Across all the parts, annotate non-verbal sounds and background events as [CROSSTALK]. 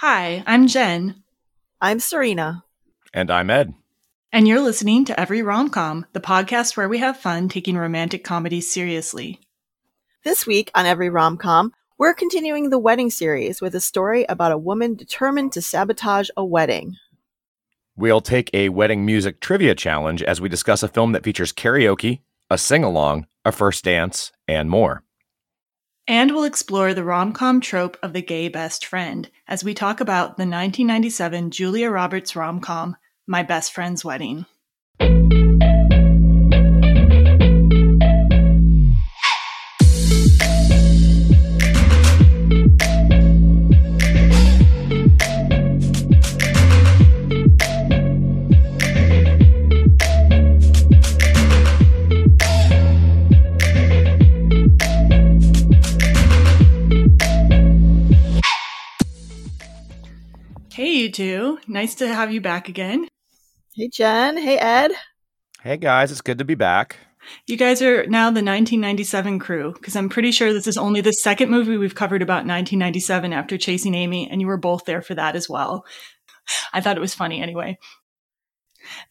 Hi, I'm Jen. I'm Serena. And I'm Ed. And you're listening to Every Romcom, the podcast where we have fun taking romantic comedies seriously. This week on Every Romcom, we're continuing the wedding series with a story about a woman determined to sabotage a wedding. We'll take a wedding music trivia challenge as we discuss a film that features karaoke, a sing along, a first dance, and more. And we'll explore the rom com trope of the gay best friend as we talk about the 1997 Julia Roberts rom com, My Best Friend's Wedding. Hey. Nice to have you back again. Hey, Jen. Hey, Ed. Hey, guys. It's good to be back. You guys are now the 1997 crew because I'm pretty sure this is only the second movie we've covered about 1997 after Chasing Amy, and you were both there for that as well. I thought it was funny anyway.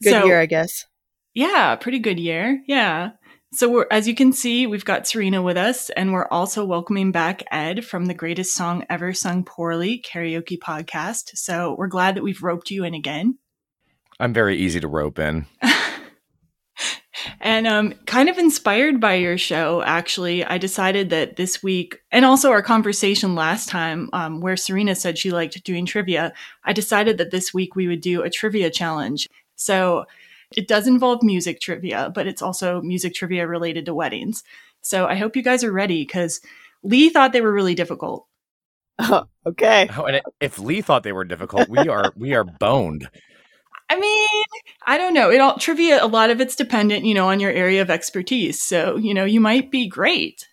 Good So- year, I guess. Yeah, pretty good year. Yeah. So we're, as you can see, we've got Serena with us, and we're also welcoming back Ed from the Greatest Song Ever Sung Poorly karaoke podcast. So we're glad that we've roped you in again. I'm very easy to rope in. [LAUGHS] And um, kind of inspired by your show, actually, I decided that this week, and also our conversation last time, um, where Serena said she liked doing trivia, I decided that this week we would do a trivia challenge. So it does involve music trivia, but it's also music trivia related to weddings. So I hope you guys are ready because Lee thought they were really difficult. [LAUGHS] okay. Oh, and if Lee thought they were difficult, we are [LAUGHS] we are boned. I mean, I don't know. It all trivia. A lot of it's dependent, you know, on your area of expertise. So you know, you might be great.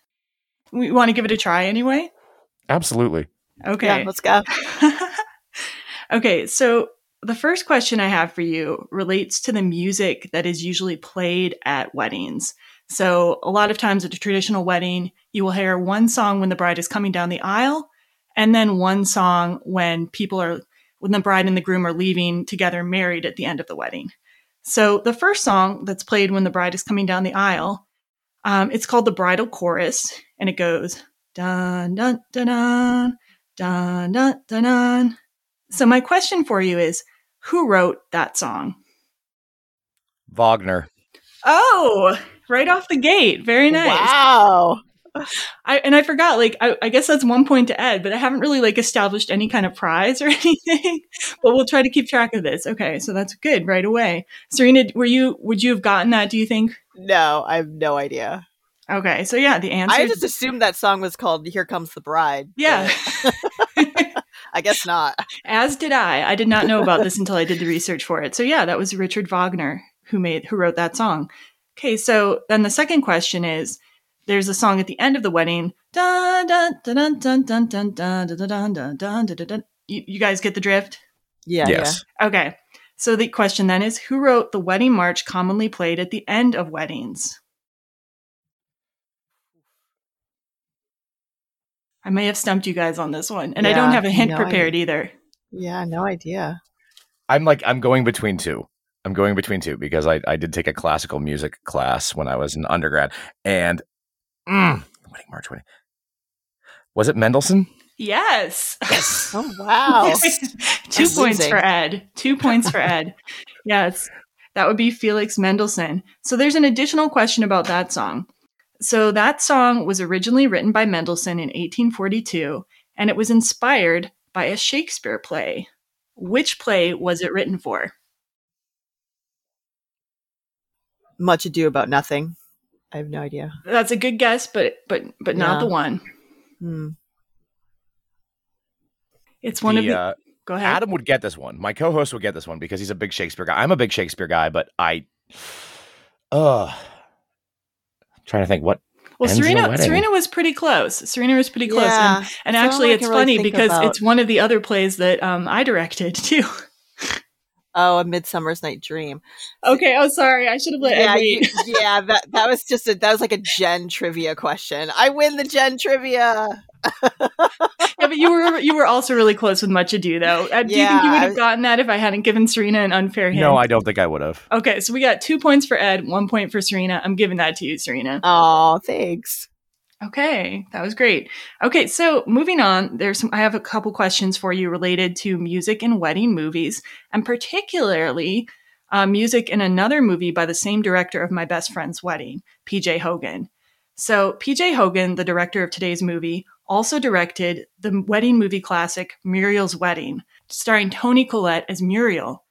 We want to give it a try anyway. Absolutely. Okay. Yeah, let's go. [LAUGHS] okay, so the first question I have for you relates to the music that is usually played at weddings. So, a lot of times at a traditional wedding, you will hear one song when the bride is coming down the aisle, and then one song when people are, when the bride and the groom are leaving together married at the end of the wedding. So, the first song that's played when the bride is coming down the aisle, um, it's called the bridal chorus, and it goes dun dun dun dun dun dun dun. dun. So, my question for you is who wrote that song? Wagner. Oh, right off the gate. Very nice. Wow. I, and I forgot, like, I, I guess that's one point to add, but I haven't really like established any kind of prize or [LAUGHS] anything. but we'll try to keep track of this. Okay, so that's good right away. Serena, were you would you have gotten that? Do you think? No, I have no idea. Okay, so yeah, the answer. I just assumed that song was called Here Comes the Bride. yeah, but [LAUGHS] I guess not. As did I. I did not know about this until I did the research for it. So yeah, that was Richard Wagner who made who wrote that song. Okay, so then the second question is there's a song at the end of the wedding. You, guys get the drift? Yeah. Yes. Yeah. Okay. So the question then is who wrote the wedding march commonly played at the end of weddings? I may have stumped you guys on this one, and I don't have a hint no prepared either. yeah. Yeah, no idea. I'm like I'm going between two. I'm going between two because I, I did take a classical music class when I was an undergrad, and mm, wedding march wedding. Was it Mendelssohn? Yes. [LAUGHS] Oh wow. Two That's points losing. for Ed. Two points for Ed. [LAUGHS] Yes. That would be Felix Mendelssohn. So there's an additional question about that song. So that song was originally written by Mendelssohn in 1842, and it was inspired by a Shakespeare play. Which play was it written for? Much ado about nothing. I have no idea. That's a good guess, but but but not Yeah. the one. Hmm. It's one of The, the. uh, go ahead. Adam would get this one. My co-host would get this one because he's a big Shakespeare guy. I'm a big Shakespeare guy, but I, uh, trying to think what. well, Serena. Serena was pretty close. Serena was pretty close. And Yeah. And That's all actually, it's really funny because about. it's one of the other plays that um, I directed too. [LAUGHS] Oh, a Midsummer's Night Dream. Okay. Oh, sorry. I should have let yeah, Ed you- yeah, that that was just a that was like a Jen trivia question. I win the Jen trivia. [LAUGHS] Yeah, but you were you were also really close with Much Ado, though. Uh, do you think you would have was- gotten that if I hadn't given Serena an unfair hint? No, I don't think I would have. Okay, so we got two points for Ed, one point for Serena. I'm giving that to you, Serena. Oh, thanks. Okay, that was great. Okay, so moving on, there's some, I have a couple questions for you related to music in wedding movies, and particularly uh, music in another movie by the same director of My Best Friend's Wedding, PJ Hogan. So, PJ Hogan, the director of today's movie, also directed the wedding movie classic Muriel's Wedding, starring Toni Collette as Muriel.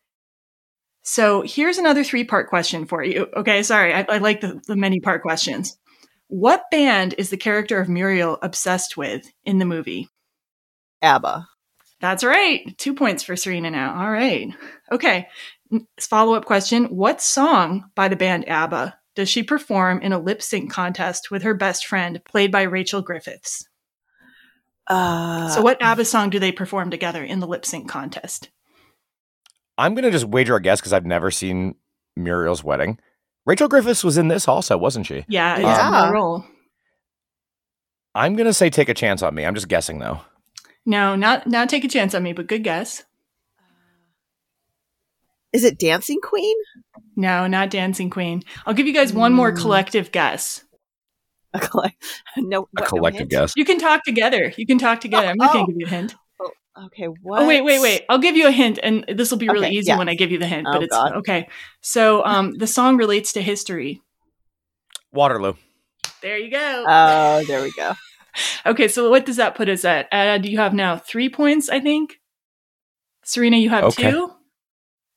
So, here's another three part question for you. Okay, sorry, I, I like the, the many part questions. What band is the character of Muriel obsessed with in the movie? ABBA. That's right. Two points for Serena now. All right. Okay. Follow up question What song by the band ABBA does she perform in a lip sync contest with her best friend, played by Rachel Griffiths? Uh, so, what ABBA song do they perform together in the lip sync contest? I'm gonna just wager a guess because I've never seen Muriel's wedding. Rachel Griffiths was in this also, wasn't she? Yeah, it's Yeah. a role. I'm gonna say take a chance on me. I'm just guessing though. No, not not take a chance on me, but good guess. is it Dancing Queen? No, not Dancing Queen. I'll give you guys one more Hmm. collective guess. A colle- [LAUGHS] no, A what, no collective hint? guess. You can talk together. You can talk together. I'm not going Oh. to give you a hint. Okay, what? Oh wait, wait, wait! I'll give you a hint, and this will be really Okay, easy yeah. when I give you the hint. Oh, but it's God. okay. So, um, the song relates to history. Waterloo. There you go. Oh, there we go. [LAUGHS] okay, so what does that put us at? Uh, do you have now three points, I think. Serena, you have Okay. two.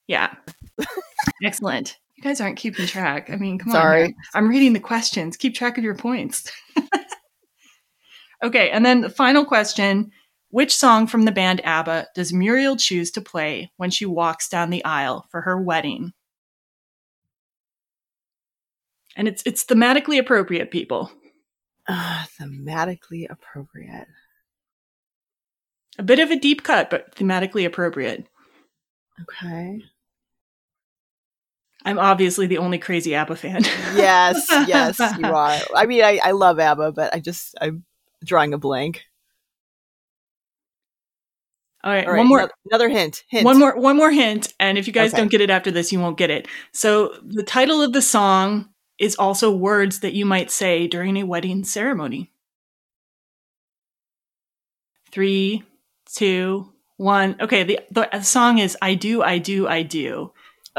Yeah, [LAUGHS] excellent. You guys aren't keeping track. I mean, come on. Sorry. I'm reading the questions. Keep track of your points. [LAUGHS] okay, and then the final question. Which song from the band ABBA does Muriel choose to play when she walks down the aisle for her wedding? And it's it's thematically appropriate, people. Uh, thematically appropriate. A bit of a deep cut, but thematically appropriate. Okay. I'm obviously the only crazy ABBA fan. Yes, yes, [LAUGHS] you are. I mean, I, I love ABBA, but I just I'm drawing a blank. All right, All right, one more another hint. Hint. one more one more hint and if you guys Okay. don't get it after this you won't get it. So the title of the song is also words that you might say during a wedding ceremony. Three, two, one. Okay, the, the song is I Do, I Do, I Do.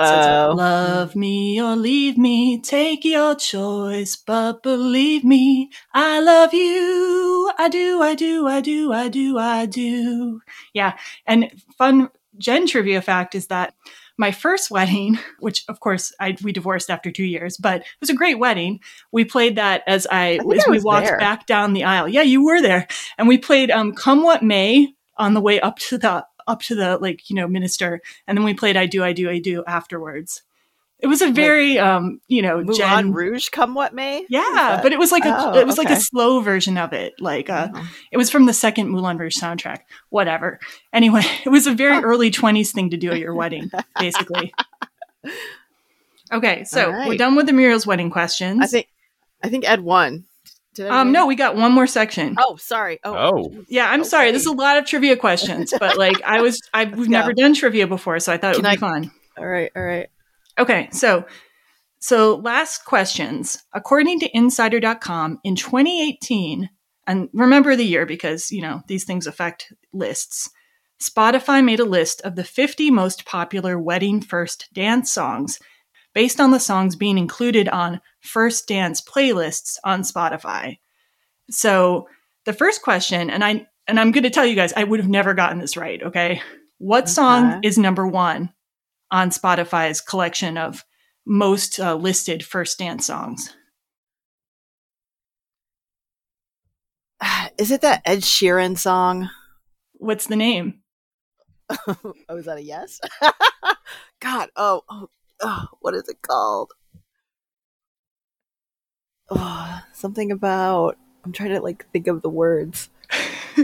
So it's like, Oh. Love me or leave me, take your choice, but believe me, I love you. I do, I do, I do, I do, I do. Yeah. And fun Jen trivia fact is that my first [LAUGHS] wedding, which of course I we divorced after two years, but it was a great wedding. We played that as I, think as I we walked there. back down the aisle. Yeah, you were there, and we played um, "Come What May" on the way up to the up to the like you know minister, and then we played "I Do, I Do, I Do" afterwards. It was a very um you know Moulin Gen Rouge, come what may. yeah, but it was like a Oh, it was like a slow version of it. Like uh Oh. it was from the second Moulin Rouge soundtrack. Whatever. Anyway, [LAUGHS] it was a very early 20s thing to do at your [LAUGHS] wedding, basically. [LAUGHS] Okay, so right. we're done with the Muriel's wedding questions. I think I think Ed won. Did I um no, we got one more section. Oh, sorry. Oh, Oh. Yeah, I'm sorry. This is a lot of trivia questions, but like I was [LAUGHS] I we've Let's never done trivia before, so I thought it Can would I- be fun. all right, all right. Okay, so so last questions. According to insider.com in 2018, and remember the year because, you know, these things affect lists. Spotify made a list of the 50 most popular wedding first dance songs based on the songs being included on first dance playlists on Spotify. So, the first question and I and I'm going to tell you guys I would have never gotten this right, okay? What song is number 1 on Spotify's collection of most uh, listed first dance songs. [SIGHS] Is it that Ed Sheeran song? What's the name? [LAUGHS] oh, is that a yes? [LAUGHS] God, oh, oh, oh, what is it called? Oh, something about. I'm trying to like think of the words. [LAUGHS]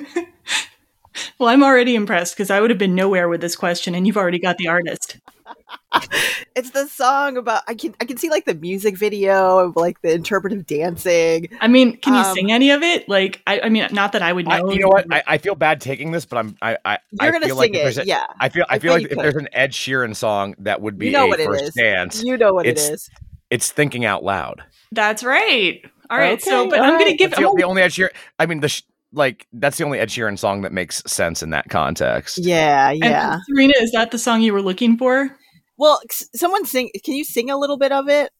well, I'm already impressed because I would have been nowhere with this question, and you've already got the artist. [LAUGHS] it's the song about I can I can see like the music video of like the interpretive dancing. I mean, can you Um, sing any of it? Like, I, I mean, not that I would I, know. you know what? I, I feel bad taking this, but I'm I I, You're I gonna feel sing like there's it, a- yeah. I feel I I feel like if could. there's an Ed Sheeran song that would be You know a what it first is. dance. You know what it It's- It's thinking out loud. That's right. All right. so, but I'm going to right. give. That's the, the only Ed Sheeran. I mean, the sh- like that's the only Ed Sheeran song that makes sense in that context. Yeah, and yeah. Serena, is that the song you were looking for? Well, s- someone sing. Can you sing a little bit of it?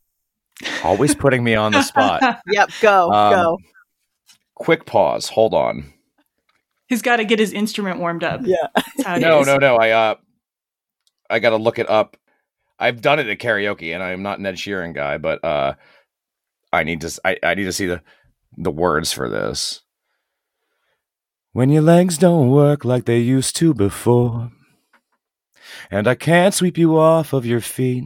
Always putting me on the spot. [LAUGHS] Yep, go, Um, go. Quick pause. Hold on. He's got to get his instrument warmed up. Yeah. That's how it No, is. no, no. I uh, I got to look it up. I've done it at karaoke, and I am not an Ed Sheeran guy, but uh, I need to. s- I, I need to see the the words for this. When your legs don't work like they used to before, and I can't sweep you off of your feet,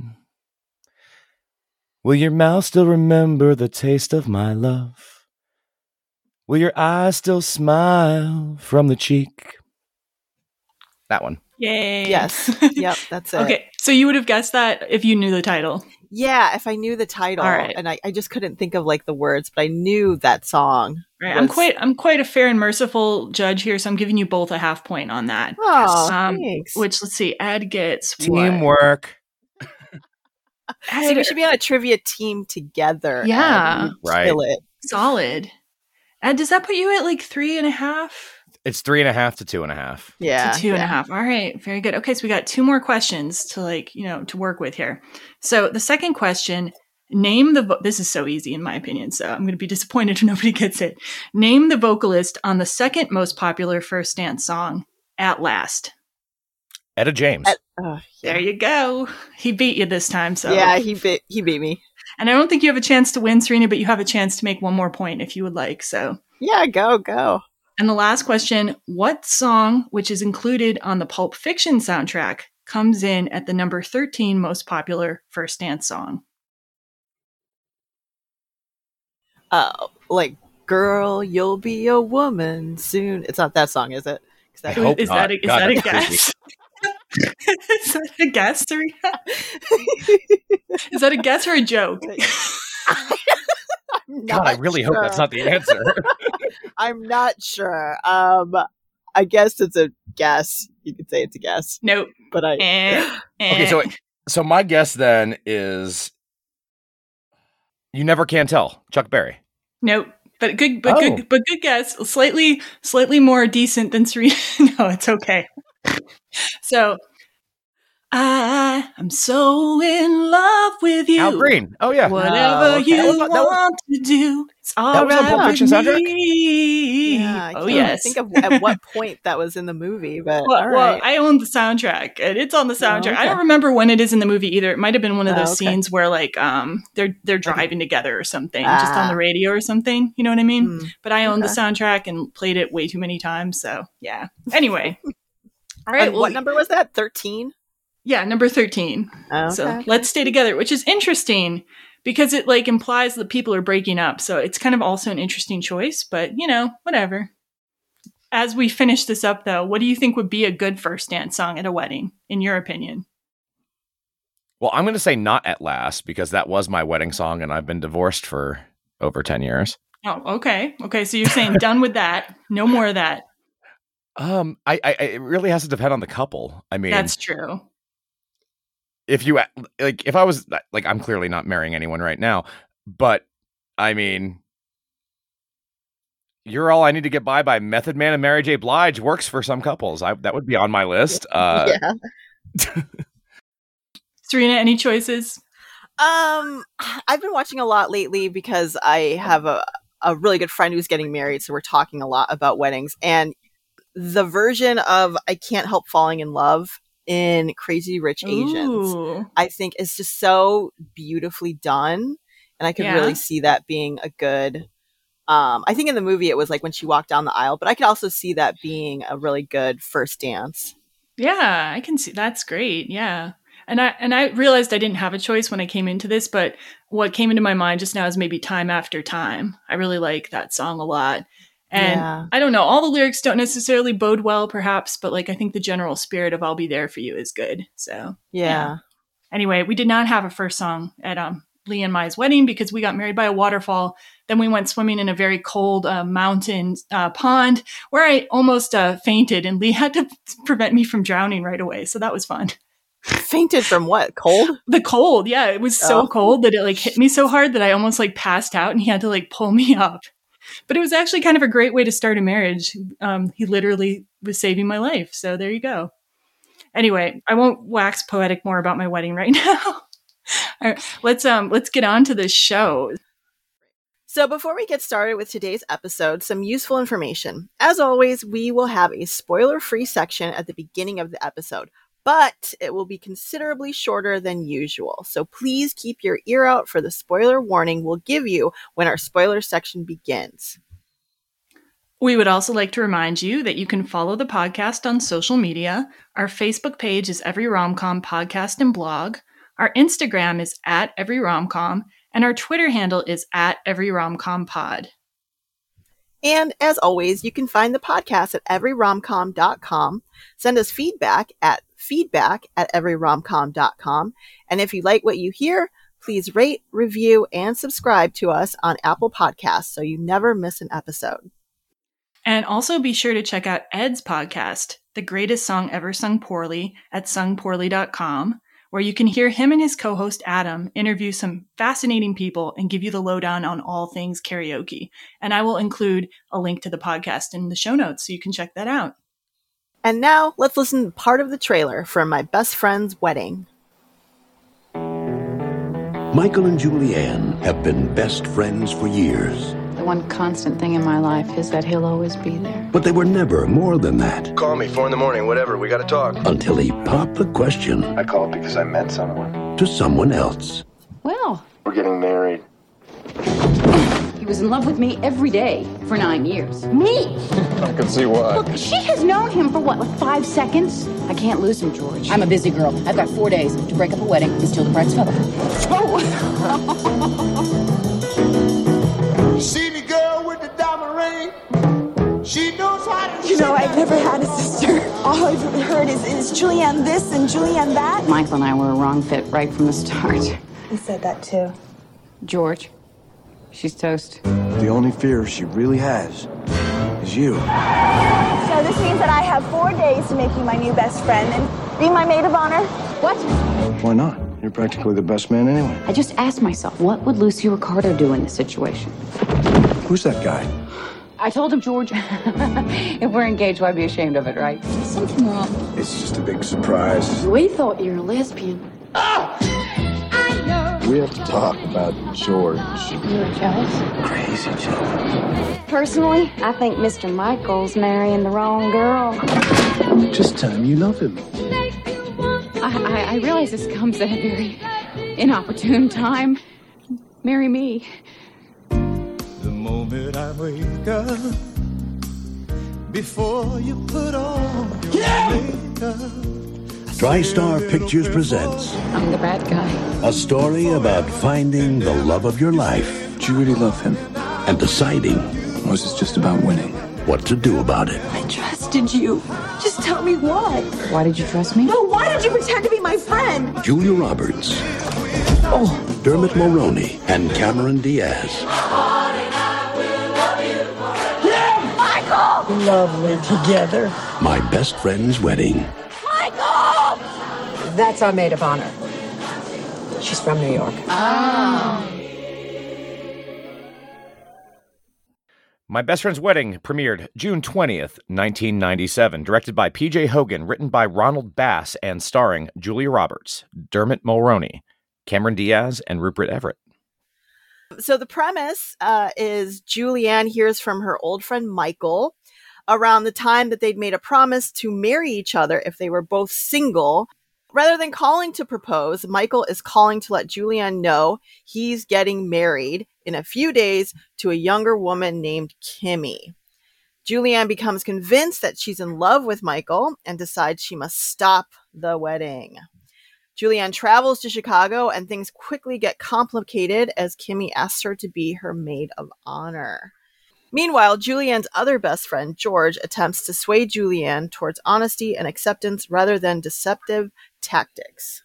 will your mouth still remember the taste of my love? Will your eyes still smile from the cheek? That one. Yay. Yes. [LAUGHS] Yep, that's it. okay. So you would have guessed that if you knew the title. Yeah, if I knew the title, All right. and I, I just couldn't think of like the words, but I knew that song. Right. I'm quite I'm quite a fair and merciful judge here, so I'm giving you both a half point on that. Oh, Um, thanks. Which let's see, Ed gets what? Teamwork. [LAUGHS] See, we should be on a trivia team together. Yeah. Right. Kill it. solid. Ed, does that put you at like three and a half? It's three and a half to two and a half. Yeah. to two and a yeah. half. All right, very good. Okay, so we got two more questions to like you know to work with here. So the second question: Name the. Vo- this is so easy in my opinion. So I'm going to be disappointed if nobody gets it. Name the vocalist on the second most popular first dance song, "At Last." Etta James. At- Oh, yeah. There you go. He beat you this time. So Yeah, he beat he beat me. and I don't think you have a chance to win, Serena, but you have a chance to make one more point if you would like. So. Yeah, go go. And the last question What song, which is included on the Pulp Fiction soundtrack, comes in at the number 13 most popular first dance song? Uh, like girl, you'll be a woman soon. It's not that song, is it? 'Cause I that- hope is not. that a, is God, that a guess? [LAUGHS] is that a guess, Serena? [LAUGHS] Is that a guess or a joke? [LAUGHS] I'm God, I not really hope that's not the answer. [LAUGHS] I'm not sure. Um, I guess it's a guess. You could say it's a guess, nope. but I. Eh, [LAUGHS] eh. okay, so so my guess then is you never can tell. Chuck Berry. nope. But good, but Oh. good, but good guess. Slightly, slightly more decent than Serena. [LAUGHS] no, it's okay. So, I am so in love with you. Al Green. Oh yeah. Whatever Oh, okay. you That was on- that was- want to do, it's all that was on right Pulp with Fiction soundtrack? Yeah, I oh can't yes. think of at what point that was in the movie, but well, all well. I own the soundtrack, and it's on the soundtrack. I okay. don't remember when it is in the movie either. It might have been one of Oh, those okay. scenes where, like, um, they're they're driving together or something, just on Ah. the radio or something. You know what I mean? Hmm. But I own the soundtrack and played it way too many times. So yeah. Anyway, [LAUGHS] all right. And Well, what number was that? Thirteen. Yeah, number thirteen. Okay. So let's stay together, which is interesting because it like implies that people are breaking up. So it's kind of also an interesting choice, but you know, whatever. As we finish this up though, what do you think would be a good first dance song at a wedding, in your opinion? Well, I'm going to say not at last because that was my wedding song, and I've been divorced for over ten years. Oh, okay. Okay, so you're saying done with that. No more of that. [LAUGHS] Um, I, I, it really has to depend on the couple. I mean, That's true. If you like, if I was like, I'm clearly not marrying anyone right now, but I mean, you're all I need to get by by Method Man and Mary J. Blige works for some couples. I that would be on my list. [LAUGHS] Uh, yeah. [LAUGHS] Serena, any choices? Um, I've been watching a lot lately because I have a a really good friend who's getting married, so we're talking a lot about weddings and the version of "I Can't Help Falling in Love" in Crazy Rich Asians. Ooh. I think is just so beautifully done, and I could Yeah. really see that being a good. Um, I think in the movie it was like when she walked down the aisle, but I could also see that being a really good first dance. Yeah, I can see that's great. Yeah. And I and I realized I didn't have a choice when I came into this, but what came into my mind just now is maybe time after time. I really like that song a lot. And Yeah. I don't know, all the lyrics don't necessarily bode well perhaps, but like I think the general spirit of I'll be there for you is good. So, Yeah. Anyway, we did not have a first song at um, Lee and Mai's wedding because we got married by a waterfall. Then we went swimming in a very cold uh, mountain uh, pond where I almost uh, fainted, and Lee [LAUGHS] had to prevent me from drowning right away. So that was fun. Fainted from what? Cold? [LAUGHS] The cold, yeah. It was so Oh. cold that it like hit me so hard that I almost like passed out, and he had to like pull me [LAUGHS] up. But it was actually kind of a great way to start a marriage. Um, he literally was saving my life. So there you go. Anyway, I won't wax poetic more about my wedding right [LAUGHS] now. All right, let's um let's get on to the show. So, before we get started with today's episode, some useful information. As always, we will have a spoiler free section at the beginning of the episode, but it will be considerably shorter than usual. So, please keep your ear out for the spoiler warning we'll give you when our spoiler section begins. We would also like to remind you that you can follow the podcast on social media. Our Facebook page is Every Romcom Podcast and Blog. Our Instagram is at Every Romcom, and our Twitter handle is at Every Romcom Pod. And as always, you can find the podcast at everyromcom.com. Send us feedback at feedback at everyromcom.com. And if you like what you hear, please rate, review, and subscribe to us on Apple Podcasts so you never miss an episode. And also be sure to check out Ed's podcast, The Greatest Song Ever Sung Poorly, at sungpoorly.com, where you can hear him and his co host Adam interview some fascinating people and give you the lowdown on all things karaoke. And I will include a link to the podcast in the show notes so you can check that out. And now let's listen to part of the trailer for my best friend's wedding. Michael and Julianne have been best friends for years, The one constant thing in my life is that he'll always be there. but they were never more than that Call me, four in the morning, whatever, we gotta talk. until he popped the question I called because I met someone. to someone else. Well, We're getting married. he was in love with me every day for nine years. Me! I can see why. Look, she has known him for what, like five seconds? I can't lose him, George. I'm a busy girl. I've got four days to break up a wedding and steal the bride's feather. Oh. See [LAUGHS] You know, I've never had a sister. [LAUGHS] All I've heard is, is Julianne this and Julianne that. Michael and I were a wrong fit right from the start. He said that too. George, she's toast. The only fear she really has is you. So this means that I have four days to make you my new best friend and be my maid of honor. What? Why not? You're practically the best man anyway. I just asked myself, what would Lucy Ricardo do in this situation? Who's that guy? I told him, George, [LAUGHS] if we're engaged, why be ashamed of it, right? Something wrong. It's just a big surprise. We thought you were a lesbian. Ah! We have to talk about George. You were jealous? Crazy jealous. Personally, I think Mr. Michael's marrying the wrong girl. Just tell him you love him. I, I, I realize this comes at a very inopportune time. Marry me. The moment I wake up, before you put on your makeup. TriStar Pictures presents I'm the bad guy. a story about finding the love of your life Do you really love him? and deciding Or is this just about winning? what to do about it. I trusted you. Just tell me why. Why did you trust me? No, why did you pretend to be my friend? Julia Roberts, Oh. Dermot Mulroney, and Cameron Diaz. [GASPS] [GASPS] Lovely together. My best friend's wedding. Michael! That's our maid of honor. She's from New York. My Best Friend's Wedding premiered June 20th, 1997, directed by PJ Hogan, written by Ronald Bass, and starring Julia Roberts, Dermot Mulroney, Cameron Diaz, and Rupert Everett. So the premise uh, is Julianne hears from her old friend Michael around the time that they'd made a promise to marry each other if they were both single. Rather than calling to propose, Michael is calling to let Julianne know he's getting married in a few days to a younger woman named Kimmy. Julianne becomes convinced that she's in love with Michael and decides she must stop the wedding. Julianne travels to Chicago and things quickly get complicated as Kimmy asks her to be her maid of honor. Meanwhile, Julianne's other best friend, George, attempts to sway Julianne towards honesty and acceptance rather than deceptive tactics.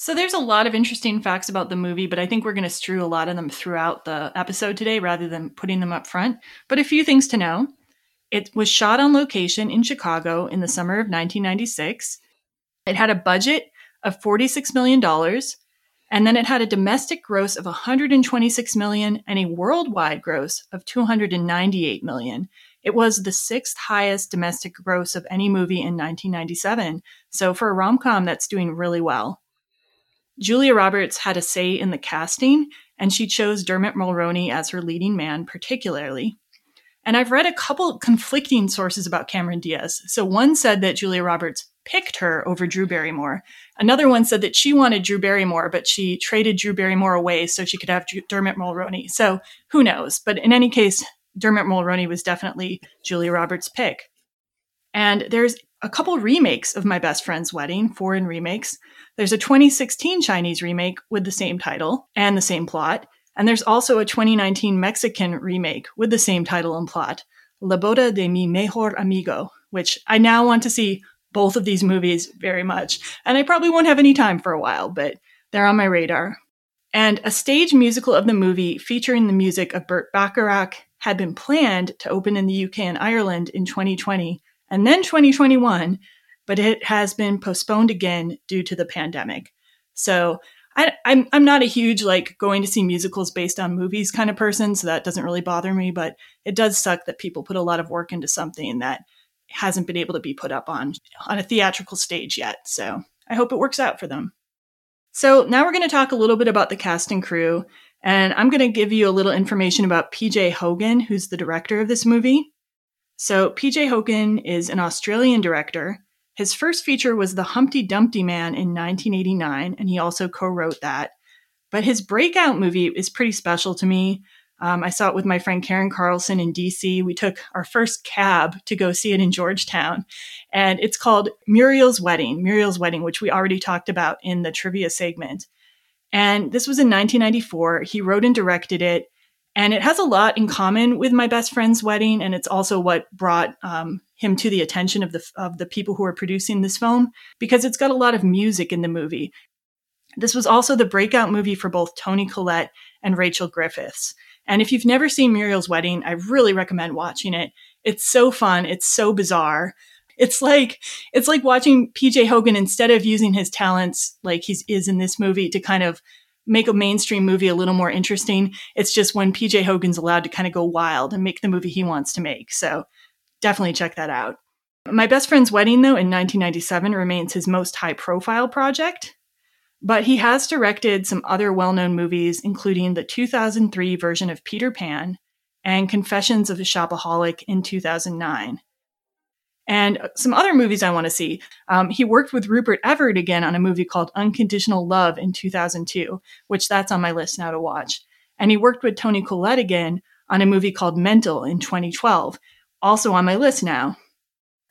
So there's a lot of interesting facts about the movie, but I think we're going to strew a lot of them throughout the episode today rather than putting them up front. But a few things to know. It was shot on location in Chicago in the summer of 1996. It had a budget of $46 million, and then it had a domestic gross of 126 million and a worldwide gross of 298 million. It was the sixth highest domestic gross of any movie in 1997. So for a rom-com, that's doing really well. Julia Roberts had a say in the casting, and she chose Dermot Mulroney as her leading man, particularly. And I've read a couple conflicting sources about Cameron Diaz. So one said that Julia Roberts picked her over Drew Barrymore. Another one said that she wanted Drew Barrymore, but she traded Drew Barrymore away so she could have Dermot Mulroney. So who knows? But in any case, Dermot Mulroney was definitely Julia Roberts' pick. And there's a couple remakes of My Best Friend's Wedding, foreign remakes. There's a 2016 Chinese remake with the same title and the same plot. And there's also a 2019 Mexican remake with the same title and plot, La Boda de mi Mejor Amigo, which I now want to see both of these movies very much. And I probably won't have any time for a while, but they're on my radar. And a stage musical of the movie featuring the music of Burt Bacharach had been planned to open in the UK and Ireland in 2020 and then 2021, but it has been postponed again due to the pandemic. So I, I'm I'm not a huge like going to see musicals based on movies kind of person, so that doesn't really bother me. But it does suck that people put a lot of work into something that hasn't been able to be put up on on a theatrical stage yet. So I hope it works out for them. So now we're going to talk a little bit about the cast and crew, and I'm going to give you a little information about PJ Hogan, who's the director of this movie. So PJ Hogan is an Australian director. His first feature was The Humpty Dumpty Man in 1989, and he also co-wrote that. But his breakout movie is pretty special to me. Um, I saw it with my friend Karen Carlson in DC. We took our first cab to go see it in Georgetown. And it's called Muriel's Wedding, Muriel's Wedding, which we already talked about in the trivia segment. And this was in 1994. He wrote and directed it. And it has a lot in common with my best friend's wedding. And it's also what brought um, him to the attention of the, of the people who are producing this film because it's got a lot of music in the movie. This was also the breakout movie for both Toni Collette and Rachel Griffiths. And if you've never seen Muriel's Wedding, I really recommend watching it. It's so fun. It's so bizarre. It's like it's like watching PJ Hogan instead of using his talents like he is in this movie to kind of make a mainstream movie a little more interesting. It's just when PJ Hogan's allowed to kind of go wild and make the movie he wants to make. So definitely check that out. My Best Friend's Wedding, though, in 1997 remains his most high profile project. But he has directed some other well known movies, including the 2003 version of Peter Pan and Confessions of a Shopaholic in 2009. And some other movies I want to see. Um, he worked with Rupert Everett again on a movie called Unconditional Love in 2002, which that's on my list now to watch. And he worked with Toni Collette again on a movie called Mental in 2012, also on my list now.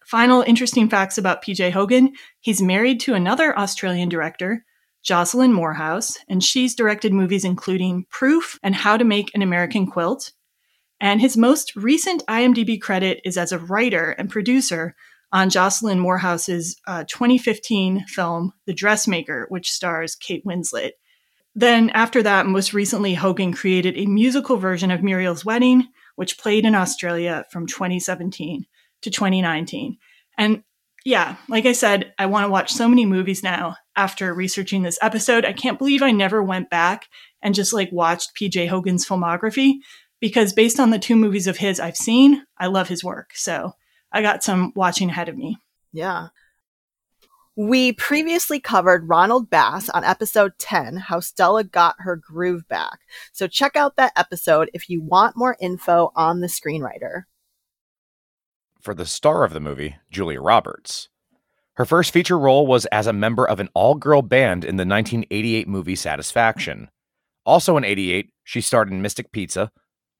Final interesting facts about PJ Hogan he's married to another Australian director, Jocelyn Moorhouse, and she's directed movies including Proof and How to Make an American Quilt. And his most recent IMDb credit is as a writer and producer on Jocelyn Moorhouse's uh, 2015 film, The Dressmaker, which stars Kate Winslet. Then, after that, most recently, Hogan created a musical version of Muriel's Wedding, which played in Australia from 2017 to 2019. And yeah, like I said, I want to watch so many movies now after researching this episode. I can't believe I never went back and just like watched PJ Hogan's filmography because based on the two movies of his I've seen, I love his work. So I got some watching ahead of me. Yeah. We previously covered Ronald Bass on episode 10, How Stella Got Her Groove Back. So check out that episode if you want more info on the screenwriter for the star of the movie, Julia Roberts. Her first feature role was as a member of an all girl band in the 1988 movie Satisfaction. Also in 88, she starred in Mystic Pizza,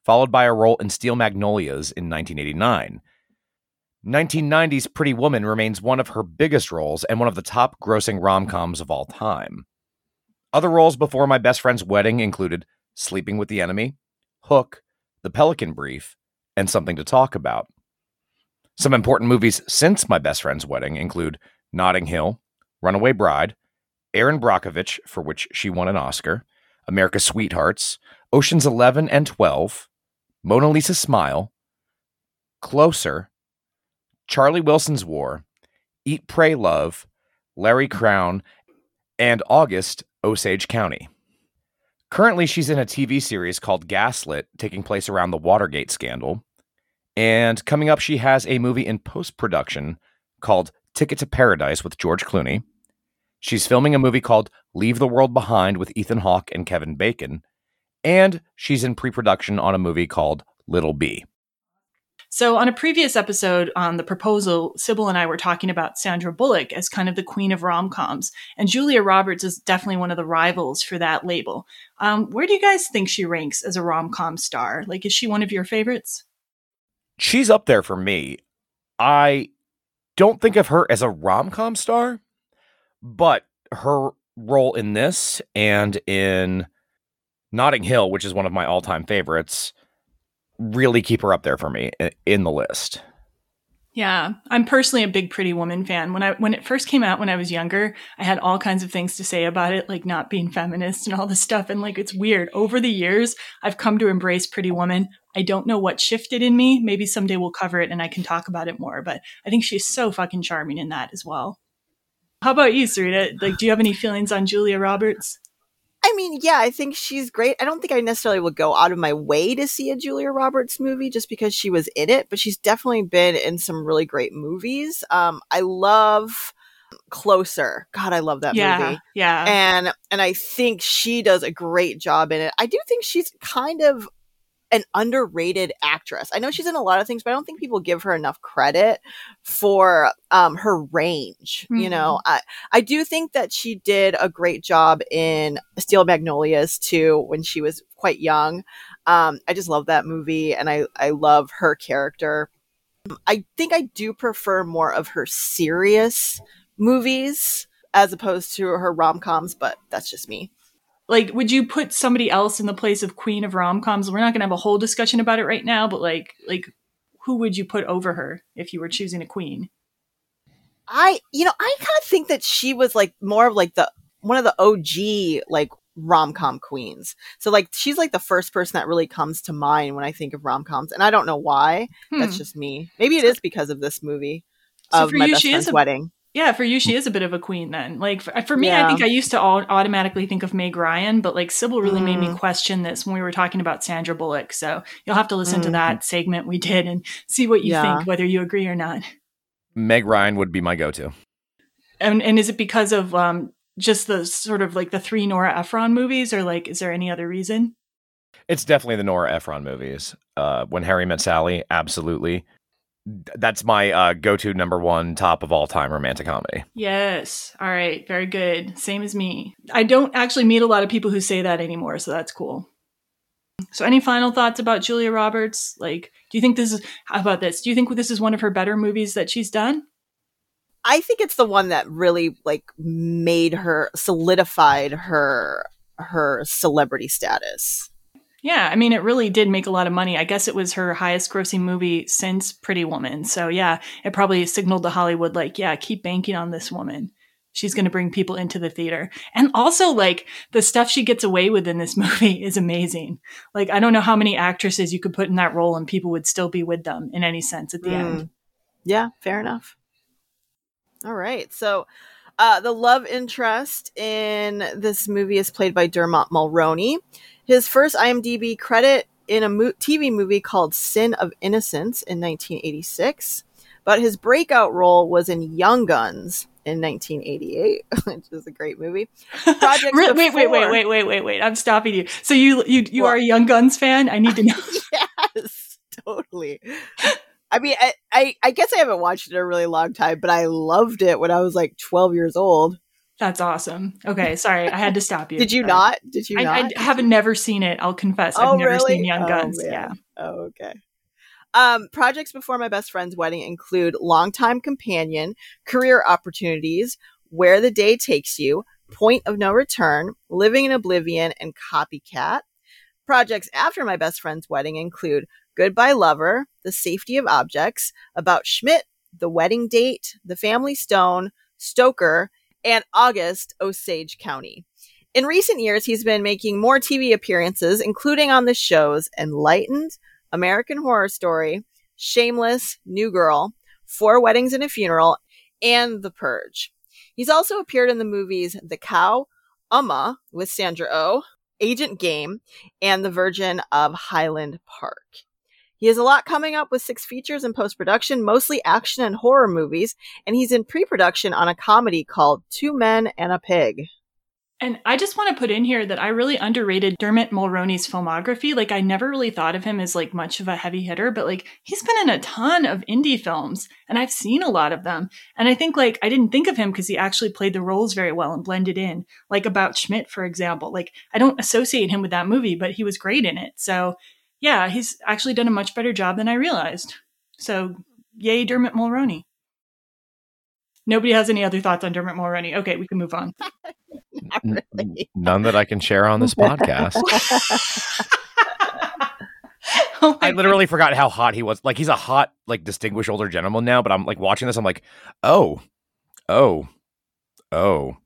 followed by a role in Steel Magnolias in 1989. 1990's Pretty Woman remains one of her biggest roles and one of the top grossing rom coms of all time. Other roles before My Best Friend's Wedding included Sleeping with the Enemy, Hook, The Pelican Brief, and Something to Talk About. Some important movies since My Best Friend's Wedding include Notting Hill, Runaway Bride, Erin Brockovich, for which she won an Oscar, America's Sweethearts, Oceans 11 and 12, Mona Lisa Smile, Closer, Charlie Wilson's War, Eat, Pray, Love, Larry Crowne, and August, Osage County. Currently, she's in a TV series called Gaslit, taking place around the Watergate scandal. And coming up, she has a movie in post production called Ticket to Paradise with George Clooney. She's filming a movie called Leave the World Behind with Ethan Hawke and Kevin Bacon. And she's in pre production on a movie called Little Bee. So, on a previous episode on the proposal, Sybil and I were talking about Sandra Bullock as kind of the queen of rom coms, and Julia Roberts is definitely one of the rivals for that label. Um, where do you guys think she ranks as a rom com star? Like, is she one of your favorites? She's up there for me. I don't think of her as a rom com star, but her role in this and in Notting Hill, which is one of my all time favorites, really keep her up there for me in the list. Yeah, I'm personally a big Pretty Woman fan. When I when it first came out when I was younger, I had all kinds of things to say about it, like not being feminist and all this stuff. And like it's weird. Over the years, I've come to embrace Pretty Woman. I don't know what shifted in me. Maybe someday we'll cover it and I can talk about it more. But I think she's so fucking charming in that as well. How about you, Sarita? Like, do you have any feelings on Julia Roberts? I mean, yeah, I think she's great. I don't think I necessarily would go out of my way to see a Julia Roberts movie just because she was in it, but she's definitely been in some really great movies. Um, I love Closer. God, I love that yeah, movie. Yeah. And and I think she does a great job in it. I do think she's kind of an underrated actress. I know she's in a lot of things, but I don't think people give her enough credit for um, her range. Mm-hmm. You know, I I do think that she did a great job in Steel Magnolias too when she was quite young. Um, I just love that movie, and I I love her character. I think I do prefer more of her serious movies as opposed to her rom coms, but that's just me like would you put somebody else in the place of queen of rom-coms? We're not going to have a whole discussion about it right now but like like who would you put over her if you were choosing a queen? I you know i kind of think that she was like more of like the one of the og like rom-com queens. So like she's like the first person that really comes to mind when i think of rom-coms and i don't know why. Hmm. that's just me. Maybe it is because of this movie so of my you, best friend's a- wedding yeah, for you, she is a bit of a queen then. Like for, for me, yeah. I think I used to all, automatically think of Meg Ryan, but like Sybil really mm. made me mm. question this when we were talking about Sandra Bullock. So you'll have to listen mm. to that segment we did and see what you yeah. think, whether you agree or not. Meg Ryan would be my go-to. And and is it because of um just the sort of like the three Nora Ephron movies, or like is there any other reason? It's definitely the Nora Ephron movies. Uh, when Harry Met Sally, absolutely that's my uh, go-to number one top of all time romantic comedy. Yes. All right. Very good. Same as me. I don't actually meet a lot of people who say that anymore, so that's cool. So, any final thoughts about Julia Roberts? Like, do you think this is how about this? Do you think this is one of her better movies that she's done? I think it's the one that really like made her solidified her her celebrity status. Yeah, I mean, it really did make a lot of money. I guess it was her highest grossing movie since Pretty Woman. So, yeah, it probably signaled to Hollywood, like, yeah, keep banking on this woman. She's going to bring people into the theater. And also, like, the stuff she gets away with in this [LAUGHS] movie is amazing. Like, I don't know how many actresses you could put in that role and people would still be with them in any sense at the mm. end. Yeah, fair enough. All right. So, uh, the love interest in this movie is played by Dermot Mulroney. His first IMDb credit in a mo- TV movie called Sin of Innocence in 1986, but his breakout role was in Young Guns in 1988, [LAUGHS] which is a great movie. [LAUGHS] wait, wait, wait, wait, wait, wait, wait, wait. I'm stopping you. So you you you are a Young Guns fan? I need to know. [LAUGHS] yes, totally. I mean, I, I, I guess I haven't watched it in a really long time, but I loved it when I was like 12 years old. That's awesome. Okay, sorry, I had to stop you. [LAUGHS] Did you not? Did you I, not? I haven't never seen it. I'll confess, oh, I've never really? seen Young oh, Guns. Man. Yeah. Oh, okay. Um, projects before my best friend's wedding include Longtime Companion, Career Opportunities, Where the Day Takes You, Point of No Return, Living in Oblivion, and Copycat. Projects after my best friend's wedding include Goodbye Lover, The Safety of Objects, About Schmidt, The Wedding Date, The Family Stone, Stoker, and August Osage County. In recent years, he's been making more TV appearances, including on the shows Enlightened, American Horror Story, Shameless, New Girl, Four Weddings and a Funeral, and The Purge. He's also appeared in the movies The Cow, Umma with Sandra Oh, Agent Game, and The Virgin of Highland Park. He has a lot coming up with six features in post production, mostly action and horror movies, and he's in pre production on a comedy called Two Men and a Pig. And I just want to put in here that I really underrated Dermot Mulroney's filmography. Like I never really thought of him as like much of a heavy hitter, but like he's been in a ton of indie films and I've seen a lot of them. And I think like I didn't think of him because he actually played the roles very well and blended in. Like about Schmidt, for example. Like I don't associate him with that movie, but he was great in it. So yeah, he's actually done a much better job than I realized. So yay, Dermot Mulroney. Nobody has any other thoughts on Dermot Mulroney. Okay, we can move on. [LAUGHS] really. None that I can share on this podcast. [LAUGHS] [LAUGHS] oh I literally God. forgot how hot he was. Like he's a hot, like distinguished older gentleman now, but I'm like watching this, I'm like, oh, oh, oh.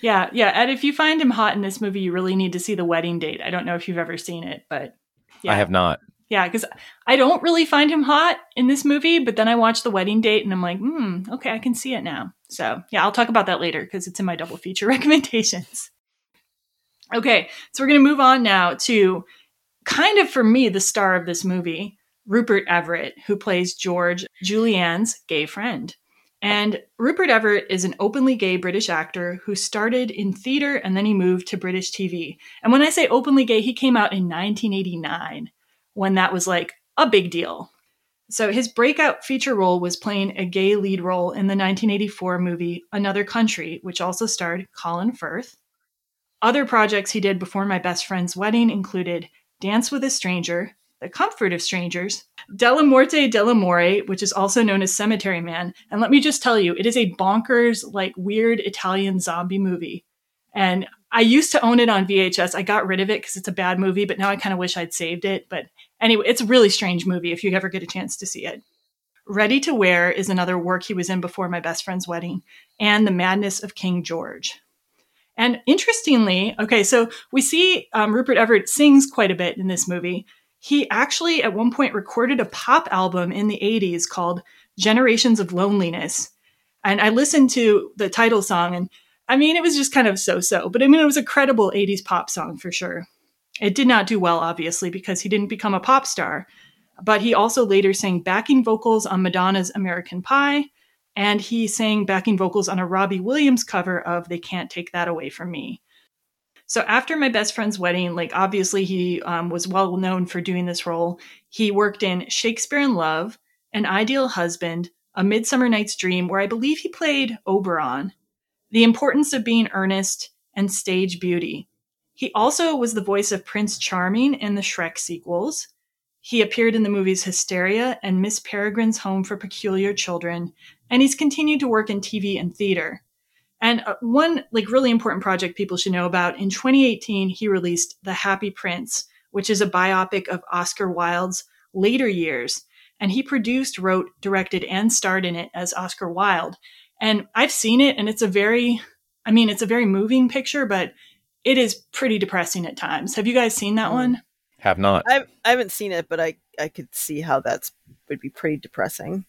Yeah, yeah. Ed, if you find him hot in this movie, you really need to see the wedding date. I don't know if you've ever seen it, but yeah. I have not. Yeah, because I don't really find him hot in this movie, but then I watch the wedding date and I'm like, hmm, okay, I can see it now. So yeah, I'll talk about that later because it's in my double feature [LAUGHS] recommendations. Okay, so we're going to move on now to kind of for me the star of this movie, Rupert Everett, who plays George, Julianne's gay friend. And Rupert Everett is an openly gay British actor who started in theater and then he moved to British TV. And when I say openly gay, he came out in 1989 when that was like a big deal. So his breakout feature role was playing a gay lead role in the 1984 movie Another Country, which also starred Colin Firth. Other projects he did before My Best Friend's Wedding included Dance with a Stranger, The Comfort of Strangers, Dellamorte Dellamore, which is also known as Cemetery Man. And let me just tell you, it is a bonkers, like weird Italian zombie movie. And I used to own it on VHS. I got rid of it because it's a bad movie, but now I kind of wish I'd saved it. But anyway, it's a really strange movie if you ever get a chance to see it. Ready to Wear is another work he was in before my best friend's wedding, and The Madness of King George. And interestingly, okay, so we see um, Rupert Everett sings quite a bit in this movie. He actually, at one point, recorded a pop album in the 80s called Generations of Loneliness. And I listened to the title song, and I mean, it was just kind of so so, but I mean, it was a credible 80s pop song for sure. It did not do well, obviously, because he didn't become a pop star, but he also later sang backing vocals on Madonna's American Pie, and he sang backing vocals on a Robbie Williams cover of They Can't Take That Away From Me. So after my best friend's wedding, like obviously he um, was well known for doing this role. He worked in Shakespeare in Love, An Ideal Husband, A Midsummer Night's Dream, where I believe he played Oberon, the importance of being earnest, and stage beauty. He also was the voice of Prince Charming in the Shrek sequels. He appeared in the movies Hysteria and Miss Peregrine's Home for Peculiar Children, and he's continued to work in TV and theater. And uh, one like really important project people should know about in 2018 he released The Happy Prince, which is a biopic of Oscar Wilde's later years, and he produced, wrote, directed and starred in it as Oscar Wilde. And I've seen it and it's a very, I mean, it's a very moving picture, but it is pretty depressing at times. Have you guys seen that mm. one? Have not. I, I haven't seen it, but I, I could see how that's would be pretty depressing.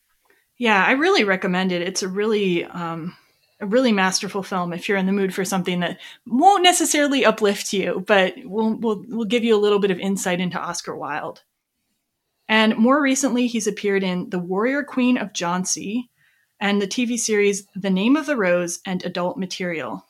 Yeah, I really recommend it. It's a really, um, a really masterful film if you're in the mood for something that won't necessarily uplift you, but will will will give you a little bit of insight into Oscar Wilde. And more recently, he's appeared in The Warrior Queen of Jhansi, and the TV series The Name of the Rose and adult material.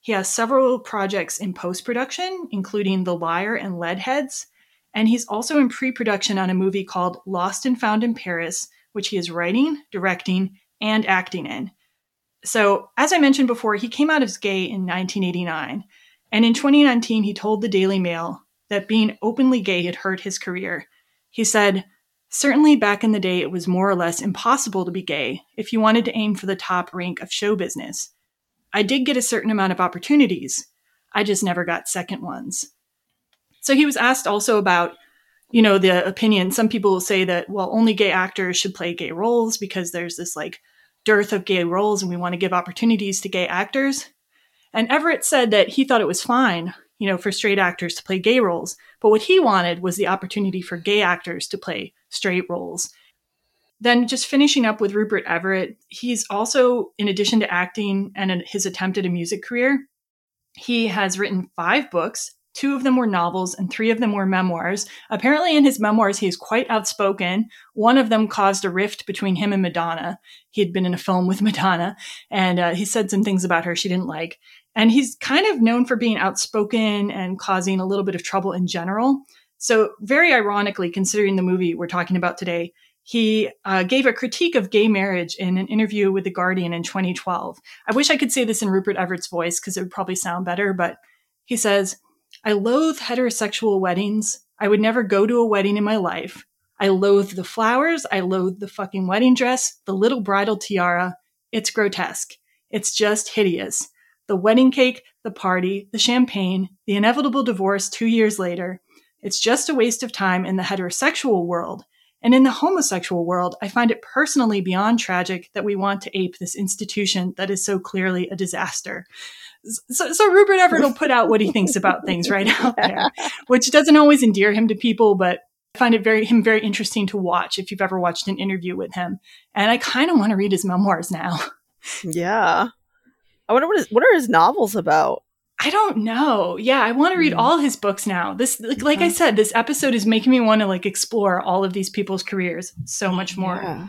He has several projects in post production, including The Liar and Leadheads, and he's also in pre production on a movie called Lost and Found in Paris, which he is writing, directing, and acting in. So, as I mentioned before, he came out as gay in 1989, and in 2019, he told the Daily Mail that being openly gay had hurt his career. He said, Certainly, back in the day, it was more or less impossible to be gay if you wanted to aim for the top rank of show business. I did get a certain amount of opportunities. I just never got second ones. So he was asked also about, you know, the opinion. Some people will say that, well, only gay actors should play gay roles because there's this like dearth of gay roles and we want to give opportunities to gay actors. And Everett said that he thought it was fine, you know, for straight actors to play gay roles, but what he wanted was the opportunity for gay actors to play straight roles. Then, just finishing up with Rupert Everett, he's also, in addition to acting and his attempt at a music career, he has written five books. Two of them were novels and three of them were memoirs. Apparently, in his memoirs, he is quite outspoken. One of them caused a rift between him and Madonna. He had been in a film with [LAUGHS] Madonna, and uh, he said some things about her she didn't like. And he's kind of known for being outspoken and causing a little bit of trouble in general. So, very ironically, considering the movie we're talking about today, he uh, gave a critique of gay marriage in an interview with The Guardian in 2012. I wish I could say this in Rupert Everett's voice because it would probably sound better, but he says, I loathe heterosexual weddings. I would never go to a wedding in my life. I loathe the flowers. I loathe the fucking wedding dress, the little bridal tiara. It's grotesque. It's just hideous. The wedding cake, the party, the champagne, the inevitable divorce two years later. It's just a waste of time in the heterosexual world. And in the homosexual world, I find it personally beyond tragic that we want to ape this institution that is so clearly a disaster. So, so Rupert Everett will put out what he thinks about things right out [LAUGHS] there, which doesn't always endear him to people, but I find it very him very interesting to watch if you've ever watched an interview with him. And I kind of want to read his memoirs now. Yeah. I wonder what is what are his novels about? I don't know. Yeah, I want to read mm. all his books now. This like, like I said, this episode is making me want to like explore all of these people's careers so much more. Yeah.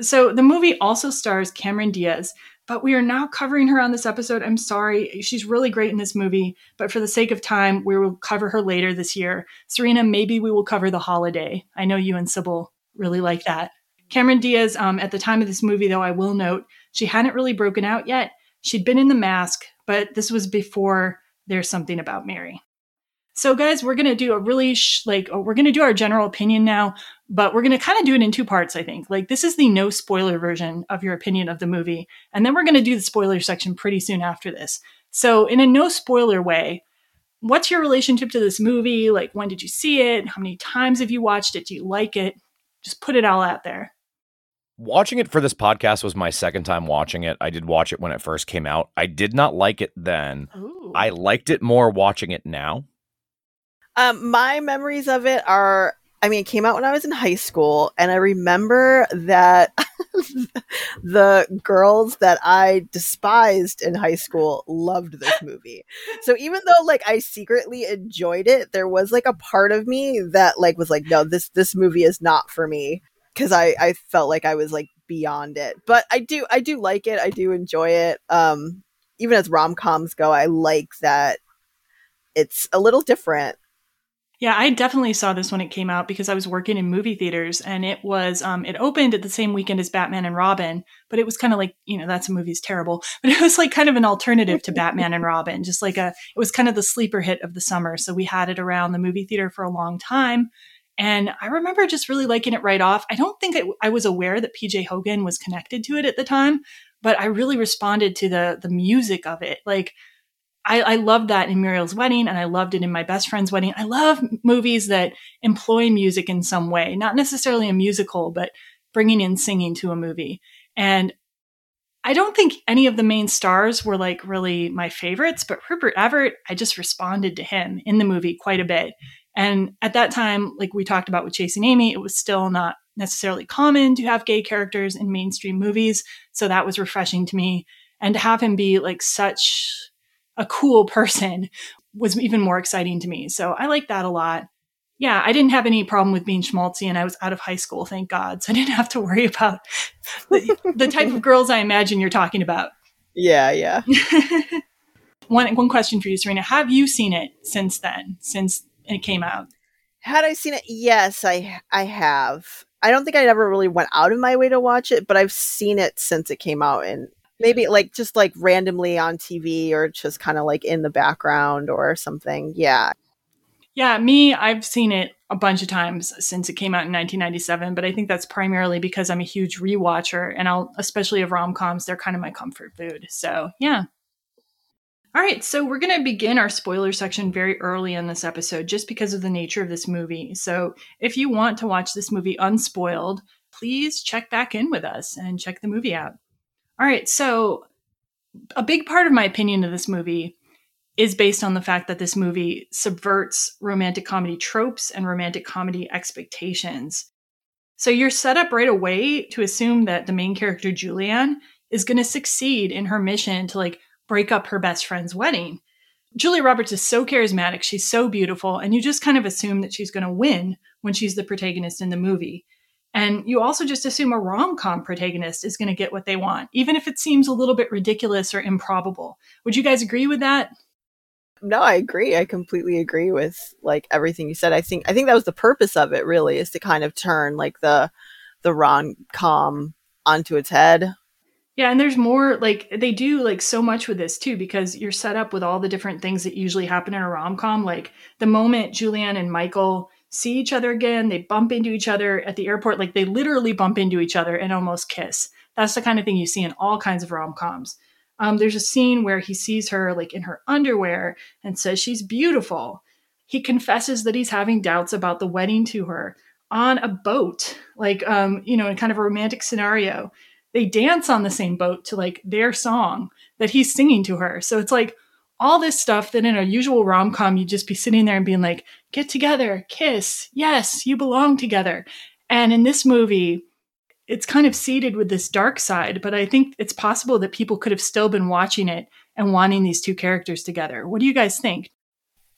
So the movie also stars Cameron Diaz, but we are not covering her on this episode. I'm sorry. She's really great in this movie, but for the sake of time, we will cover her later this year. Serena, maybe we will cover The Holiday. I know you and Sybil really like that. Cameron Diaz, um, at the time of this movie, though, I will note, she hadn't really broken out yet. She'd been in The Mask, but this was before There's Something About Mary. So, guys, we're going to do a really, sh- like, we're going to do our general opinion now, but we're going to kind of do it in two parts, I think. Like, this is the no spoiler version of your opinion of the movie. And then we're going to do the spoiler section pretty soon after this. So, in a no spoiler way, what's your relationship to this movie? Like, when did you see it? How many times have you watched it? Do you like it? Just put it all out there. Watching it for this podcast was my second time watching it. I did watch it when it first came out. I did not like it then. Ooh. I liked it more watching it now. Um, my memories of it are I mean, it came out when I was in high school, and I remember that [LAUGHS] the girls that I despised in high school loved this movie. So even though like I secretly enjoyed it, there was like a part of me that like was like, no, this this movie is not for me because I I felt like I was like beyond it. But I do I do like it. I do enjoy it. Um, even as rom coms go, I like that it's a little different yeah, I definitely saw this when it came out because I was working in movie theaters and it was um it opened at the same weekend as Batman and Robin, but it was kind of like, you know, that's a movie's terrible, [LAUGHS] but it was like kind of an alternative to Batman and Robin, just like a it was kind of the sleeper hit of the summer. So we had it around the movie theater for a long time. And I remember just really liking it right off. I don't think I, I was aware that PJ Hogan was connected to it at the time, but I really responded to the the music of it. Like I, I loved that in Muriel's wedding and I loved it in my best friend's wedding. I love movies that employ music in some way, not necessarily a musical, but bringing in singing to a movie. And I don't think any of the main stars were like really my favorites, but Rupert Everett, I just responded to him in the movie quite a bit. And at that time, like we talked about with Chasing Amy, it was still not necessarily common to have gay characters in mainstream movies. So that was refreshing to me. And to have him be like such a cool [LAUGHS] person was even more exciting to me. So I like that a lot. Yeah, I didn't have any problem with being schmaltzy and I was out of high school, thank God. So I didn't have to worry about [LAUGHS] the, the type of girls I imagine you're talking about. Yeah, yeah. [LAUGHS] one one question for you, Serena. Have you seen it since then, since it came out? Had I seen it? Yes, I I have. I don't think I ever really went out of my way to watch it, but I've seen it since it came out and maybe like just like randomly on TV or just kind of like in the background or something. Yeah. Yeah, me, I've seen it a bunch of times since it came out in 1997, but I think that's primarily because I'm a huge rewatcher and I'll especially of rom-coms, they're kind of my comfort food. So, yeah. All right, so we're going to begin our spoiler section very early in this episode just because of the nature of this movie. So, if you want to watch this movie unspoiled, please check back in with us and check the movie out. All right, so a big part of my opinion of this movie is based on the fact that this movie subverts romantic comedy tropes and romantic comedy expectations. So you're set up right away to assume that the main character, Julianne, is going to succeed in her mission to like break up her best friend's wedding. Julia Roberts is so charismatic, she's so beautiful, and you just kind of assume that she's going to win when she's the protagonist in the movie. And you also just assume a rom com protagonist is going to get what they want, even if it seems a little bit ridiculous or improbable. Would you guys agree with that? No, I agree. I completely agree with like everything you said. I think I think that was the purpose of it really is to kind of turn like the the rom com onto its head. Yeah, and there's more like they do like so much with this too because you're set up with all the different things that usually happen in a rom com. Like the moment Julianne and Michael see each other again, they bump into each other at the airport, like they literally bump into each other and almost kiss. That's the kind of thing you see in all kinds of rom coms. Um, there's a scene where he sees her like in her underwear and says she's beautiful. He confesses that he's having doubts about the wedding to her on a boat, like um, you know, in kind of a romantic scenario. They dance on the same boat to like their song that he's singing to her. So it's like all this stuff that in a usual rom com you'd just be sitting there and being like, get together, kiss, yes, you belong together. And in this movie, it's kind of seeded with this dark side, but I think it's possible that people could have still been watching it and wanting these two characters together. What do you guys think?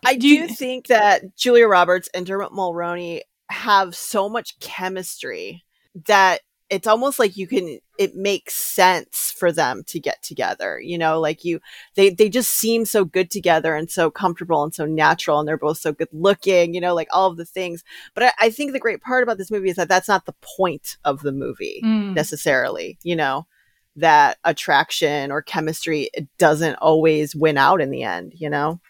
I do, you- think that Julia Roberts and Dermot Mulroney have so much chemistry that it's almost like you can it makes sense for them to get together you know like you they they just seem so good together and so comfortable and so natural and they're both so good looking you know like all of the things but i, I think the great part about this movie is that that's not the point of the movie mm. necessarily you know that attraction or chemistry it doesn't always win out in the end you know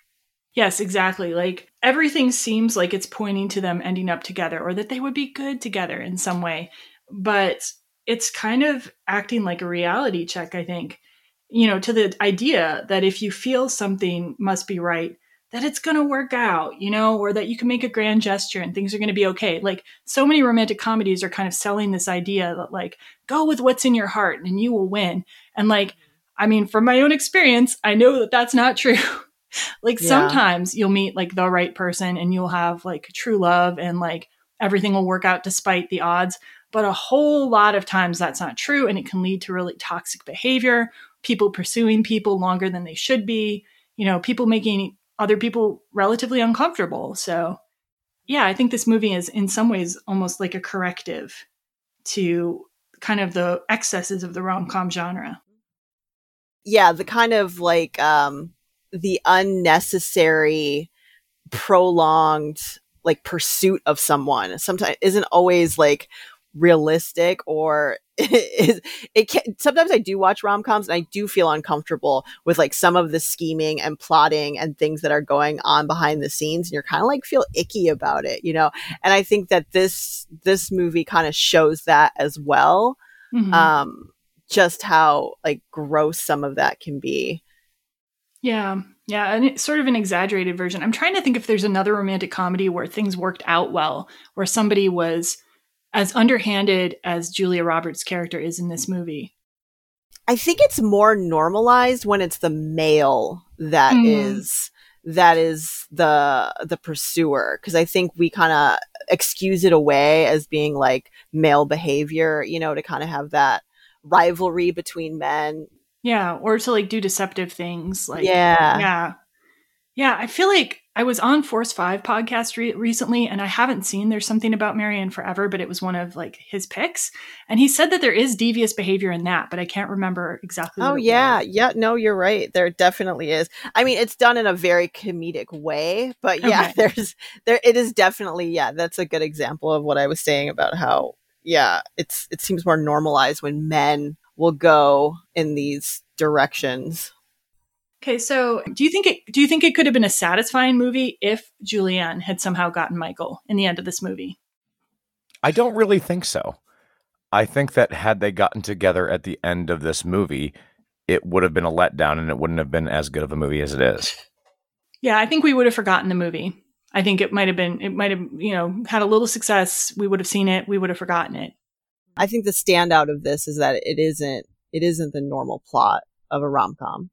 Yes, exactly. Like everything seems like it's pointing to them ending up together or that they would be good together in some way but it's kind of acting like a reality check, I think, you know, to the idea that if you feel something must be right, that it's going to work out, you know, or that you can make a grand gesture and things are going to be okay. Like so many romantic comedies are kind of selling this idea that like go with what's in your heart and you will win. And like I mean, from my own experience, I know that that's not true. [LAUGHS] like yeah. sometimes you'll meet like the right person and you'll have like true love and like everything will work out despite the odds. But a whole lot of times that's not true and it can lead to really toxic behavior, people pursuing people longer than they should be, you know, people making other people relatively uncomfortable. So, yeah, I think this movie is in some ways almost like a corrective to kind of the excesses of the rom-com genre. Yeah, the kind of like um the unnecessary prolonged like pursuit of someone sometimes isn't always like realistic or [LAUGHS] is it can sometimes I do watch rom-coms and I do feel uncomfortable with like some of the scheming and plotting and things that are going on behind the scenes and you're kind of like feel icky about it, you know. And I think that this this movie kind of shows that as well. Mm-hmm. Um just how like gross some of that can be. Yeah. Yeah, and it's sort of an exaggerated version. I'm trying to think if there's another romantic comedy where things worked out well, where somebody was as underhanded as Julia Roberts' character is in this movie. I think it's more normalized when it's the male that mm. is that is the the pursuer because I think we kind of excuse it away as being like male behavior, you know, to kind of have that rivalry between men. Yeah, or to like do deceptive things like Yeah. Yeah. Yeah, I feel like I was on Force Five podcast re- recently, and I haven't seen There's Something About Mary in Forever, but it was one of like his picks, and he said that there is devious behavior in that, but I can't remember exactly. Oh yeah, was. yeah, no, you're right. There definitely is. I mean, it's done in a very comedic way, but yeah, okay. [LAUGHS] there's there. It is definitely yeah. That's a good example of what I was saying about how yeah, it's it seems more normalized when men will go in these directions. Okay, so do you think it do you think it could have been a satisfying movie if Julianne had somehow gotten Michael in the end of this movie? I don't really think so. I think that had they gotten together at the end of this movie, it would have been a letdown and it wouldn't have been as good of a movie as it is. Yeah, I think we would have forgotten the movie. I think it might have been it might have, you know, had a little success. We would have seen it, we would have forgotten it. I think the standout of this is that it isn't it isn't the normal plot of a rom com.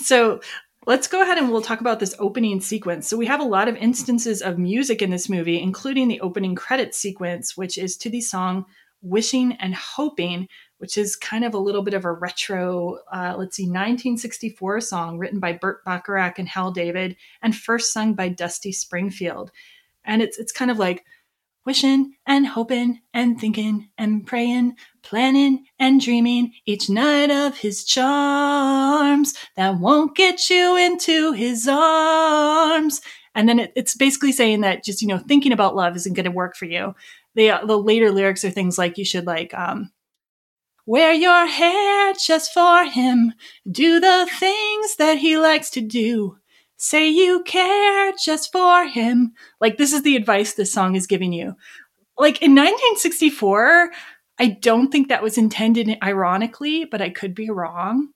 So let's go ahead and we'll talk about this opening sequence. So we have a lot of instances of music in this movie, including the opening credit sequence, which is to the song Wishing and Hoping, which is kind of a little bit of a retro, uh, let's see, 1964 song written by Burt Bacharach and Hal David and first sung by Dusty Springfield. And it's, it's kind of like, wishing and hoping and thinking and praying, planning and dreaming each night of his charms that won't get you into his arms. And then it, it's basically saying that just, you know, thinking about love isn't going to work for you. The, uh, the later lyrics are things like you should like, um, wear your hair just for him, do the things that he likes to do. Say you care just for him. Like, this is the advice this song is giving you. Like, in 1964, I don't think that was intended ironically, but I could be wrong.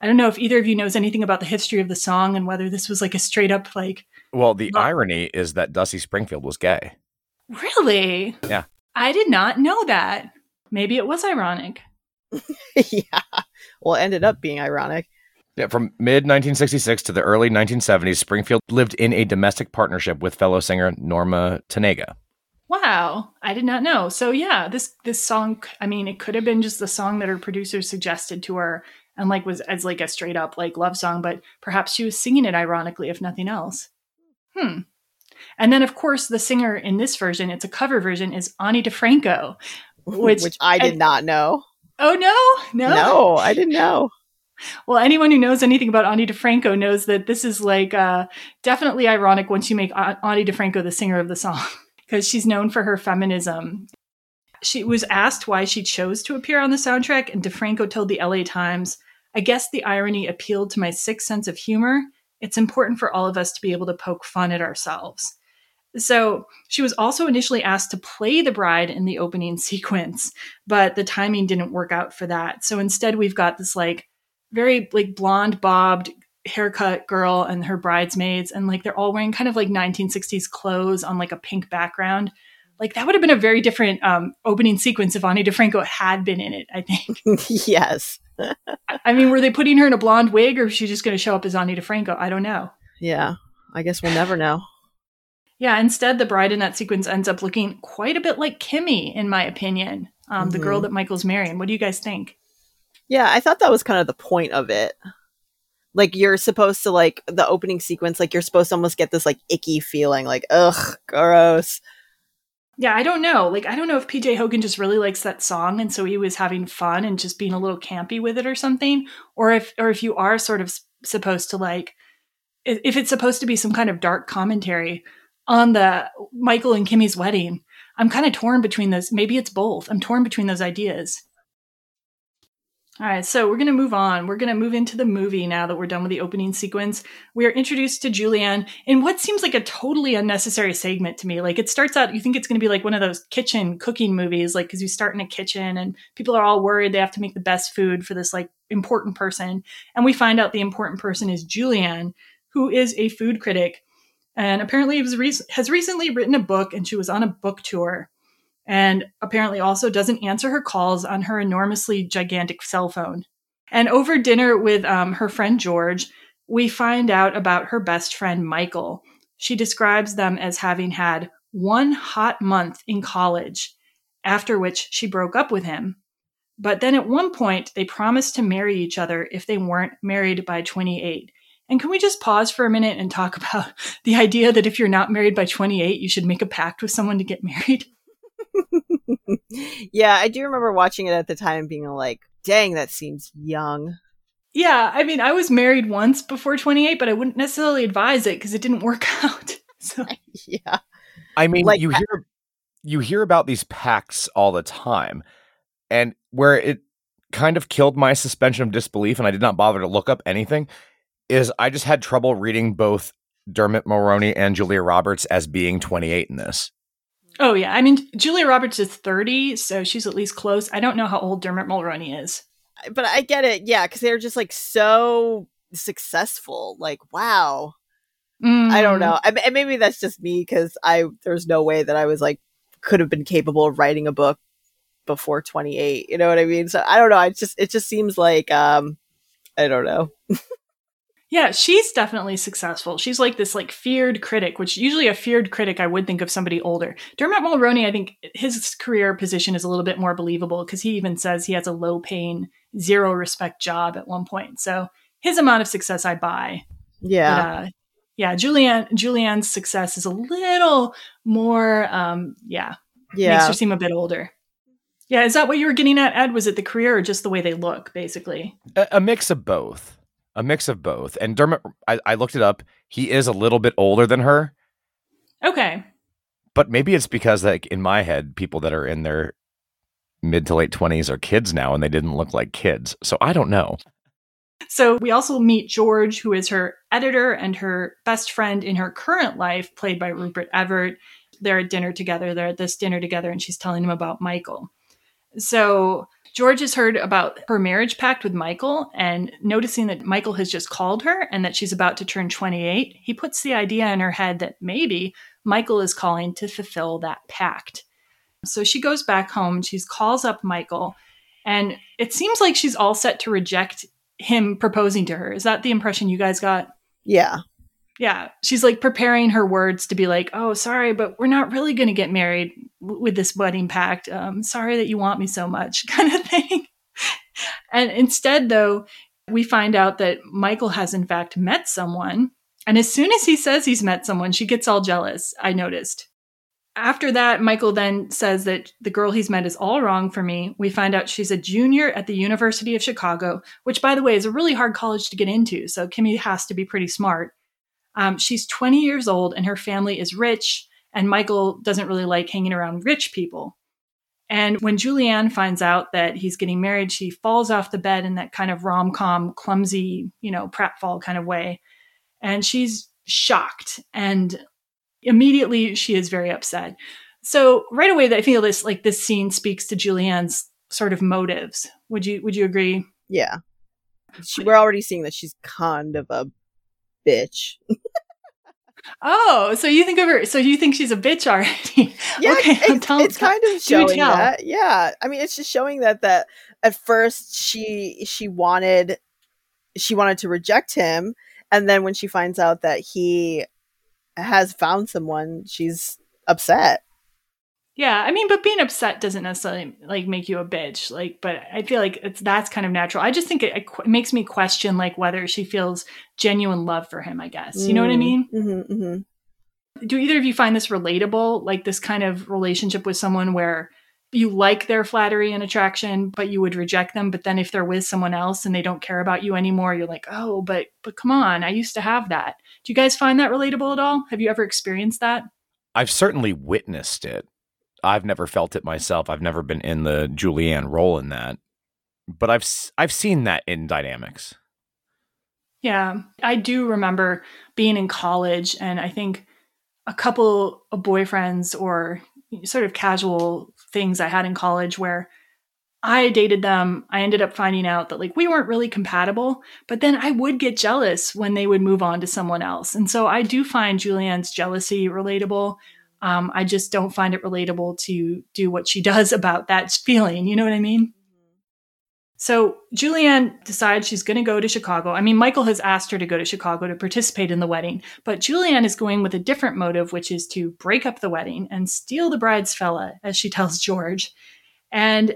I don't know if either of you knows anything about the history of the song and whether this was like a straight up, like. Well, the irony is that Dusty Springfield was gay. Really? Yeah. I did not know that. Maybe it was ironic. [LAUGHS] yeah. Well, it ended up being ironic. Yeah, from mid 1966 to the early 1970s, Springfield lived in a domestic partnership with fellow singer Norma Tanega. Wow, I did not know. So yeah, this this song, I mean, it could have been just the song that her producer suggested to her and like was as like a straight up like love song, but perhaps she was singing it ironically if nothing else. Hmm. And then of course the singer in this version, it's a cover version, is Ani DiFranco, which, which I did not know. Oh no, no, no, I didn't know. Well, anyone who knows anything about Ani DiFranco knows that this is like uh, definitely ironic once you make Ani DiFranco the singer of the song [LAUGHS] because she's known for her feminism. She was asked why she chose to appear on the soundtrack, and DiFranco told the LA Times, I guess the irony appealed to my sick sense of humor. It's important for all of us to be able to poke fun at ourselves. So she was also initially asked to play the bride in the opening [LAUGHS] sequence, but the timing didn't work out for that. So instead, we've got this like very like blonde bobbed haircut girl and her bridesmaids and like they're all wearing kind of like 1960s clothes on like a pink background like that would have been a very different um, opening sequence if Ani DiFranco had been in it. I think. [LAUGHS] yes. [LAUGHS] I mean, were they putting her in a blonde wig, or was she just going to show up as Ani DiFranco? I don't know. Yeah, I guess we'll never know. Yeah. Instead, the bride in that sequence ends up looking quite a bit like Kimmy, in my opinion, um, mm-hmm. the girl that Michael's marrying. What do you guys think? Yeah, I thought that was kind of the point of it. Like you're supposed to like the opening sequence, like you're supposed to almost get this like icky feeling, like ugh, gross. Yeah, I don't know. Like I don't know if PJ Hogan just really likes that song and so he was having fun and just being a little campy with it or something, or if or if you are sort of supposed to like if it's supposed to be some kind of dark commentary on the Michael and Kimmy's wedding. I'm kind of torn between those. Maybe it's both. I'm torn between those ideas. All right, so we're going to move on. We're going to move into the movie now that we're done with the opening sequence. We are introduced to Julianne in what seems like a totally unnecessary segment to me. Like it starts out, you think it's going to be like one of those kitchen cooking movies, like because you start in a kitchen and people are all worried they have to make the best food for this like important person. And we find out the important person is Julianne, who is a food critic. And apparently re- has recently written a book and she was on a book tour and apparently also doesn't answer her calls on her enormously gigantic cell phone. And over dinner with um, her friend George, we find out about her best friend Michael. She describes them as having had one hot month in college, after which she broke up with him. But then at one point, they promised to marry each other if they weren't married by 28. And can we just pause for a minute and talk [LAUGHS] about the idea that if you're not married by 28, you should make a pact with someone to get married? [LAUGHS] yeah, I do remember watching it at the time being like, dang, that seems young. Yeah, I mean, I was married once before 28, but I wouldn't necessarily advise it because it didn't work [LAUGHS] out. So [LAUGHS] yeah. I mean, like, you hear you hear about these pacts all the time. And where it kind of killed my suspension of disbelief and I did not bother to look up anything is I just had trouble reading both Dermot Mulroney and Julia Roberts as being 28 in this. Oh yeah, I mean Julia Roberts is thirty, so she's at least close. I don't know how old Dermot Mulroney is, but I get it. Yeah, because they're just like so successful. Like wow, mm. I don't mm. know. I, maybe that's just me because I there's no way that I was like could have been capable of writing a book before 28. You know what I mean? So I don't know. I just it just seems like um I don't know. [LAUGHS] Yeah, she's definitely successful. She's like this like feared critic, which usually a feared critic I would think of somebody older. Dermot Mulroney, I think his career position is a little bit more believable because he even says he has a low paying, zero respect job at one point. So his amount of success I buy. Yeah. But, uh, yeah, Julianne Julianne's success is a little more um yeah, Yeah. makes her seem a bit older. Yeah, is that what you were getting at, Ed? Was it the career or just the way they look, basically? A, a mix of both. A mix of both. And Dermot, I, I looked it up. He is a little bit older than her, Okay. but maybe it's because, like in my head, people that are in their mid to late twenties are kids now, and they didn't look like kids. So I don't know. So we also meet George, who is her editor and her best friend in her current life, played by Rupert Everett. They're at dinner together. They're at this dinner together, and she's telling him about Michael. So George has heard about her marriage pact with Michael and noticing that Michael has just called her and that she's about to turn 28, he puts the idea in her head that maybe Michael is calling to fulfill that pact. So she goes back home, she calls up Michael, and it seems like she's all set to reject him proposing to her. Is that the impression you guys got? Yeah. Yeah, she's like preparing her words to be like, "Oh, sorry, but we're not really going to get married w- with this wedding pact. Um, sorry that you want me so much," [LAUGHS] kind of thing. and instead, though, we find out that Michael has in fact met someone, and as soon as he says he's met someone, she gets all jealous. I noticed. After that, Michael then says that the girl he's met is all wrong for me. We find out she's a junior at the University of Chicago, which, by the way, is a really hard college to get into. So Kimmy has to be pretty smart. Um, she's 20 years old and her family is rich, and Michael doesn't really like hanging around rich people. And when Julianne finds out that he's getting married, she falls off the bed in that kind of rom com, clumsy, you know, pratfall kind of way. And she's shocked. And immediately she is very upset. So right away, that I feel this like this scene speaks to Julianne's sort of motives. Would you would you agree? Yeah. She, we're already seeing that she's kind of a bitch. Oh, so you think of her? So you think she's a bitch already? [LAUGHS] Yeah, okay, it's, tell- it's kind of showing tell. that. Yeah, I mean, it's just showing that that at first she she wanted she wanted to reject him, and then when she finds out that he has found someone, she's upset. Yeah, I mean, but being upset doesn't necessarily like make you a bitch. Like, but I feel like it's that's kind of natural. I just think it, it makes me question like whether she feels genuine love for him. I guess you know what I mean. Mm-hmm, mm-hmm. Do either of you find this relatable? Like this kind of relationship with someone where you like their flattery and attraction, but you would reject them. But then if they're with someone else and they don't care about you anymore, you're like, oh, but but come on, I used to have that. Do you guys find that relatable at all? Have you ever experienced that? I've certainly witnessed it. I've never felt it myself. I've never been in the Julianne role in that, but I've I've seen that in dynamics. Yeah, I do remember being in college, and I think a couple of boyfriends or sort of casual things I had in college where I dated them. I ended up finding out that like we weren't really compatible, but then I would get jealous when they would move on to someone else. And so I do find Julianne's jealousy relatable. Um, I just don't find it relatable to do what she [LAUGHS] does about that feeling. You know what I mean? So Julianne decides she's going to go to Chicago. I mean, Michael has asked her to go to Chicago to participate in the wedding, but Julianne is going with a different motive, which is to break up the wedding and steal the bride's fella, as she [LAUGHS] tells George. And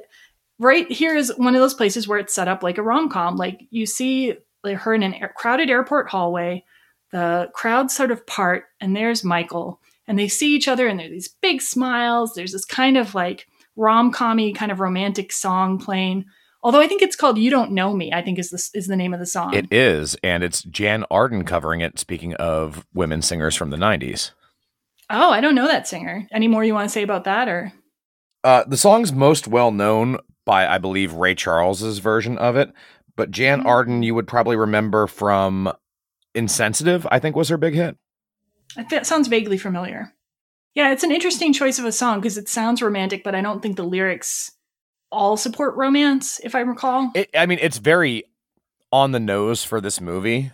right here is one of those places where it's set up like a rom com. Like you see like, her in an air- crowded airport hallway, the crowd sort of part, and there's Michael, and they see each other, and there's these big smiles. There's this kind of like rom commy kind of romantic song playing. Although I think it's called "You Don't Know Me," I think is the is the name of the song. It is, and it's Jann Arden covering it. Speaking of women singers from the '90s, oh, I don't know that singer. Any more you want to say about that, or uh, the song's most well known by, I believe, Ray Charles's version of it. But Jann Mhm. Arden, you would probably remember from "Insensitive." I think was her big hit. It sounds vaguely familiar. Yeah, it's an interesting choice of a song because it sounds romantic, but I don't think the lyrics all support romance, if I recall. It, I mean, it's very on the nose for this movie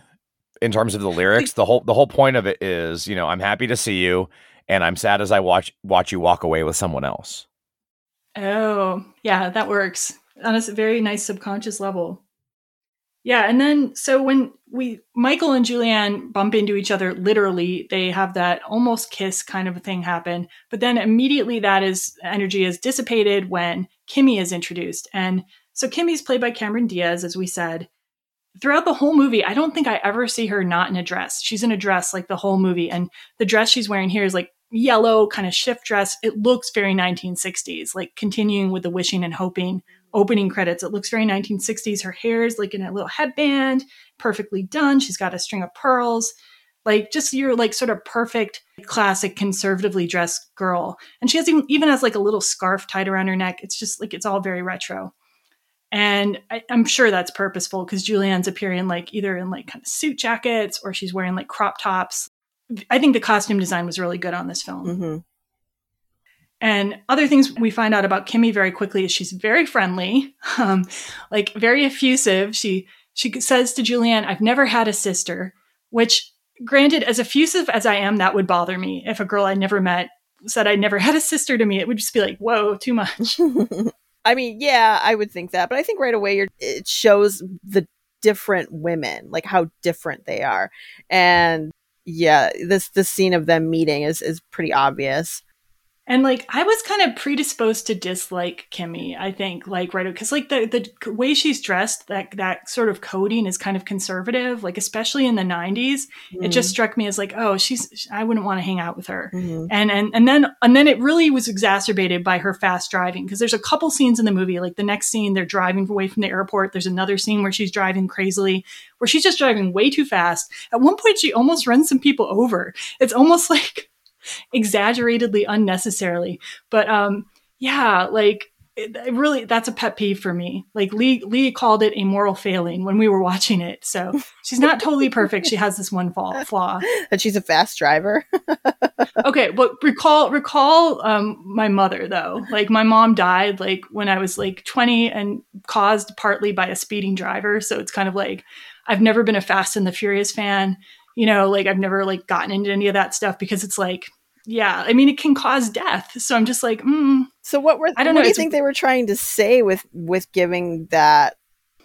in terms of the lyrics. The whole the whole point of it is, you know, I'm happy to see you, and I'm sad as I watch watch you walk away with someone else. Oh, yeah, that works on a very nice subconscious level. Yeah, and then so when we Michael and Julianne bump into each other literally, they have that almost kiss kind of a thing happen, but then immediately that is energy is dissipated when Kimmy is introduced. And so Kimmy's played by Cameron Diaz as we said. Throughout the whole movie, I don't think I ever see her not in a dress. She's in a dress like the whole movie and the dress she's wearing here is like yellow kind of shift dress. It looks very 1960s, like continuing with the wishing and hoping opening credits. It looks very 1960s. Her hair is like in a little headband, perfectly done. She's got a string of pearls. Like just your like sort of perfect classic conservatively dressed girl. And she has even, even has like a little scarf tied around her neck. It's just like it's all very retro. And I, am sure that's purposeful because Julianne's appearing like either in like kind of suit jackets or she's wearing like crop tops. I think the costume design was really good on this film. Mm-hmm. And other things we find out about Kimmy very quickly is she's very friendly, [LAUGHS] um, like very effusive. She she says to Julianne, "I've never had a sister," which, granted, as effusive as I am, that would bother me if a girl I never met said I never had a sister to me. It would just be like, "Whoa, too much." [LAUGHS] I mean, yeah, I would think that, but I think right away it shows the different women, like how different they are, and yeah, this this scene of them meeting is is pretty obvious. And like I was kind of predisposed to dislike Kimmy, I think, like right because like the the way she's dressed, that that sort of coding is kind of conservative, like especially in the '90s. Mm-hmm. It just struck me as like, oh, she's I wouldn't want to hang out with her. Mm-hmm. And and and then and then it really was exacerbated by her fast driving because there's a couple scenes in the movie, like the next scene they're driving away from the airport. There's another scene where she's driving crazily, where she's just driving way too fast. At one point, she almost runs some people over. It's almost [LAUGHS] like exaggeratedly unnecessarily. But um, yeah, like it, it really that's a pet peeve for me. Like Lee Lee called it a moral failing when we were watching it. So she's not totally perfect. She has this one flaw. [LAUGHS] flaw. That she's a fast driver. [LAUGHS] okay, but recall recall um, my mother though. Like my mom died like when I was like 20 and caused partly by a speeding driver. So it's kind of like I've never been a Fast and the Furious fan you know like i've never like gotten into any of that stuff because it's like yeah i mean it can cause death so i'm just like mm, so what were i don't what know do you think they were trying to say with with giving that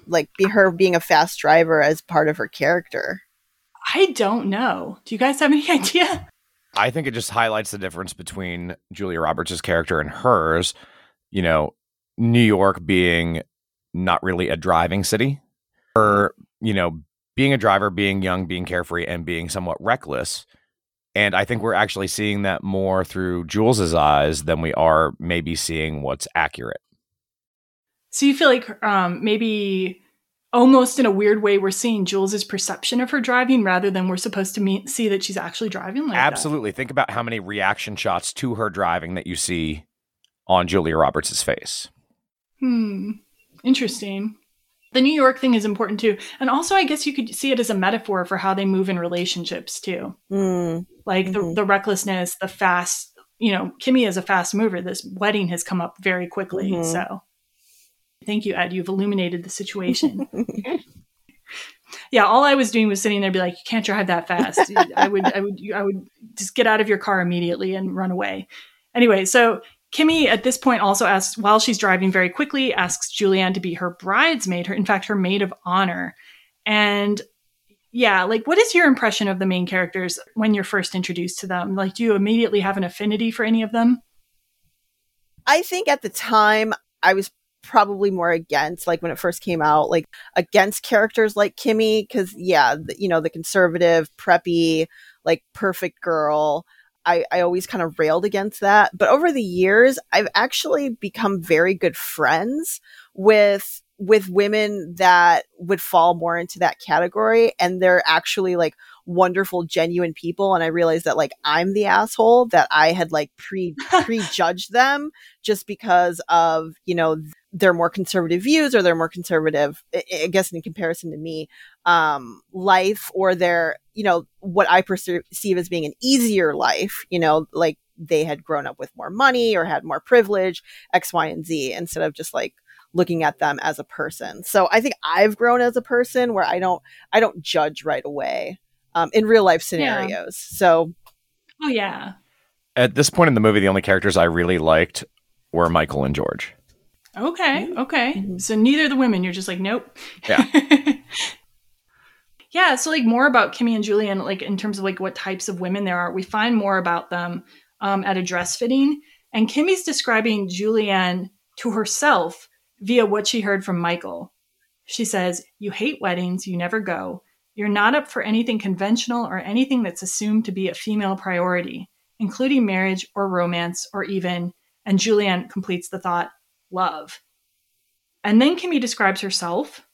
like be her being a fast driver as part of her character? I don't know. Do you guys have any [LAUGHS] idea? I think it just highlights the difference between julia roberts' character and hers you know new york being not really a driving city her you know being a driver, being young, being carefree, and being somewhat reckless. And I think we're actually seeing that more through Jules's eyes than we are maybe seeing what's accurate. So you feel like um, maybe almost in a weird way we're seeing Jules's perception of her driving rather than we're supposed to meet, see that she's actually driving like Absolutely. That. Think about how many reaction shots to her driving that you see on Julia Roberts' face. Hmm. Interesting the New York thing is important too. And also, I guess you could see it as a metaphor for how they move in relationships too. Mm. Like mm-hmm. the, the recklessness, the fast, you know, Kimmy is a fast mover. This wedding has come up very quickly. Mm-hmm. So thank you, Ed. You've illuminated the situation. [LAUGHS] yeah, all I was doing was sitting there, be like, "You can't drive that fast." [LAUGHS] I would, I would, I would just get out of your car immediately and run away. Anyway, so Kimmy at this point also asks, while she's driving very quickly, asks Julianne to be her bridesmaid, her in fact her maid of honor. And yeah, like what is your impression of the main characters when you're first introduced to them? Like do you immediately have an affinity for any of them? I think at the time I was probably more against like when it first came out like against characters like Kimmy cuz yeah, the, you know, the conservative, preppy, like perfect girl I, I always kind of railed against that. But over the years, I've actually become very good friends with with women that would fall more into that category and they're actually like wonderful genuine people and i realized that like i'm the asshole that i had like pre [LAUGHS] prejudged them just because of you know their more conservative views or their more conservative i guess in comparison to me um life or their you know what i perceive as being an easier life you know like they had grown up with more money or had more privilege x y and z instead of just like looking at them as a person. So i think i've grown as a person where i don't i don't judge right away um, in real life scenarios yeah. so oh yeah at this point in the movie the only characters i really liked were Michael and George. Okay, okay. So neither the women, you're just like, nope. Yeah. [LAUGHS] yeah, so like more about Kimmy and Julian, like in terms of like what types of women there are, we find more about them um, at a dress fitting. And Kimmy's describing Julianne to herself via what she heard from Michael. She says, You hate weddings, you never go. You're not up for anything conventional or anything that's assumed to be a female priority, including marriage or romance or even, and Julianne completes the thought, love. And then Kimmy describes herself.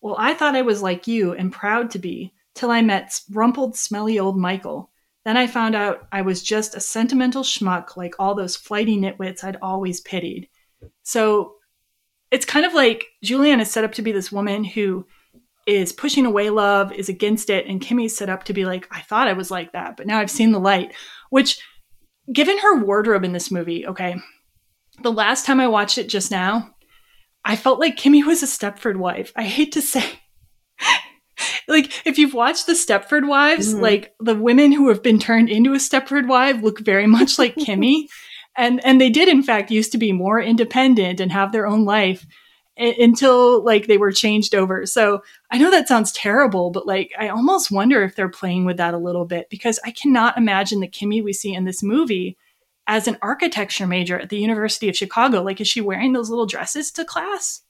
Well, I thought I was like you and proud to be till I met rumpled, smelly old Michael. Then I found out I was just a sentimental schmuck like all those flighty nitwits I'd always pitied. So it's kind of like Julianne is set up to be this woman who is pushing away love, is against it, and Kimmy's set up to be like, I thought I was like that, but now I've seen the light. Which, given her wardrobe in this movie, okay, the last time I watched it just now, I felt like Kimmy was a Stepford wife. I hate to say. [LAUGHS] like if you've watched the Stepford wives, Mhm. like the women who have been turned into a Stepford wife look very much like [LAUGHS] Kimmy. And and they did in fact used to be more independent and have their own life until like they were changed over. So I know that sounds terrible, but like I almost wonder if they're playing with that a little bit because I cannot imagine the Kimmy we see in this movie as an architecture major at the University of Chicago. Like, is she wearing those little dresses to class?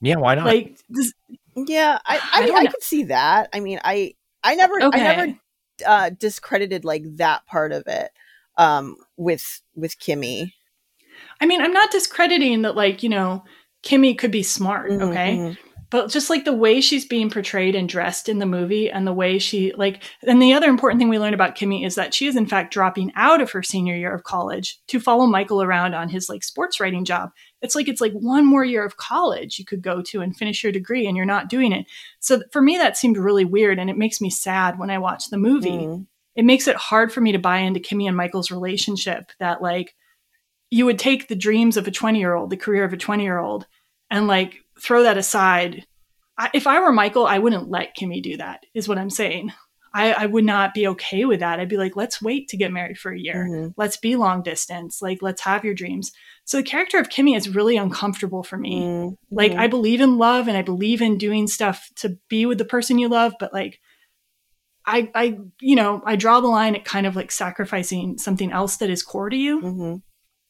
Yeah, why not? Like, this, Yeah, I I I, I, could see that. I mean, I I never Okay. I never uh discredited like that part of it um with with Kimmy. I mean, I'm not discrediting that, like, you know, Kimmy could be smart, Mhm, okay? mhm. But just like the way she's being portrayed and dressed in the movie and the way she, like, and the other important thing we learned about Kimmy is that she is, in fact, dropping out of her senior year of college to follow Michael around on his, like, sports writing job. It's like, it's like one more year of college you could go to and finish your degree and you're not doing it. So for me, that seemed really weird and it makes me sad when I watch the movie. Mm. it makes it hard for me to buy into Kimmy and Michael's relationship that like you would take the dreams of a 20 year old, the career of a 20 year old, and like throw that aside. I, if I were Michael, I wouldn't let Kimmy do that, is what I'm saying. I, I would not be okay with that. I'd be like, let's wait to get married for a year. Mhm. Let's be long distance. Like, let's have your dreams. So the character of Kimmy is really uncomfortable for me. Mm, Like. I believe in love and I believe in doing stuff to be with the person you love, but like, I, I, you know, I draw the line at kind of like sacrificing something else that is core to you. Mhm.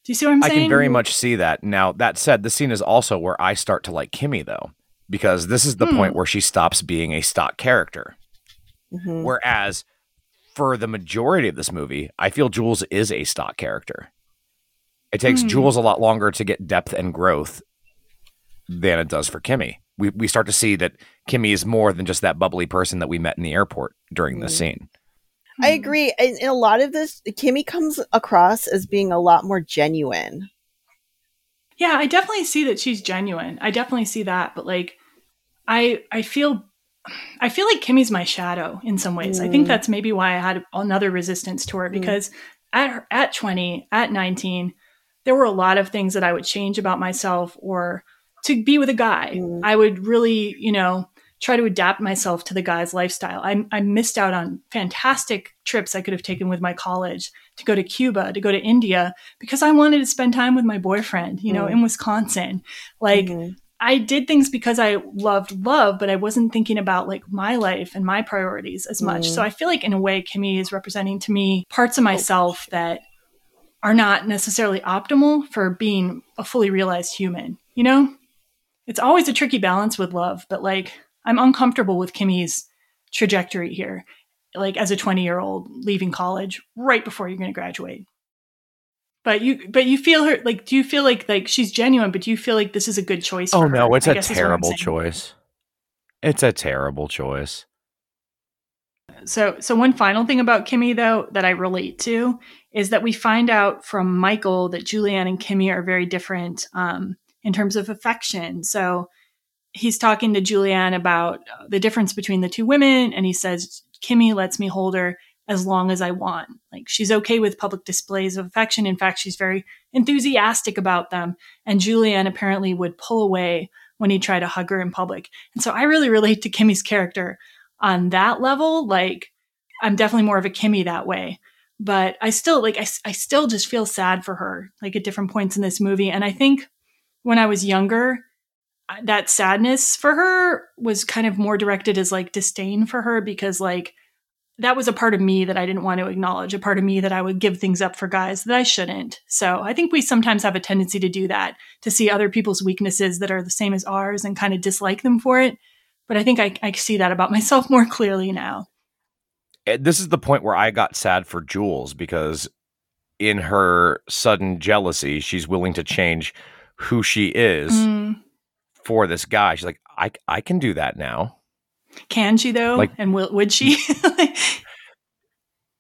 Do you see what I'm I saying? I can very much see that. Now, that said, the scene is also where I start to like Kimmy, though, because this is the Hmm. point where she stops being a stock character. Mhm. Whereas for the majority of this movie, I feel Jules is a stock character. It takes Hmm. Jules a lot longer to get depth and growth than it does for Kimmy. We, we start to see that Kimmy is more than just that bubbly person that we met in the airport during this scene. I hmm. agree. In, in a lot of this, Kimmy comes across as being a lot more genuine. Yeah, I definitely see that she's genuine. I definitely see that, but like I I feel I feel like Kimmy's my shadow in some ways. I think Mm. that's maybe why I had another resistance to her mm. because at her, at 20, at 19, there were a lot of things that I would change about myself or to be with a guy. Mm. I would really, you know, try to adapt myself to the guy's lifestyle. I, I missed out on fantastic trips I could have taken with my college to go to Cuba, to go to India, because I wanted to spend time with my boyfriend, you know, Mm. in Wisconsin. Like, I did things because I loved love, but I wasn't thinking about like my life and my priorities as much. Mm. So I feel like in a way, Kimmy is representing to me parts of myself that are not necessarily optimal for being a fully realized human. You know, it's always a tricky balance with love, but like I'm uncomfortable with Kimmy's trajectory here. Like as a 20 year old leaving college right before you're going to graduate. But you, but you feel her like. Do you feel like like she's genuine? But do you feel like this is a good choice? Oh for no, her, it's I a guess is what I'm terrible choice. It's a terrible choice. So, so one final thing about Kimmy though that I relate to is that we find out from Michael that Julianne and Kimmy are very different um, in terms of affection. So he's talking to Julianne about uh, the difference between the two women, and he says Kimmy lets me hold her as long as I want. Like she's okay with public displays of affection. In fact, she's very enthusiastic about them. And Julianne apparently would pull away when he tried to hug her in public. And so I really relate to Kimmy's character on that level. Like I'm definitely more of a Kimmy that way. but I still like I, I still just feel sad for her like at different points in this movie and I think when I was younger that sadness for her was kind of more directed as like disdain for her because like that was a part of me that I didn't want to acknowledge, a part of me that I would give things up for guys that I shouldn't. So I think we sometimes have a tendency to do that, to see other people's weaknesses that are the same as ours and kind of dislike them for it. But I think I, I see that about [LAUGHS] myself more clearly now. This is the point where I got sad for Jules because in her sudden jealousy, she's willing to change who she is Mm. For this guy. She's like, I, I can do that now. Can she though? Like- and will, would she? [LAUGHS]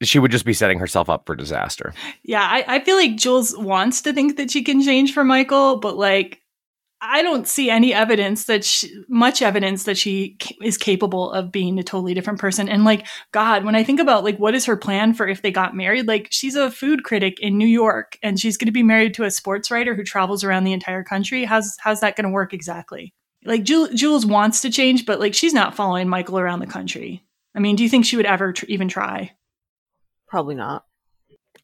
She would just be setting herself up for disaster. yeah, I, I feel like Jules wants to think that she can change for Michael, but like I don't see any evidence that she, much evidence that she is capable of being a totally different person. And like God, when I think about like what is her plan for if they got married, like she's a food critic in New York and she's going to be married to a sports writer who travels around the entire country. How's how's that going to work exactly? Like Jul- Jules wants to change, but like she's not following Michael around the country. I mean, do you think she would ever tr- even try? Probably not.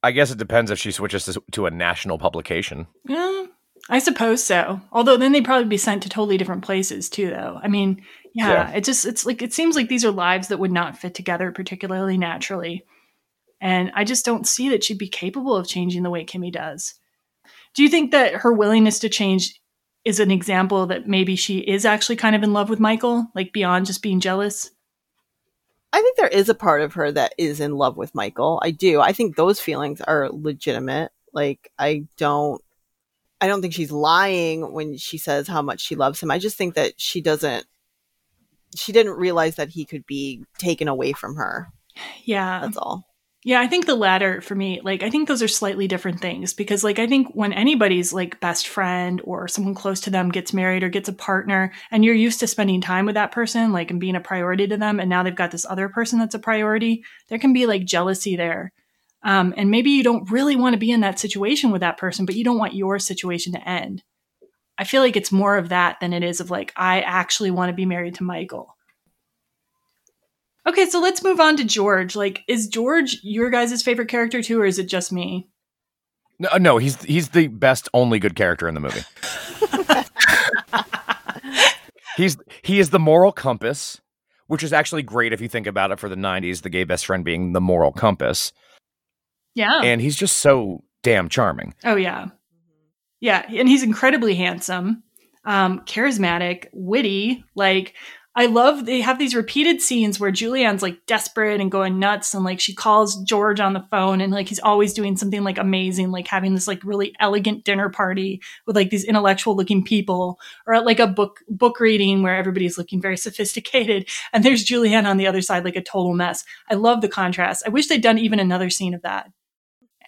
I guess it depends if she switches to, to a national publication. Yeah, I suppose so. Although then they'd probably be sent to totally different places too, though. I mean, yeah, Yeah. it just it's like it seems like these are lives that would not fit together particularly naturally. And I just don't see that she'd be capable of changing the way Kimmy does. Do you think that her willingness to change is an example that maybe she is actually kind of in love with Michael, like beyond just being jealous? I think there is a part of her that is in love with Michael. I do. I think those feelings are legitimate. Like I don't I don't think she's lying when she says how much she loves him. I just think that she doesn't she didn't realize that he could be taken away from her. Yeah. That's all. Yeah, I think the latter for me, like, I think those are slightly different things because, like, I think when anybody's like best friend or someone close to them gets married or gets a partner and you're used to spending time with that person, like, and being a priority to them, and now they've got this other person that's a priority, there can be like jealousy there. Um, and maybe you don't really want to be in that situation with that person, but you don't want your situation to end. I feel like it's more of that than it is of like, I actually want to be married to Michael. Okay, so let's move on to George. Like, is George your guys' favorite character too, or is it just me? No, no, he's he's the best only good character in the movie. [LAUGHS] he's he is the moral compass, which is actually great if you think about it for the 90s, the gay best friend being the moral compass. Yeah. And he's just so damn charming. oh yeah. Yeah, and he's incredibly handsome, um, charismatic, witty. Like, I love they have these repeated scenes where Julianne's like desperate and going nuts, and like she calls George on the phone, and like he's always doing something like amazing, like having this like really elegant dinner party with like these intellectual looking people, or at like a book book reading where everybody's looking very [LAUGHS] sophisticated, and there's Julianne on the other side like a total mess. I love the contrast. I wish they'd done even another scene of that.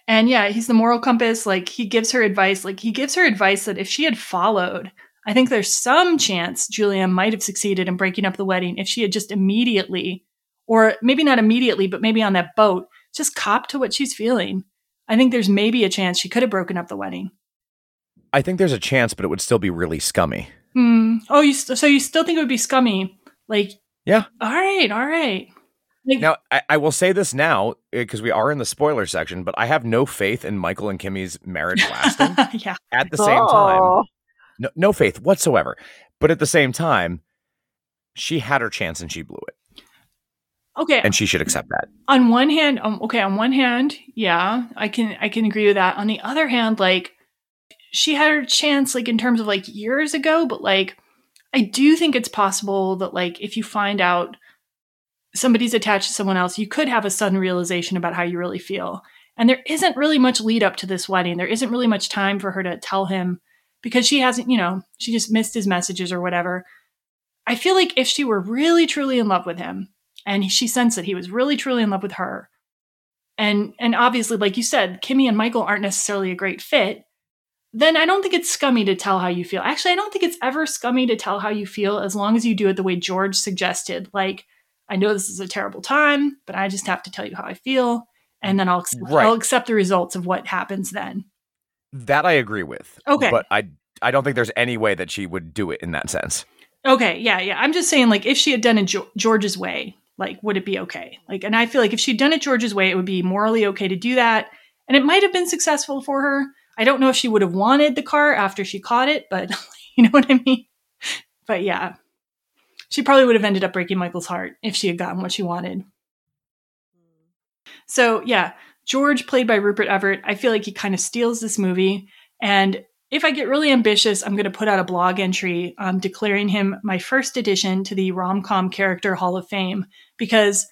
And yeah, he's the moral compass. Like he gives her advice. Like he gives her advice that if she had followed, I think there's some chance Julianne might have succeeded in breaking up the wedding if she had just immediately, or maybe not immediately, but maybe on that boat, just cop to what she's feeling. I think there's maybe a chance she could have broken up the wedding. I think there's a chance, but it would still be really scummy. Hmm. Oh, you st- so you still think it would be scummy? Like, Yeah. all right, all right. Like, Now, I, I will say this now because we are in the spoiler section, but I have no faith in Michael and Kimmy's marriage lasting. [LAUGHS] yeah. At the same time, Oh. no, no faith whatsoever. But at the same time, she had her chance and she blew it, Okay. and she should accept that. on one hand um, okay on one hand yeah i can i can agree with that on the other hand like she had her chance like in terms of like years ago but like i do think it's possible that like if you find out somebody's attached to someone else you could have a sudden realization about how you really feel. And there isn't really much lead up to this wedding. There isn't really much time for her to tell him because she hasn't you know she just missed his messages or whatever. I feel like if she were really truly in love with him and she sensed that he was really truly in love with her and and obviously like you said kimmy and michael aren't necessarily a great fit then i don't think it's scummy to tell how you feel. Actually i don't think it's ever scummy to tell how you feel as long as you do it the way george suggested. Like i know this is a terrible time but i just have to tell you how i feel and then i'll accept, Right. i'll accept the results of what happens then That I agree with. Okay. but I I don't think there's any way that she would do it in that sense. okay yeah yeah i'm just saying like if she had done it jo- george's way Like, would it be okay? Like, and I feel like if she'd done it George's way, it would be morally okay to do that. And it might have been successful for her. I don't know if she would have wanted the car after she caught it, but [LAUGHS] you know what I mean? But yeah, she probably would have ended up breaking Michael's heart if she had gotten what she wanted. So yeah, George, played by Rupert Everett, I feel like he kind of steals this movie. And if I get really ambitious, I'm going to put out a blog entry um, declaring him my first addition to the rom com character Hall of Fame because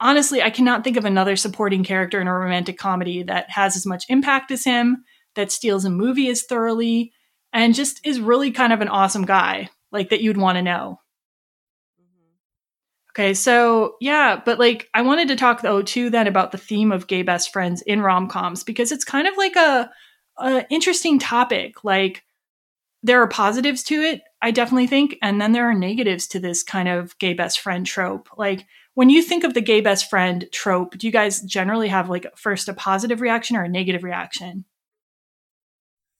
honestly, I cannot think of another supporting character in a romantic comedy that has as much impact as him, that steals a movie as thoroughly, and just is really kind of an awesome guy, like that you'd want to know. Okay, so yeah, but like I wanted to talk though too then about the theme of gay best friends in rom coms because it's kind of like a, a interesting topic. Like there are positives to it, I definitely think, and then there are negatives to this kind of gay best friend trope. Like when you think of the gay best friend trope, do you guys generally have like first a positive reaction or a negative reaction?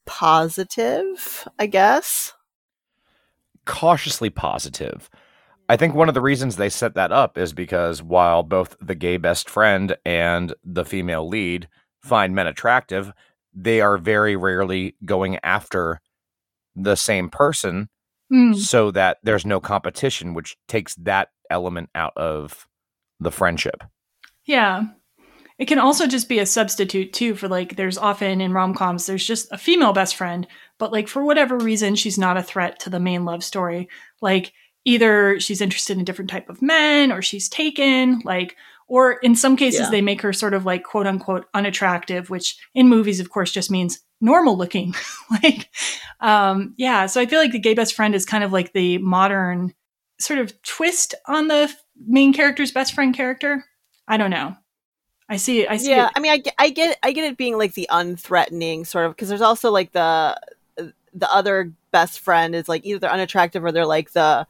Positive, I guess. Cautiously positive. I think one of the reasons they set that up is because while both the gay best friend and the female lead find men attractive, they are very rarely going after the same person Mm. so that there's no competition, which takes that element out of the friendship. Yeah. It can also just be a substitute too for like there's often in rom-coms there's just a female best friend, but like for whatever reason she's not a threat to the main love story. Like either she's interested in a different type of men or she's taken, like or in some cases Yeah. they make her sort of like quote unquote unattractive, which in movies of course just means normal looking. [LAUGHS] like um yeah, so I feel like the gay best friend is kind of like the modern sort of twist on the main character's best friend character. I don't know. I see it. I see yeah, it. I mean, I get, I get, I get it being like the unthreatening sort of because there's also like the the other best friend is like either they're unattractive or they're like the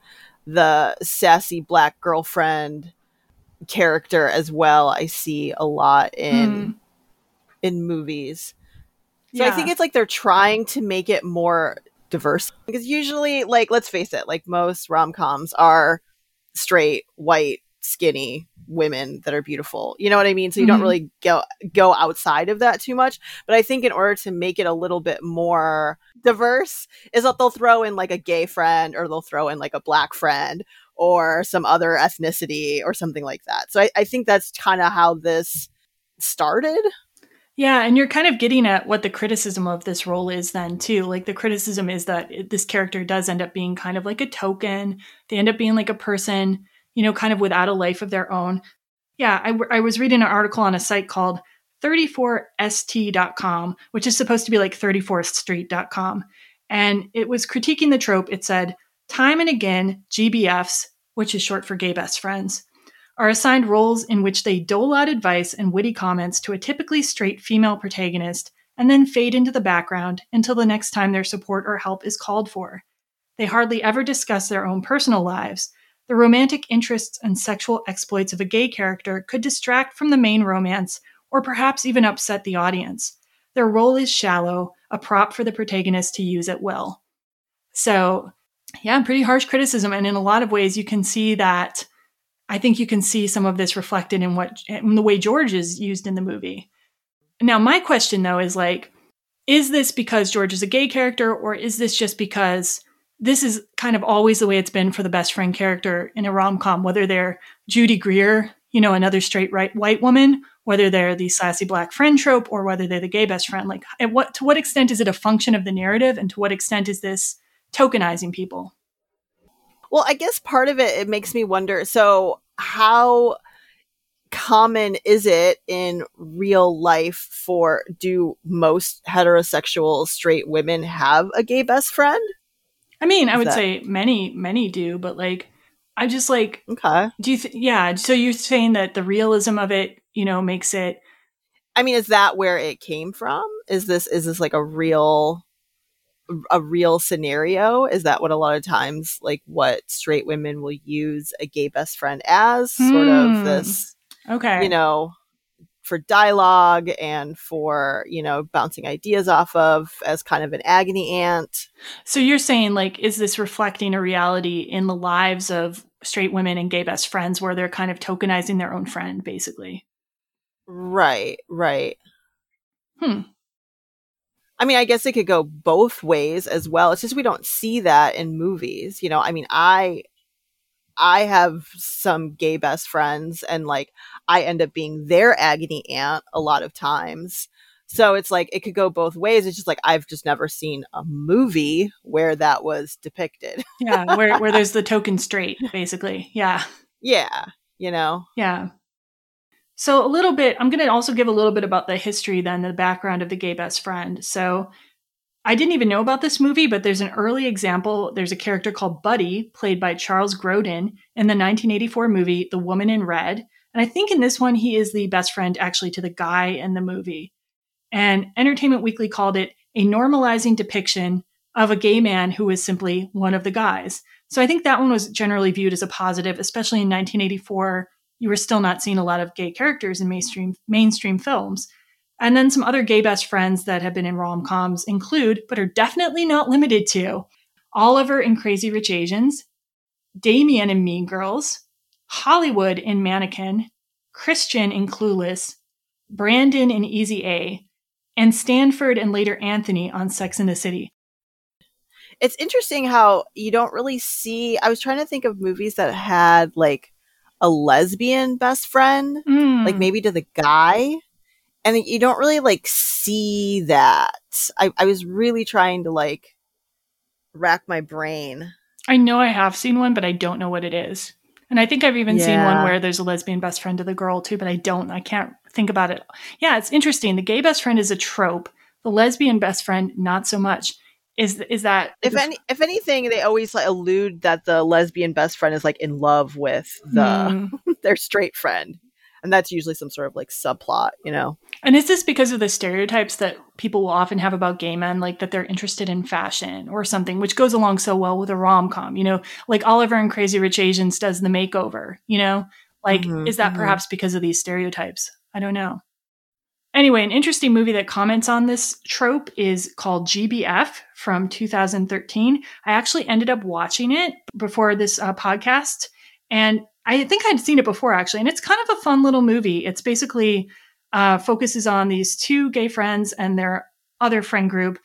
the sassy black girlfriend character as well. I see a lot in hmm. in movies. So I think it's like they're trying to make it more diverse because usually, like, let's face it, like most rom coms are straight, white, skinny women that are beautiful. You know what I mean? So you don't Mhm. really go go outside of that too much. But I think in order to make it a little bit more diverse, is that they'll throw in like a gay friend or they'll throw in like a black friend or some other ethnicity or something like that. So I, I think that's kind of how this started. Yeah, and you're kind of getting at what the criticism of this role is then too. Like the criticism is that it, this character does end up being kind of like a token. They end up being like a person, you know, kind of without a life of their own. Yeah, I, w- I was reading an article on a site called 34st.com, which is supposed to be like 34thstreet.com. And it was critiquing the trope. It said, time and again, GBFs, which is short for gay best friends, are assigned roles in which they dole out advice and witty comments to a typically straight female protagonist and then fade into the background until the next time their support or help is called for. They hardly ever discuss their own personal lives. The romantic interests and sexual exploits of a gay character could distract from the main romance or perhaps even upset the audience. Their role is shallow, a prop for the protagonist to use at will. So, yeah, pretty harsh criticism. And in a lot of ways, you can see that. I think you can see some of this reflected in what in the way George is used in the movie. Now, my question though is like, is this because George is a gay character, or is this just because this is kind of always the way it's been for the best friend character in a rom com, whether they're Judy Greer, you know, another straight right white woman, whether they're the sassy black friend trope, or whether they're the gay best friend. Like, at what to what extent is it a function of the narrative, and to what extent is this tokenizing people? Well, I guess part of it it makes me wonder. So, how common is it in real life for do most heterosexual straight women have a gay best friend? I mean, I would that- say many, many do, but like, I just like, Okay. do you, th- yeah. So you're saying that the realism of it, you know, makes it, I mean, is that where it came from? Is this is this like a real a real scenario? Is that what a lot of times like what straight women will use a gay best friend as? Sort Hmm. of this okay. you know for dialogue and for you know bouncing ideas off of as kind of an agony aunt So you're saying like is this reflecting a reality in the lives of straight women and gay best friends where they're kind of tokenizing their own friend basically? right right Hmm. I mean, I guess it could go both ways as well. It's just we don't see that in movies. You know, I mean, I I have some gay best friends and like I end up being their agony aunt a lot of times. So it's like it could go both ways. It's just like I've just never seen a movie where that was depicted. Yeah, where where there's the [LAUGHS] token straight basically. Yeah. yeah, you know. Yeah. So a little bit, I'm going to also give a little bit about the history then, the background of the gay best friend. So I didn't even know about this movie, but there's an early example. There's a character called Buddy, played by Charles Grodin in the 1984 movie The Woman in Red. And I think in this one, he is the best friend actually to the guy in the movie. And Entertainment Weekly called it a normalizing depiction of a gay man who is simply one of the guys. So I think that one was generally viewed as a positive, especially in 1984. You were still not seeing a lot of gay characters in mainstream mainstream films. And then some other gay best friends that have been in rom coms include, but are definitely not limited to, Oliver in Crazy Rich Asians, Damian in Mean Girls, Hollywood in Mannequin, Christian in Clueless, Brandon in Easy A, and Stanford and later Anthony on Sex in the City. It's interesting how you don't really see I was trying to think of movies that had like a lesbian best friend, Mm. like maybe to the guy. And you don't really like see that. I, I was really trying to like rack my brain. I know I have seen one, but I don't know what it is. And I think I've even seen one where there's a lesbian best friend to the girl too, but I don't. I can't think about it. Yeah, it's interesting. The gay best friend is a trope. The lesbian best friend, not so much. Is is that If any, if anything, they always like allude that the lesbian best friend is like in love with the Hmm. [LAUGHS] their straight friend, and that's usually some sort of like subplot, you know. And is this because of the stereotypes that people will often have about gay men, like that they're interested in fashion or something, which goes along so well with a rom com? You know, like Oliver and Crazy Rich Asians does the makeover, you know? Like, Mhm, is that mhm. perhaps because of these stereotypes? I don't know. Anyway, an interesting movie that comments on this trope is called GBF from 2013. I actually ended up watching it before this uh, podcast, and I think I'd seen it before actually, and it's kind of a fun little movie. It's basically uh, focuses on these two gay friends and their other friend group,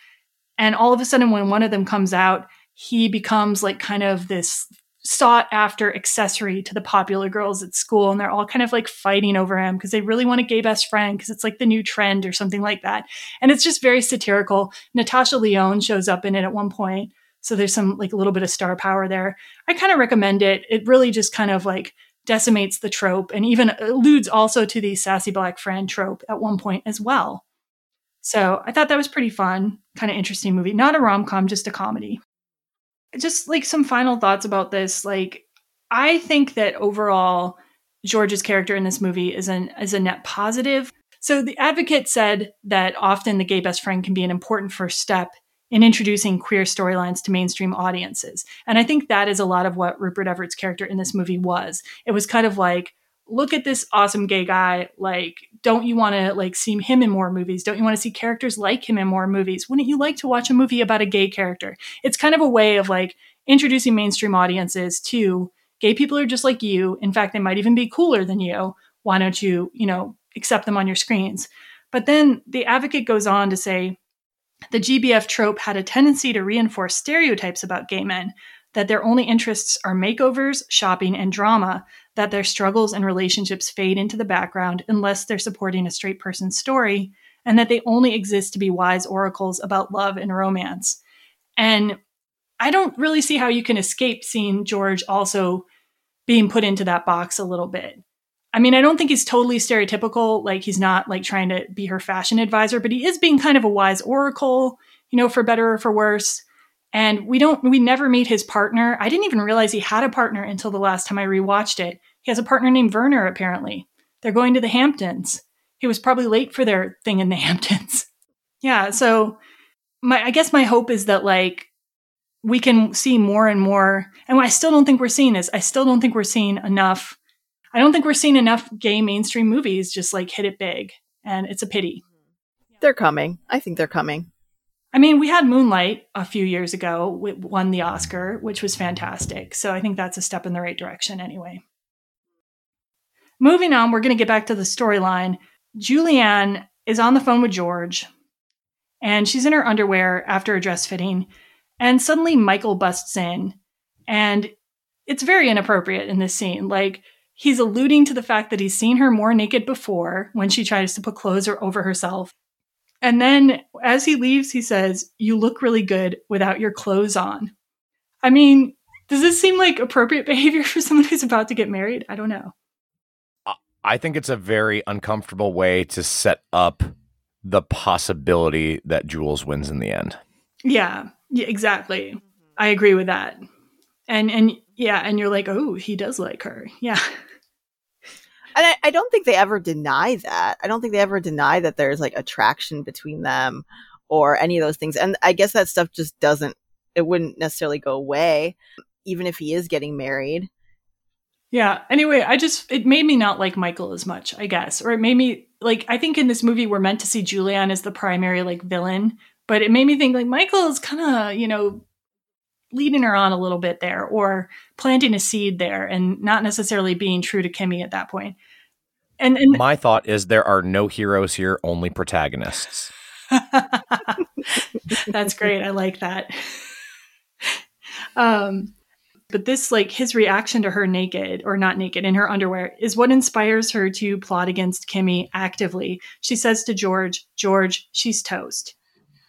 and all of a sudden, when one of them comes out, he becomes like kind of this sought after accessory to the popular girls at school and they're all kind of like fighting over him because they really want a gay best friend because it's like the new trend or something like that. And it's just very satirical. Natasha Lyonne shows up in it at one point so there's some like a little bit of star power there. I kind of recommend it. It really just kind of like decimates the trope and even alludes also to the sassy black friend trope at one point as well. So i thought that was pretty fun kind of interesting movie. Not a rom-com just a comedy. Just like some final thoughts about this. Like i think that overall george's character in this movie is an is a net positive. So the advocate said that often the gay best friend can be an important first step in introducing queer storylines to mainstream audiences. And i think that is a lot of what rupert everett's character in this movie was. It was kind of like look at this awesome gay guy like don't you want to like see him in more movies? Don't you want to see characters like him in more movies? Wouldn't you like to watch a movie about a gay character? It's kind of a way of like introducing mainstream audiences to gay people are just like you. In fact they might even be cooler than you. Why don't you you know accept them on your screens? But then the advocate goes on to say the gbf trope had a tendency to reinforce stereotypes about gay men that their only interests are makeovers shopping and drama that their struggles and relationships fade into the background unless they're supporting a straight person's story, and that they only exist to be wise oracles about love and romance. And I don't really see how you can escape seeing George also being put into that box a little bit. I mean, I don't think he's totally stereotypical, like he's not like trying to be her fashion advisor, but he is being kind of a wise oracle, you know, for better or for worse. And we don't, we never meet his partner. I didn't even realize he had a partner until the last time I rewatched it. He has a partner named Werner, apparently. They're going to the Hamptons. He was probably late for their thing in the [LAUGHS] Hamptons. yeah, so my I guess my hope is that like we can see more and more. And I still don't think we're seeing this. I still don't think we're seeing enough I don't think we're seeing enough gay mainstream movies just like hit it big, and it's a pity. Mm-hmm. They're coming. I think they're coming. I mean, we had Moonlight a few years ago, it won the Oscar, which was fantastic. So I think that's a step in the right direction anyway. Moving on, we're going to get back to the storyline. Julianne is on the phone with George, and she's in her underwear after a dress fitting, and suddenly Michael busts in, and it's very inappropriate in this scene. Like, he's alluding to the fact that he's seen her more naked before when she tries to put clothes over herself. And then as he leaves, he says, You look really good without your clothes on. I mean, does this seem like appropriate [LAUGHS] behavior for someone who's about to get married? I don't know. I think it's a very uncomfortable way to set up the possibility that Jules wins in the end. Yeah, yeah exactly. I agree with that. And and yeah, and you're like, oh, he does like her. Yeah. [LAUGHS] And I, I don't think they ever deny that. I don't think they ever deny that there's like attraction between them or any of those things. And I guess that stuff just doesn't, it wouldn't necessarily go away, even if he is getting married. Yeah. Anyway, I just, it made me not like Michael as much, I guess. Or it made me, like, I think in this movie, we're meant to see Julian as the primary, like, villain. But it made me think, like, Michael is kind of, you know, leading her on a little bit there or planting a seed there and not necessarily being true to Kimmy at that point. And, and my thought is there are no heroes here, only protagonists. [LAUGHS] That's great. I like that. Um, but this, like his reaction to her naked or not naked in her underwear, is what inspires her to plot against Kimmy actively. She says to George, George, she's toast.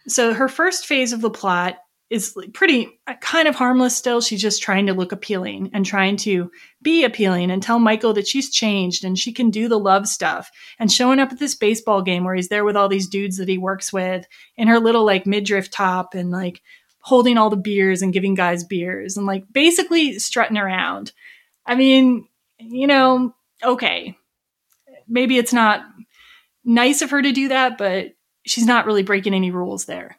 So her first phase of the plot is pretty uh, kind of harmless still. She's just trying to look appealing and trying to be appealing and tell Michael that she's changed and she can do the love stuff and showing up at this baseball game where he's there with all these dudes that he works with in her little like midriff top and like holding all the beers and giving guys beers and like basically strutting around. I mean, you know, okay. Maybe it's not nice of her to do that, but she's not really breaking any rules there.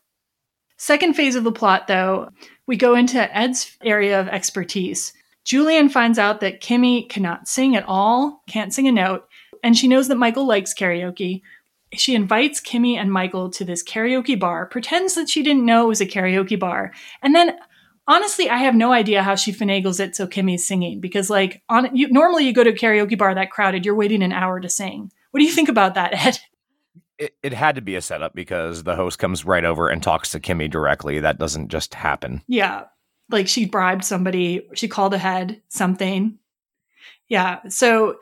Second phase of the plot, though, we go into Ed's area of expertise. Julian finds out that Kimmy cannot sing at all, can't sing a note, and she knows that Michael likes karaoke. She invites Kimmy and Michael to this karaoke bar, pretends that she didn't know it was a karaoke bar, and then honestly, I have no idea how she finagles it so Kimmy's singing because, like, on you, normally you go to a karaoke bar that crowded, you're waiting an hour to sing. What do you think about that, Ed? It, it had to be a setup because the host comes right over and talks to Kimmy directly. That doesn't just happen. Yeah. Like she bribed somebody, she called ahead something. Yeah. So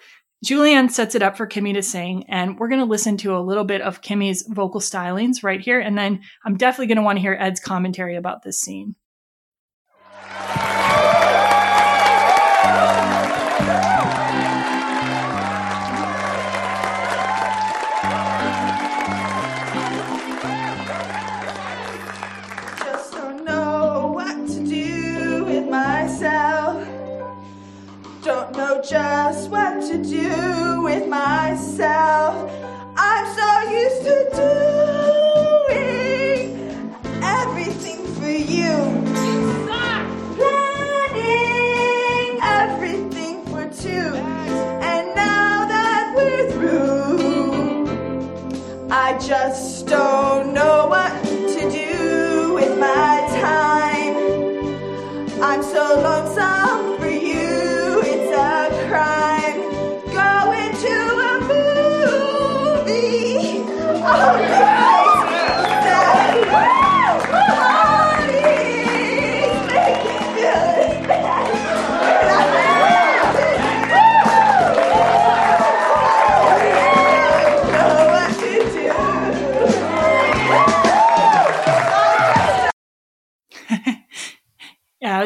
Julianne sets it up for Kimmy to sing, and we're going to listen to a little bit of Kimmy's vocal stylings right here. And then I'm definitely going to want to hear Ed's commentary about this scene. Just what to do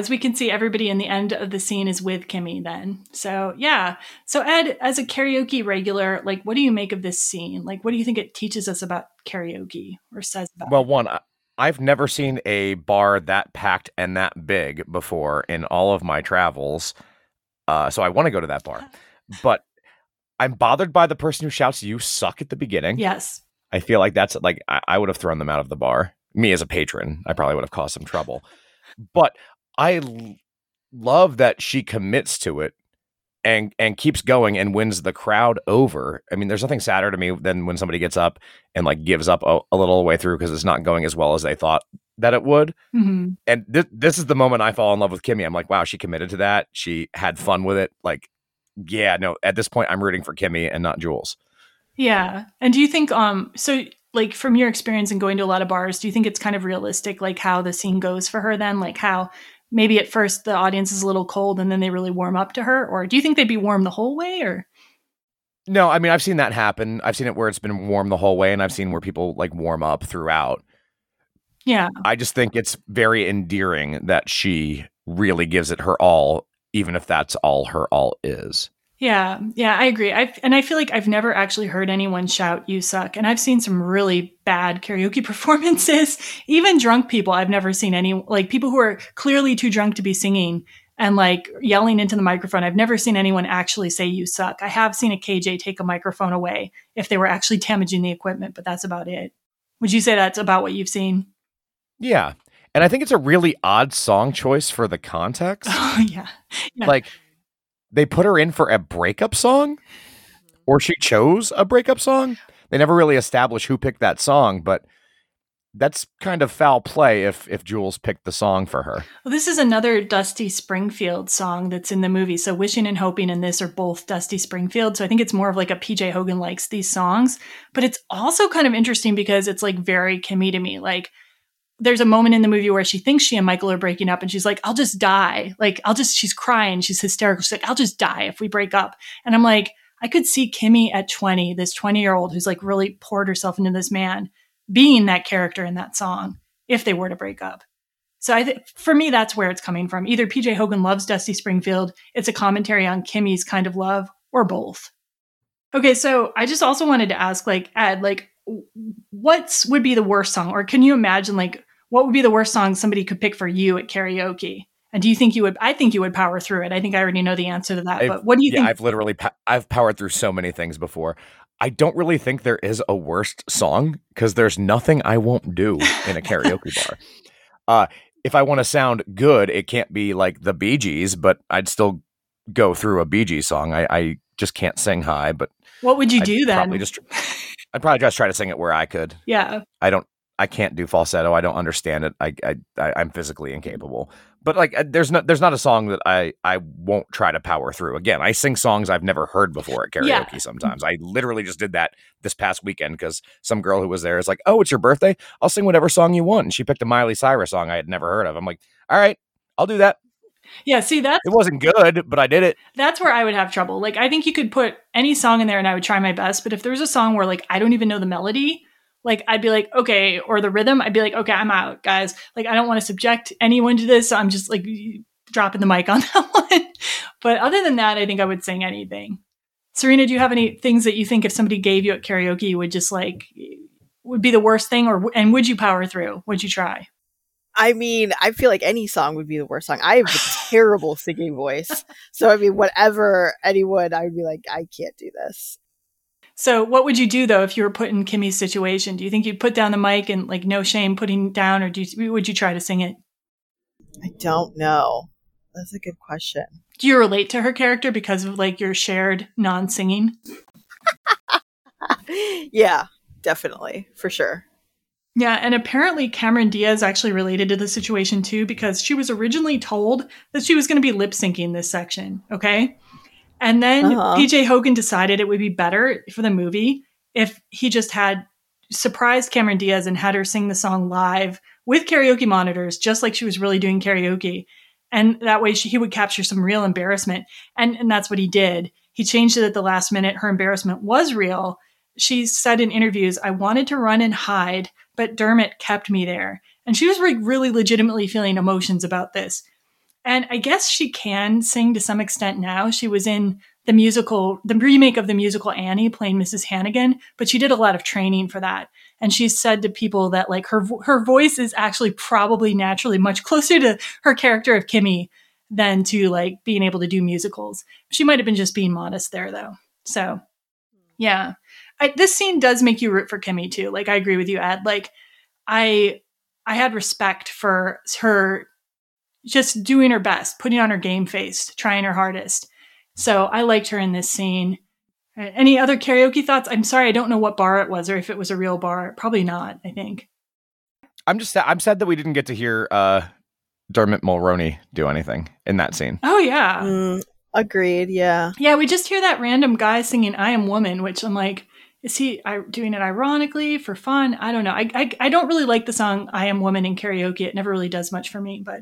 as we can see, everybody in the end of the scene is with Kimmy then. So, yeah. So, Ed, as a karaoke regular, like, what do you make of this scene? Like, what do you think it teaches us about karaoke or says about Well, one, I- I've never seen a bar that packed and that big before in all of my travels. Uh, so I want to go to that bar. [LAUGHS] But I'm bothered by the person who shouts, You suck at the beginning. Yes. I feel like that's like, I, I would have thrown them out of the bar. Me as a patron, I probably would have caused some trouble. But I l- love that she commits to it and and keeps going and wins the crowd over. I mean, there's nothing sadder to me than when somebody gets up and like gives up a, a little way through because it's not going as well as they thought that it would. hmm And th- this is the moment I fall in love with Kimmy. I'm like, wow, she committed to that. She had fun with it. Like, yeah, no, at this point, I'm rooting for Kimmy and not Jules. Yeah. And do you think um so like from your experience in going to a lot of bars, do you think it's kind of realistic like how the scene goes for her then? Like how maybe at first the audience is a little cold and then they really warm up to her or do you think they'd be warm the whole way or No, I mean, I've seen that happen. I've seen it where it's been warm the whole way, and I've seen where people like warm up throughout. Yeah. I just think it's very endearing that she really gives it her all, even if that's all her all is. Yeah, yeah, I agree. I and I feel like I've never actually heard anyone shout "You suck," and I've seen some really bad karaoke [LAUGHS] performances. Even drunk people, I've never seen any like people who are clearly too drunk to be singing and like yelling into the microphone. I've never seen anyone actually say "You suck." I have seen a KJ take a microphone away if they were actually damaging the equipment, but that's about it. Would you say that's about what you've seen? Yeah. And I think it's a really odd song choice for the context. [LAUGHS] Oh yeah, yeah. Like they put her in for a breakup song or she chose a breakup song. They never really establish who picked that song, but that's kind of foul play if if Jules picked the song for her. Well, this is another Dusty Springfield song that's in the movie. So Wishing and Hoping and this are both Dusty Springfield. So I think it's more of like a PJ Hogan likes these songs. But it's also kind of interesting because it's like very Kimmy to me. Like there's a moment in the movie where she thinks she and Michael are breaking up and she's like, I'll just die. Like I'll just she's crying, she's hysterical. She's like, I'll just die if we break up. And I'm like, I could see Kimmy at 20, this 20 year old who's like really poured herself into this man, being that character in that song if they were to break up. So I think for me, that's where it's coming from. Either PJ Hogan loves Dusty Springfield, it's a commentary on Kimmy's kind of love, or both. Okay, so I just also wanted to ask, like, Ed, like, what would be the worst song, or can you imagine, like, what would be the worst song somebody could pick for you at karaoke? And do you think you would? I think you would power through it. I think I already know the answer to that. I've- but what do you yeah, think? I've literally I've powered through so many things before. I don't really think there is a worst song because there's nothing I won't do in a karaoke [LAUGHS] bar. Uh, if I want to sound good, it can't be like the Bee Gees, but I'd still go through a Bee Gees song. I, I just can't sing high, but what would you I'd do then? Probably just I'd probably just try to sing it where I could. [LAUGHS] yeah. I don't. I can't do falsetto. I don't understand it. I, I, I I'm physically incapable. But like, uh, there's not there's not a song that I I won't try to power through. Again, I sing songs I've never heard before at karaoke. Yeah. Sometimes I literally just did that this past weekend because some girl who was there is like, "Oh, it's your birthday. I'll sing whatever song you want." And she picked a Miley Cyrus song I had never heard of. I'm like, "All right, I'll do that." Yeah. See, that It wasn't good, but I did it. that's where I would have trouble. Like, I think you could put any song in there and I would try my best. But if there was a song where, like, I don't even know the melody, like, I'd be like, okay, or the rhythm, I'd be like, okay, I'm out, guys. Like, I don't want to subject anyone to this. So I'm just like dropping the mic on [LAUGHS] that one. But other than that, I think I would sing anything. Serena, do you have any things that you think if somebody gave you at karaoke, would just like, would be the worst thing? Or, and would you power through? Would you try? I mean, I feel like any song would be the worst song. I have a terrible singing voice. So, I mean, whatever anyone, I would be like, I can't do this. So, what would you do though if you were put in Kimmy's situation? Do you think you'd put down the mic and like no shame putting down, or do you, would you try to sing it? I don't know. That's a good question. Do you relate to her character because of like your shared non-singing? [LAUGHS] yeah, definitely. For sure. Yeah, and apparently Cameron Diaz actually related to the situation too because she was originally told that she was going to be lip syncing this section, okay? And then Uh-huh. PJ Hogan decided it would be better for the movie if he just had surprised Cameron Diaz and had her sing the song live with karaoke monitors, just like she was really doing karaoke. And that way she, he would capture some real embarrassment. And, and that's what he did. He changed it at the last minute. Her embarrassment was real. She said in interviews, I wanted to run and hide, but Dermot kept me there. And she was re- really legitimately feeling emotions about this. And I guess she can sing to some extent now. She was in the musical, the remake of the musical Annie playing Mrs. Hannigan, but she did a lot of training for that. And she said to people that like her, her voice is actually probably naturally much [LAUGHS] closer to her character of Kimmy than to like being able to do musicals. She might have been just being modest there though. So yeah, I, this scene does make you root for Kimmy too. Like I agree with you, Ed. Like I, I had respect for her just doing her best, putting on her game face, trying her hardest. So I liked her in this scene. Any other karaoke thoughts? I'm sorry, I don't know what bar it was or if it was a real bar. Probably not, I think. I'm just I'm sad that we didn't get to hear uh, Dermot Mulroney do anything in that scene. Oh, yeah. Mm, agreed. Yeah. Yeah, we just hear that random guy singing I Am Woman, which I'm like, is he I, doing it ironically for fun? I don't know. I, I, I don't really like the song I Am Woman in karaoke. It never really does much for me, but.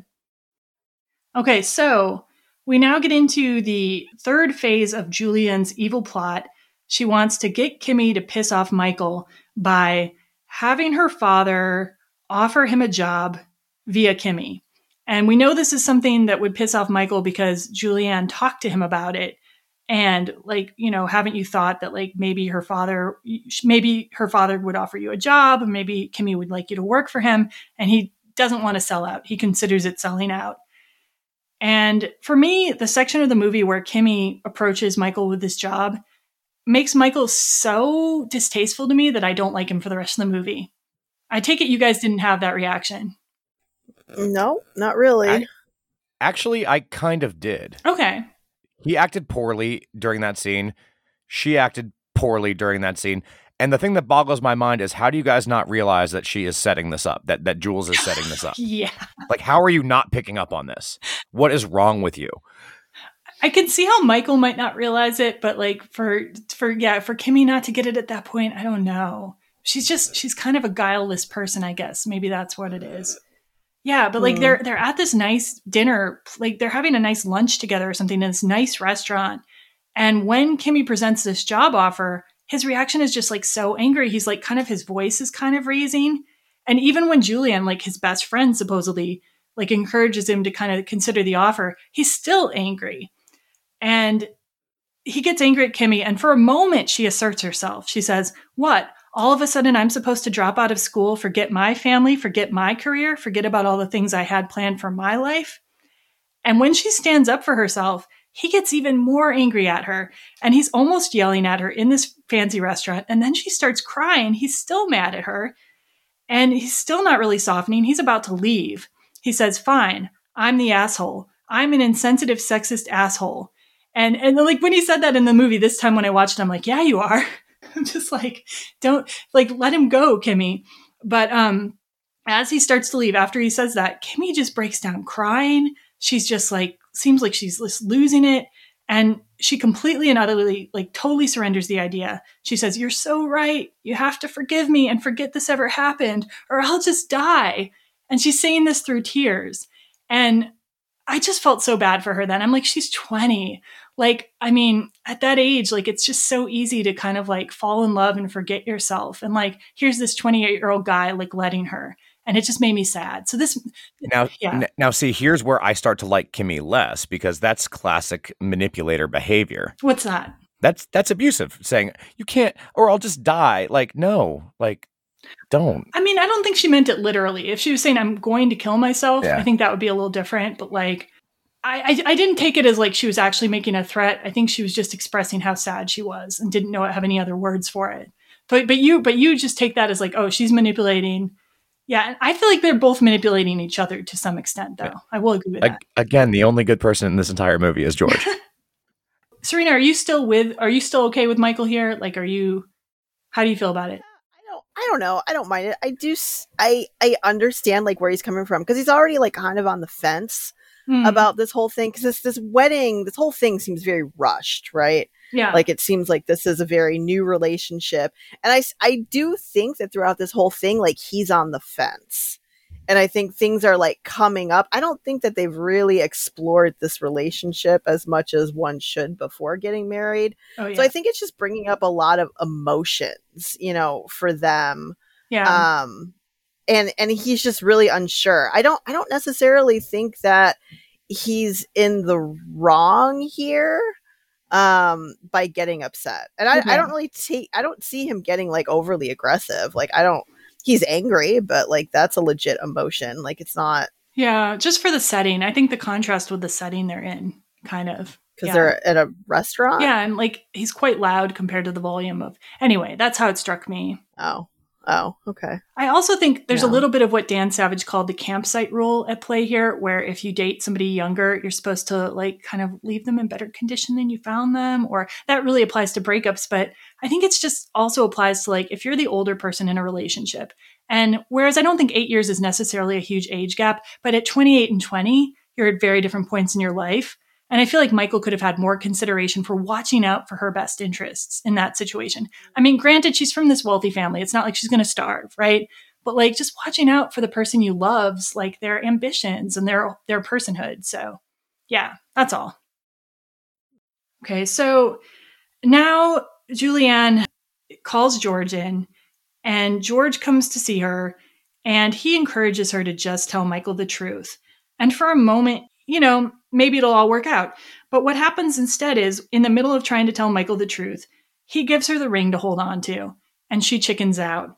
Okay, so we now get into the third phase of Julian's evil plot. She wants to get Kimmy to piss off Michael by having her father offer him a job via Kimmy. And we know this is something that would piss off Michael because Julianne talked to him about it. And like, you know, haven't you thought that like maybe her father, maybe her father would offer you a job, maybe Kimmy would like you to work for him, and he doesn't want to sell out. He considers it selling out. And for me, the section of the movie where Kimmy approaches Michael with this job makes Michael so distasteful to me that I don't like him for the rest of the movie. I take it you guys didn't have that reaction. No, not really. I- Actually, I kind of did. Okay. He acted poorly during that scene. She acted poorly during that scene. And the thing that boggles my mind is how do you guys not realize that she is setting this up? That that Jules is setting this up? [LAUGHS] Yeah. Like how are you not picking up on this? What is wrong with you? I can see how Michael might not realize it, but like for for yeah, for Kimmy not to get it at that point, I don't know. She's just she's kind of a guileless person, I guess. Maybe that's what it is. Yeah, but like Hmm. they're they're at this nice dinner, like they're having a nice lunch together or something in this nice restaurant. And when Kimmy presents this job offer, his reaction is just like so angry. He's like kind of his voice is kind of raising. And even when Julianne, like his best friend supposedly, like encourages him to kind of consider the offer, he's still angry. And he gets angry at Kimmy, and for a moment she asserts herself. She says, What? All of a sudden I'm supposed to drop out of school, forget my family, forget my career, forget about all the things I had planned for my life? And when she stands up for herself, he gets even more angry at her, and he's almost yelling at her in this fancy restaurant. And then she starts crying. He's still mad at her, and he's still not really softening. He's about to leave. He says, Fine, I'm the asshole. I'm an insensitive, sexist asshole. And and like when he said that in the movie this time when I watched it, I'm like, yeah, you are. [LAUGHS] I'm just like, don't like let him go, Kimmy. But um as he starts to leave, after he says that, Kimmy just breaks down crying. She's just like, seems like she's just losing it. And she completely and utterly, like, totally surrenders the idea. She says, You're so right. You have to forgive me and forget this ever happened, or I'll just die. And she's saying this through tears. And I just felt so bad for her then. I'm like, she's 20. Like, I mean, at that age, like, it's just so easy to kind of like fall in love and forget yourself. And like, here's this 28 year old guy, like, letting her. And it just made me sad. So this, Now, Yeah. now, see, here's where I start to like Kimmy less because that's classic manipulator behavior. what's that? That's that's abusive. Saying you can't, or I'll just die. Like no, like don't. I mean, I don't think she meant it literally. If she was saying, I'm going to kill myself, Yeah. I think that would be a little different. But like, I, I, I didn't take it as like she was actually making a threat. I think she was just expressing how sad she was and didn't know have any other words for it. But but you but you just take that as like, oh, she's manipulating. Yeah, and I feel like they're both manipulating each other to some extent, though. I will agree with that. Again, the only good person in this entire movie is George. [LAUGHS] Serena, are you still with? Are you still okay with Michael here? Like, are you? How do you feel about it? I don't I don't know. I don't mind it. I do I I understand like where he's coming from because he's already like kind of on the fence Hmm. about this whole thing cuz this this wedding, this whole thing seems very rushed, right? Yeah, Like it seems like this is a very new relationship. And I, I do think that throughout this whole thing like he's on the fence. And I think things are like coming up. I don't think that they've really explored this relationship as much as one should before getting married. oh yeah, So I think it's just bringing up a lot of emotions, you know, for them. yeah. Um and and he's just really unsure. I don't I don't necessarily think that he's in the wrong here um by getting upset. And I, Okay. I don't really take I don't see him getting like overly aggressive. Like I don't he's angry, but like that's a legit emotion. Like it's not Yeah, just for the setting. I think the contrast with the setting they're in, kind of. because Yeah. they're at a restaurant. Yeah, and like he's quite loud compared to the volume of. Anyway, that's how it struck me. Oh. Oh, okay. I also think there's a little bit of what Dan Savage called the campsite rule at play here, where if you date somebody younger, you're supposed to like kind of leave them in better condition than you found them, or that really applies to breakups. But I think it's just also applies to like if you're the older person in a relationship. And whereas I don't think eight years is necessarily a huge age gap, but at 28 and 20, you're at very different points in your life. And I feel like Michael could have had more consideration for watching out for her best interests in that situation. I mean, granted, she's from this wealthy family. It's not like she's going to starve, right? But like just watching out for the person you love's like their ambitions and their their personhood. So, yeah, that's all. Okay, so now Julianne calls George in, and George comes to see her, and he encourages her to just tell Michael the truth. And for a moment, you know, maybe it'll all work out. But what happens instead is, in the middle of trying to tell Michael the truth, he gives her the ring to hold on to, and she chickens out.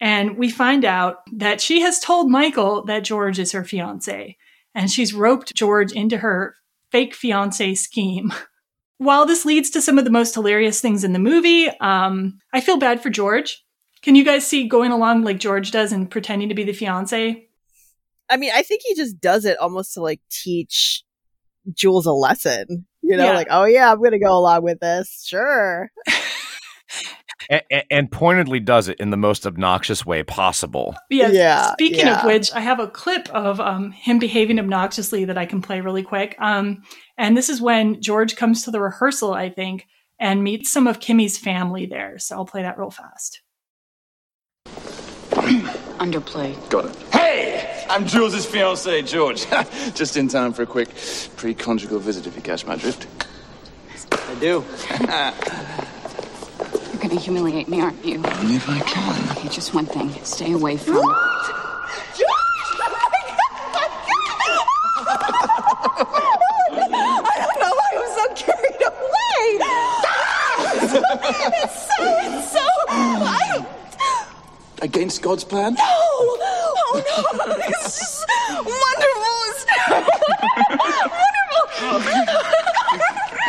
And we find out that she has told Michael that George is her fiance, and she's roped George into her fake fiance scheme. [LAUGHS] While this leads to some of the most hilarious things in the movie, um, I feel bad for George. Can you guys see going along like George does and pretending to be the fiance? I mean, I think he just does it almost to like teach Jules a lesson. You know, Yeah. like, oh yeah, I'm gonna go along with this. Sure. [LAUGHS] and, and pointedly does it in the most obnoxious way possible. Yeah. Yeah, Speaking of which, I have a clip of um, him behaving obnoxiously that I can play really quick. Um, and this is when George comes to the rehearsal, I think, and meets some of Kimmy's family there. So I'll play that real fast. Underplay. Got it. Hey! I'm Jules' fiance, George. [LAUGHS] Just in time for a quick pre-conjugal visit, if you catch my drift. I do. You're gonna humiliate me, aren't you? Only if I can. Okay, just one thing. Stay away from. Me. George! [LAUGHS] I don't know why I'm so carried away. [LAUGHS] Against God's plan? no! Oh no! [LAUGHS] It's just wonderful. It's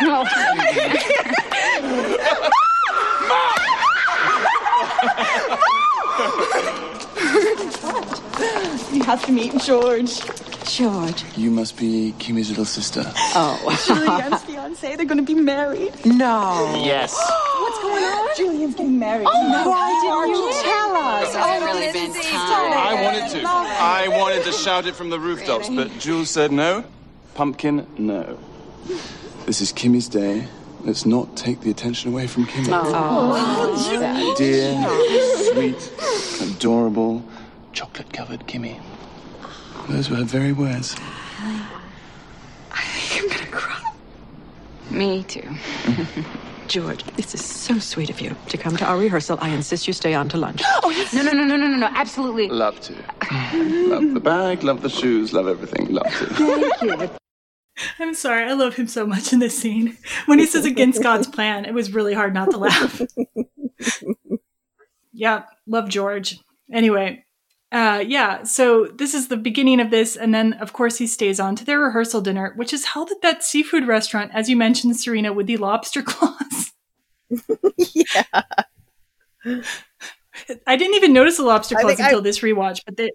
[LAUGHS] wonderful. [LAUGHS] You have to meet George. George. You must be Kimmy's little sister. Oh. Julianne's fiance. They're going to be married. no. Yes. [GASPS] What's going on? Julianne's getting married. Oh, why didn't you tell us? Oh, really been time? I wanted to. I wanted to shout it from the rooftops, but Jules said no. Pumpkin, no. This is Kimmy's day. Let's not take the attention away from Kimmy. Oh, oh, oh Dear, sweet, adorable, chocolate covered Kimmy. Those were her very words. I'm going to cry. Me too. [LAUGHS] George, this is so sweet of you to come to our rehearsal. I insist you stay on to lunch. [GASPS] Oh, yes. No, no, no, no, no, no, no. Absolutely. Love to. love the bag, love the shoes, love everything. Love to. Thank you. [LAUGHS] I'm sorry. I love him so much in this scene. When he says against God's plan, it was really hard not to laugh. [LAUGHS] yeah, love George. Anyway, uh, yeah, so this is the beginning of this. And then, of course, he stays on to their rehearsal dinner, which is held at that seafood restaurant, as you mentioned, Serena, with the lobster [LAUGHS] claws. yeah. I didn't even notice the lobster claws think I- until this rewatch, but they,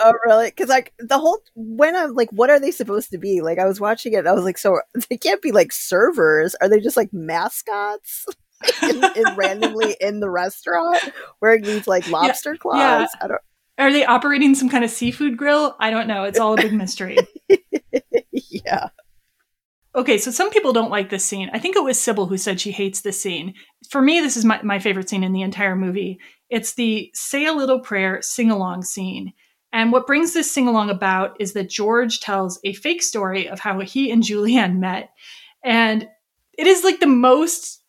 Oh, really? Because like the whole when I'm like, what are they supposed to be? Like I was watching it, and I was like, so they can't be like servers. Are they just like mascots? [LAUGHS] in, in [LAUGHS] randomly in the restaurant wearing these like lobster claws. yeah. I don't. Are they operating some kind of seafood grill? I don't know. It's all a big mystery. [LAUGHS] Yeah. Okay, so some people don't like this scene. I think it was Sybil who said she hates this scene. For me, this is my, my favorite scene in the entire movie. It's the say a little prayer sing along scene. And what brings this sing along about is that George tells a fake story of how he and Julianne met. And it is like the most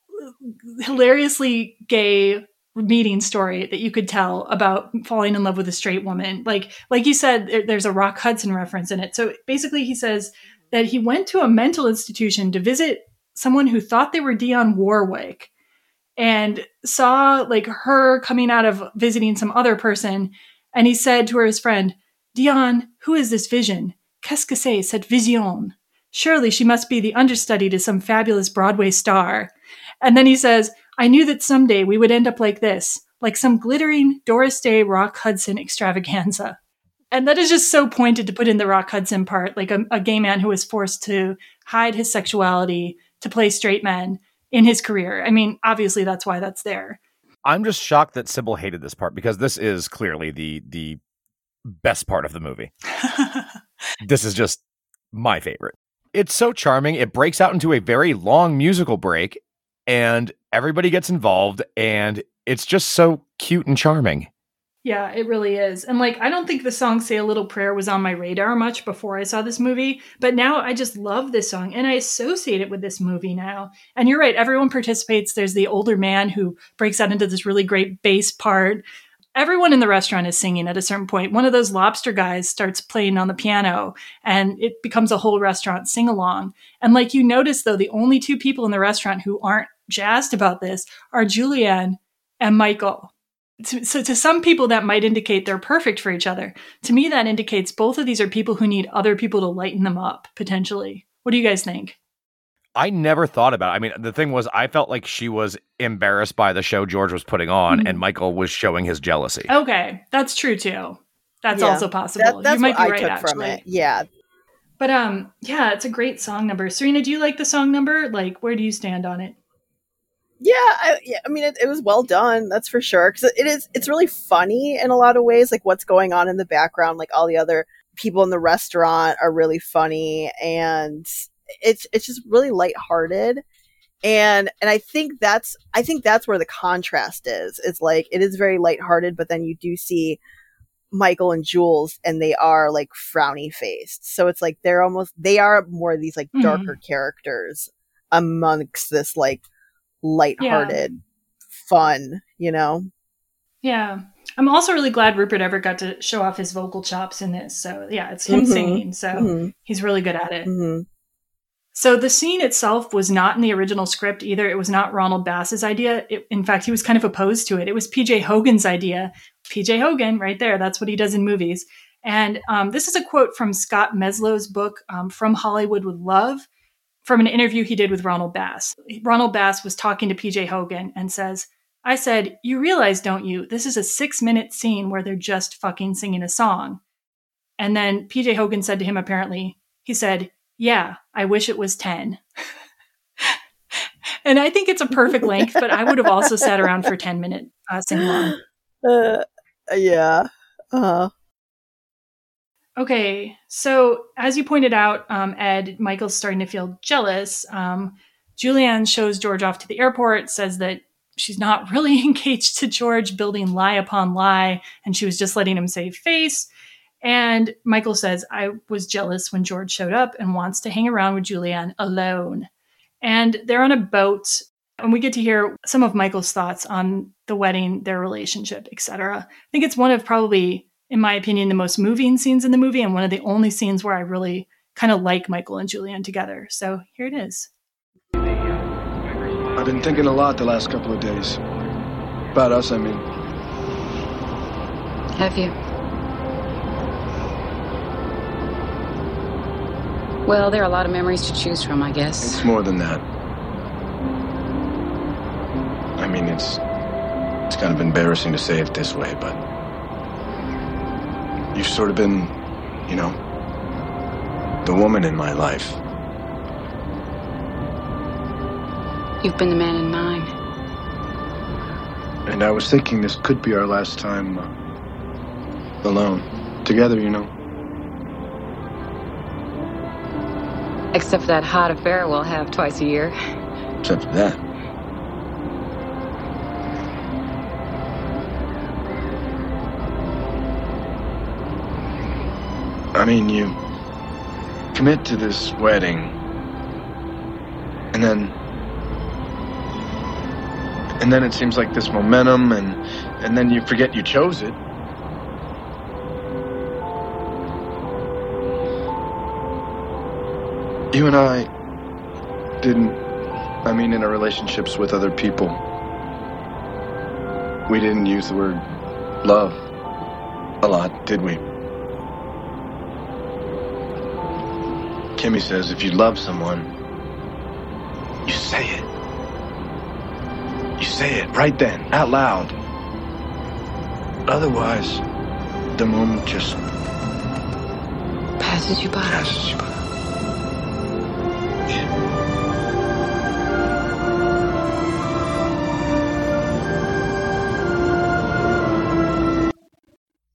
hilariously gay meeting story that you could tell about falling in love with a straight woman. Like like you said, there- there's a Rock Hudson reference in it. So basically, he says that he went to a mental institution to visit someone who thought they were Dionne Warwick and saw like her coming out of visiting some other person. And he said to her, his friend, Dionne, who is this vision? Qu'est-ce que c'est cette vision? Surely she must be the understudy to some fabulous Broadway star. And then he says, I knew that someday we would end up like this, like some glittering Doris Day Rock Hudson extravaganza. And that is just so pointed to put in the Rock Hudson part, like a, a gay man who was forced to hide his sexuality to play straight men in his career. I mean, obviously that's why that's there. I'm just shocked that Sybil hated this part because this is clearly the the best part of the movie. [LAUGHS] this is just my favorite. It's so charming. It breaks out into a very long musical break and everybody gets involved and it's just so cute and charming. Yeah, it really is. And like, I don't think the song Say a Little Prayer was on my radar much before I saw this movie, but now I just love this song and I associate it with this movie now. And you're right, everyone participates. There's the older man who breaks out into this really great bass part. Everyone in the restaurant is singing at a certain point. One of those lobster guys starts playing on the piano and it becomes a whole restaurant sing along. And like you notice, though, the only two people in the restaurant who aren't jazzed about this are Julianne and Michael. So to some people that might indicate they're perfect for each other. To me that indicates both of these are people who need other people to lighten them up potentially. What do you guys think? I never thought about it. i mean the thing was i felt like she was embarrassed by the show george was putting on mm-hmm. and michael was showing his jealousy. Okay that's true too. That's yeah, also possible. that, you might be I right actually from it. yeah. But um yeah it's a great song number. Serena do you like the song number? Like where do you stand on it yeah, I, yeah, I mean, it, it was well done, that's for sure. Because it is, it's really funny in a lot of ways. Like what's going on in the background, like all the other people in the restaurant are really funny, and it's it's just really lighthearted. And and I think that's I think that's where the contrast is. It's like it is very lighthearted, but then you do see Michael and Jules, and they are like frowny faced. So it's like they're almost they are more of these like darker mm-hmm. characters amongst this like lighthearted yeah. fun, you know? Yeah. I'm also really glad Rupert Everett got to show off his vocal chops in this. So, yeah, it's him mm-hmm. singing. So, mm-hmm. he's really good at it. Mm-hmm. So, the scene itself was not in the original script either. It was not Ronald Bass's idea. It, in fact, he was kind of opposed to it. It was PJ Hogan's idea. PJ Hogan, right there. That's what he does in movies. And um, this is a quote from Scott Meslow's book, um, From Hollywood with Love from an interview he did with Ronald Bass. Ronald Bass was talking to PJ Hogan and says, I said, You realize, don't you? This is a six minute scene where they're just fucking singing a song. And then PJ Hogan said to him, apparently, he said, Yeah, I wish it was 10. [LAUGHS] and I think it's a perfect length, but I would have also sat around for 10 minute uh, sing along. [LAUGHS] Uh, yeah. Uh-huh. Okay, so as you pointed out, um, Ed, Michael's starting to feel jealous. Um, Julianne shows George off to the airport, says that she's not [LAUGHS] really engaged to George, building lie upon lie, and she was just letting him save face. And Michael says, I was jealous when George showed up and wants to hang around with Julianne alone. And they're on a boat, and we get to hear some of Michael's thoughts on the wedding, their relationship, etc. I think it's one of probably in my opinion, the most moving scenes in the movie and one of the only scenes where I really kind of like Michael and Julianne together. So here it is. I've been thinking a lot the last couple of days. About us, I mean. Have you? Well, there are a lot of memories to choose from, I guess. It's more than that. I mean, it's it's kind of embarrassing to say it this way, but You've sort of been, you know, the woman in my life. You've been the man in mine. And I was thinking this could be our last time uh, alone. Together, you know. Except for that hot affair we'll have twice a year. Except for that. I mean, you commit to this wedding, and then. And then it seems like this momentum, and, and then you forget you chose it. You and I didn't, I mean, in our relationships with other people, we didn't use the word love a lot, did we? Kimmy says if you love someone, you say it. You say it right then, out loud. Otherwise, the moment just Passes you by. passes you by.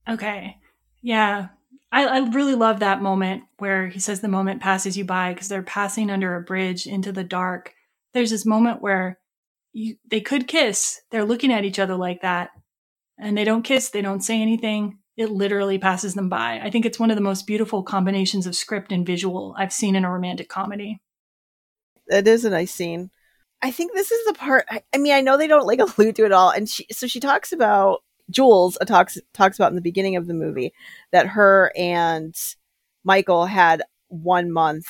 Okay. Yeah. I, I really love that moment where he says the moment passes you by because they're passing under a bridge into the dark. There's this moment where you, they could kiss. They're looking at each other like that and they don't kiss. They don't say anything. It literally passes them by. I think it's one of the most beautiful combinations of script and visual I've seen in a romantic comedy. It is a nice scene. I think this is the part. I, I mean, I know they don't like [LAUGHS] allude to it all, and she so she talks about Jules talks talks about in the beginning of the movie that her and Michael had one month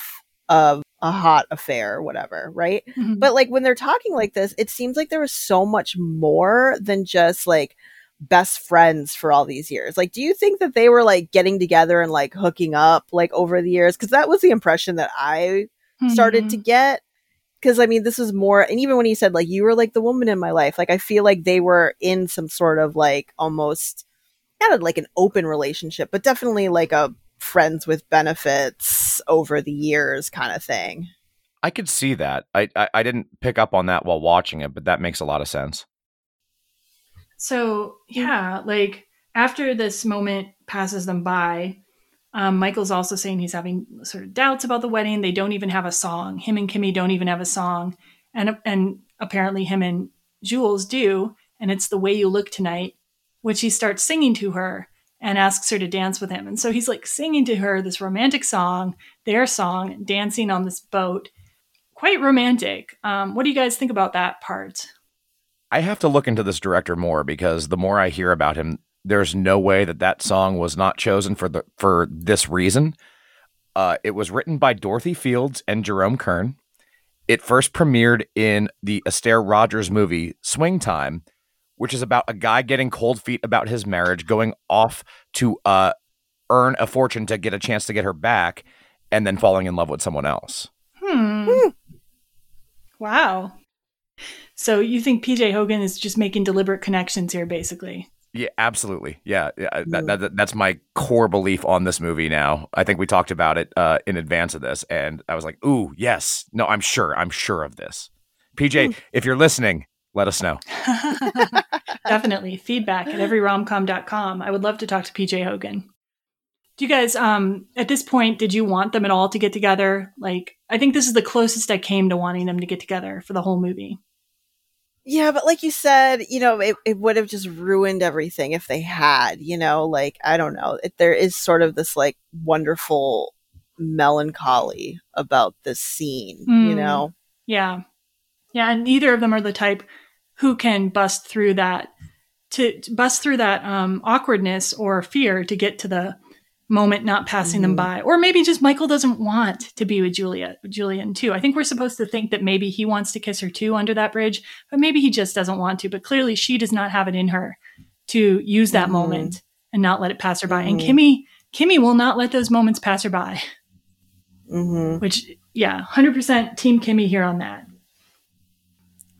of a hot affair or whatever, right? Mhm. But like when they're talking like this, it seems like there was so much more than just like best friends for all these years. Like, do you think that they were like getting together and like hooking up like over the years? Because that was the impression that I started to get. Because I mean, this was more, and even when he said like you were like the woman in my life, like I feel like they were in some sort of like almost not a, like an open relationship, but definitely like a friends with benefits over the years kind of thing. I could see that. I, I I didn't pick up on that while watching it, but that makes a lot of sense. So mm. yeah, like after this moment passes them by, um, Michael's also saying he's having sort of doubts about the wedding. They don't even have a song. Him and Kimmy don't even have a song, and and apparently him and Jules do. And it's the way you look tonight, which he starts singing to her and asks her to dance with him. And so he's like singing to her this romantic song, their song, dancing on this boat. Quite romantic. Um, what do you guys think about that part? I have to look into this director more because the more I hear about him, there's no way that that song was not chosen for the for this reason. Uh, it was written by Dorothy Fields and Jerome Kern. It first premiered in the Astaire Rogers movie Swing Time, which is about a guy getting cold feet about his marriage, going off to uh, earn a fortune to get a chance to get her back, and then falling in love with someone else. Hmm. Wow. So you think PJ Hogan is just making deliberate connections here, basically? Yeah, absolutely. Yeah, yeah that, that, that's my core belief on this movie now. I think we talked about it uh, in advance of this, and I was like, ooh, yes. No, I'm sure. I'm sure of this. PJ, if you're listening, let us know. [LAUGHS] [LAUGHS] Definitely. Feedback at everyromcom.com. I would love to talk to PJ Hogan. Do you guys, um, at this point, did you want them at all to get together? Like, I think this is the closest I came to wanting them to get together for the whole movie. Yeah, but like you said, you know, it, it would have just ruined everything if they had, you know, like, I don't know. It, there is sort of this like wonderful melancholy about this scene, you Mm. know? Yeah. Yeah. And neither of them are the type who can bust through that to, to bust through that um, awkwardness or fear to get to the moment not passing them Mhm. by. Or maybe just Michael doesn't want to be with Julia, Julian too. I think we're supposed to think that maybe he wants to kiss her too under that bridge, but maybe he just doesn't want to. But clearly she does not have it in her to use that Mhm. moment and not let it pass her by. And Mhm. Kimmy, Kimmy will not let those moments pass her by. Mm-hmm. Which, yeah, 100% Team Kimmy here on that.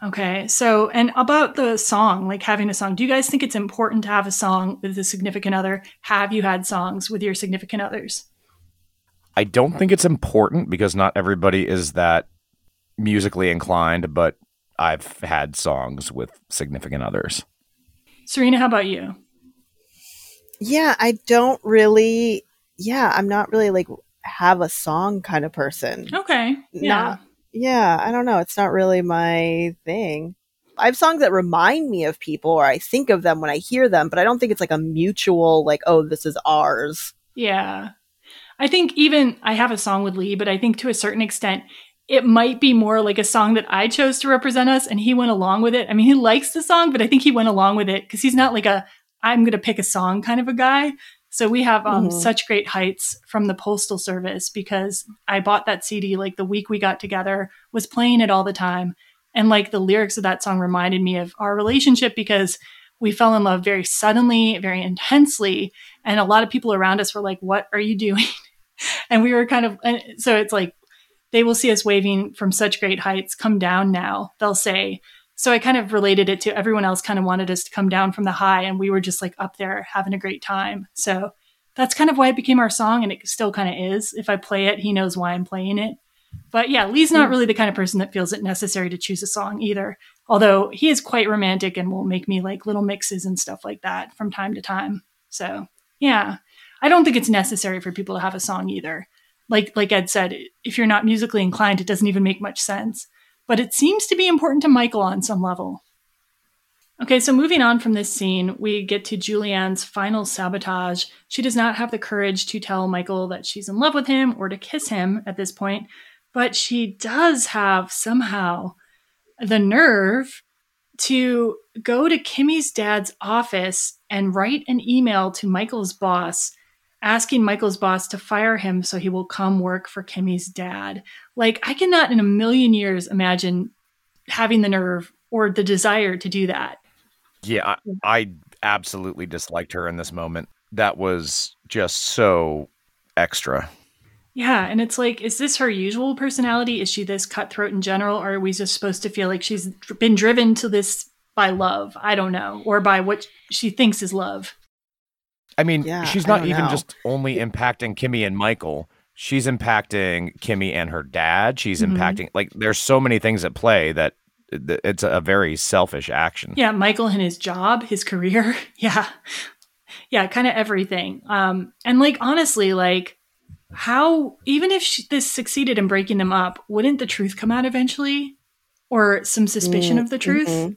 Okay, so, and about the song, like having a song, do you guys think it's important to have a song with a significant other? Have you had songs with your significant others? I don't think it's important because not everybody is that musically inclined, but I've had songs with significant others. Serena, how about you? Yeah, I don't really, yeah, I'm not really like have a song kind of person. Okay, yeah. Not, yeah, I don't know. It's not really my thing. I have songs that remind me of people or I think of them when I hear them, but I don't think it's like a mutual, like, oh, this is ours. Yeah. I think even I have a song with Lee, but I think to a certain extent, it might be more like a song that I chose to represent us and he went along with it. I mean, he likes the song, but I think he went along with it because he's not like a I'm going to pick a song kind of a guy. So we have um, Mhm. such great heights from the postal service because I bought that CD like the week we got together, was playing it all the time. And like the lyrics of that song reminded me of our relationship because we fell in love very suddenly, very intensely. And a lot of people around us were like, What are you doing? [LAUGHS] and we were kind of, and so it's like, they will see us waving from such great heights, come down now, they'll say. So I kind of related it to everyone else kind of wanted us to come down from the high and we were just like up there having a great time. So that's kind of why it became our song and it still kind of is. If I play it, he knows why I'm playing it. But yeah, Lee's not mm. really the kind of person that feels it necessary to choose a song either. Although he is quite romantic and will make me like little mixes and stuff like that from time to time. So yeah, I don't think it's necessary for people to have a song either. Like like Ed said, if you're not musically inclined, it doesn't even make much sense. But it seems to be important to Michael on some level. Okay, so moving on from this scene, we get to Julianne's final sabotage. She does not have the courage to tell Michael that she's in love with him or to kiss him at this point, but she does have somehow the nerve to go to Kimmy's dad's office and write an email to Michael's boss asking Michael's boss to fire him so he will come work for Kimmy's dad. Like, I cannot in a million years imagine having the nerve or the desire to do that. Yeah, I, I absolutely disliked her in this moment. That was just so extra. Yeah, and it's like, is this her usual personality? Is she this cutthroat in general? Or are we just supposed to feel like she's been driven to this by love? I don't know. Or by what she thinks is love. I mean, Yeah, she's not even know. just only impacting Kimmy and Michael. She's impacting Kimmy and her dad. She's Mhm. impacting like there's so many things at play that that it's a very selfish action. Yeah, Michael and his job, his career. [LAUGHS] Yeah. Yeah, kind of everything. Um, and like, honestly, like, how, even if she, this succeeded in breaking them up, wouldn't the truth come out eventually? Or some suspicion Mm, of the truth? mhm.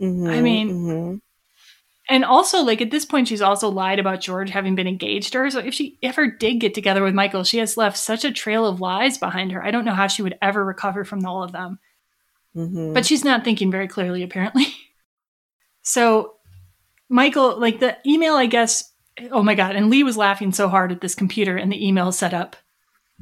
I Mhm, mean, mhm. And also, like at this point, she's also lied about George having been engaged to her. So if she ever did get together with Michael, she has left such a trail of lies behind her. I don't know how she would ever recover from all of them. Mhm. But she's not thinking very clearly, apparently. [LAUGHS] So, Michael, like the email, I guess. Oh my God. And Lee was laughing so hard at this computer and the email setup.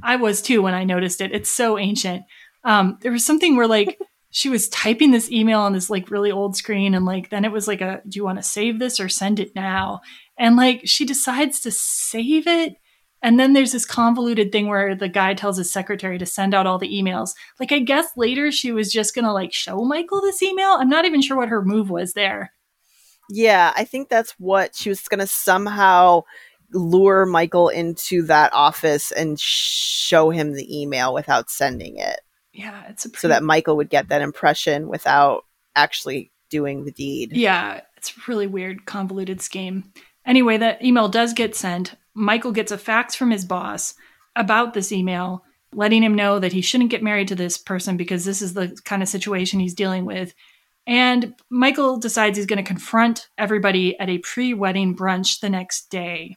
I was too when I noticed it. It's so ancient. Um, there was something where, like, [LAUGHS] she was typing this email on this like really old screen and like then it was like a do you want to save this or send it now? And like she decides to save it and then there's this convoluted thing where the guy tells his secretary to send out all the emails. Like i guess later she was just gonna like show michael this email? I'm not even sure what her move was there. Yeah, I think that's what she was to somehow lure Michael into that office and show him the email without sending it yeah it's a pretty, so that Michael would get that impression without actually doing the deed. Yeah, it's a really weird, convoluted scheme. Anyway, that email does get sent. Michael gets a fax from his boss about this email, letting him know that he shouldn't get married to this person because this is the kind of situation he's dealing with. And Michael decides he's going to confront everybody at a pre wedding brunch the next day.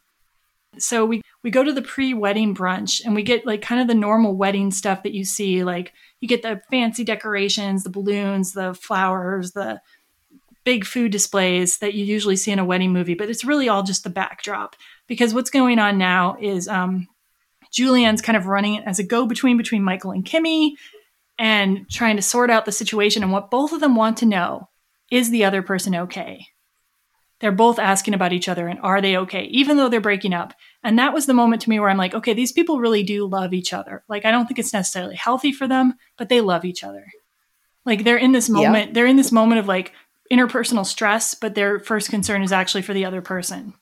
So we, we go to the pre wedding brunch and we get like kind of the normal wedding stuff that you see. Like you get the fancy decorations, the balloons, the flowers, the big food displays that you usually see in a wedding movie, but it's really all just the backdrop. Because what's going on now is um, Julianne's kind of running as a go between between Michael and Kimmy and trying to sort out the situation. And what both of them want to know is the other person okay? They're both asking about each other and are they okay, even though they're breaking up. And that was the moment to me where I'm like, okay, these people really do love each other. Like, I don't think it's necessarily healthy for them, but they love each other. Like, they're in this Yeah. moment, they're in this moment of like interpersonal stress, but their first concern is actually for the other person.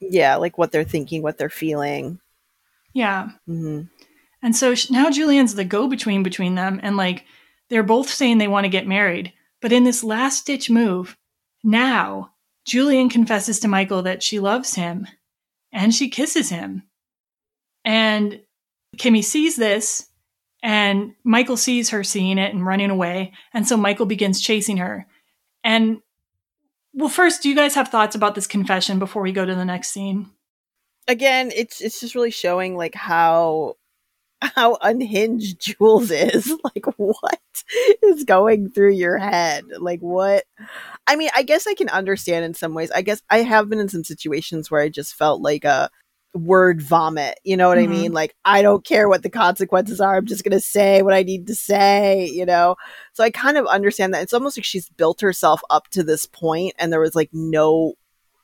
Yeah, like what they're thinking, what they're feeling. Yeah. hmm And so sh- now Julianne's the go between between them. And like, they're both saying they want to get married. But in this last ditch move, now Julianne confesses to Michael that she loves him and she kisses him. And Kimmy sees this and Michael sees her seeing it and running away. And so Michael begins chasing her. And well, first, do you guys have thoughts about this confession before we go to the next scene? Again, it's it's just really showing like how how unhinged [LAUGHS] Jules is. [LAUGHS] Like what is going through your head? Like what I mean, I guess I can understand in some ways. I guess I have been in some situations where I just felt like a word vomit. You know what Mhm. I mean? Like I don't care what the consequences are. I'm just going to say what I need to say, you know. So I kind of understand that. It's almost like she's built herself up to this point and there was like no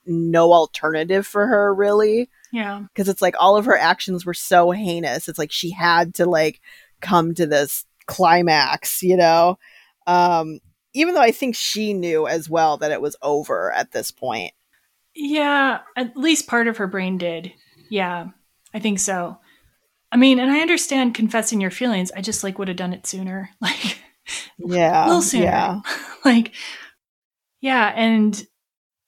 no alternative for her really Yeah. because it's like all of her actions were so heinous it's like she had to like come to this climax you know um even though I think she knew as well that it was over at this point. Yeah, at least part of her brain did. Yeah, I think so. I mean, and I understand confessing your feelings. I just like would have done it sooner. [LAUGHS] Like, yeah, a little sooner. Yeah. [LAUGHS] like, yeah, and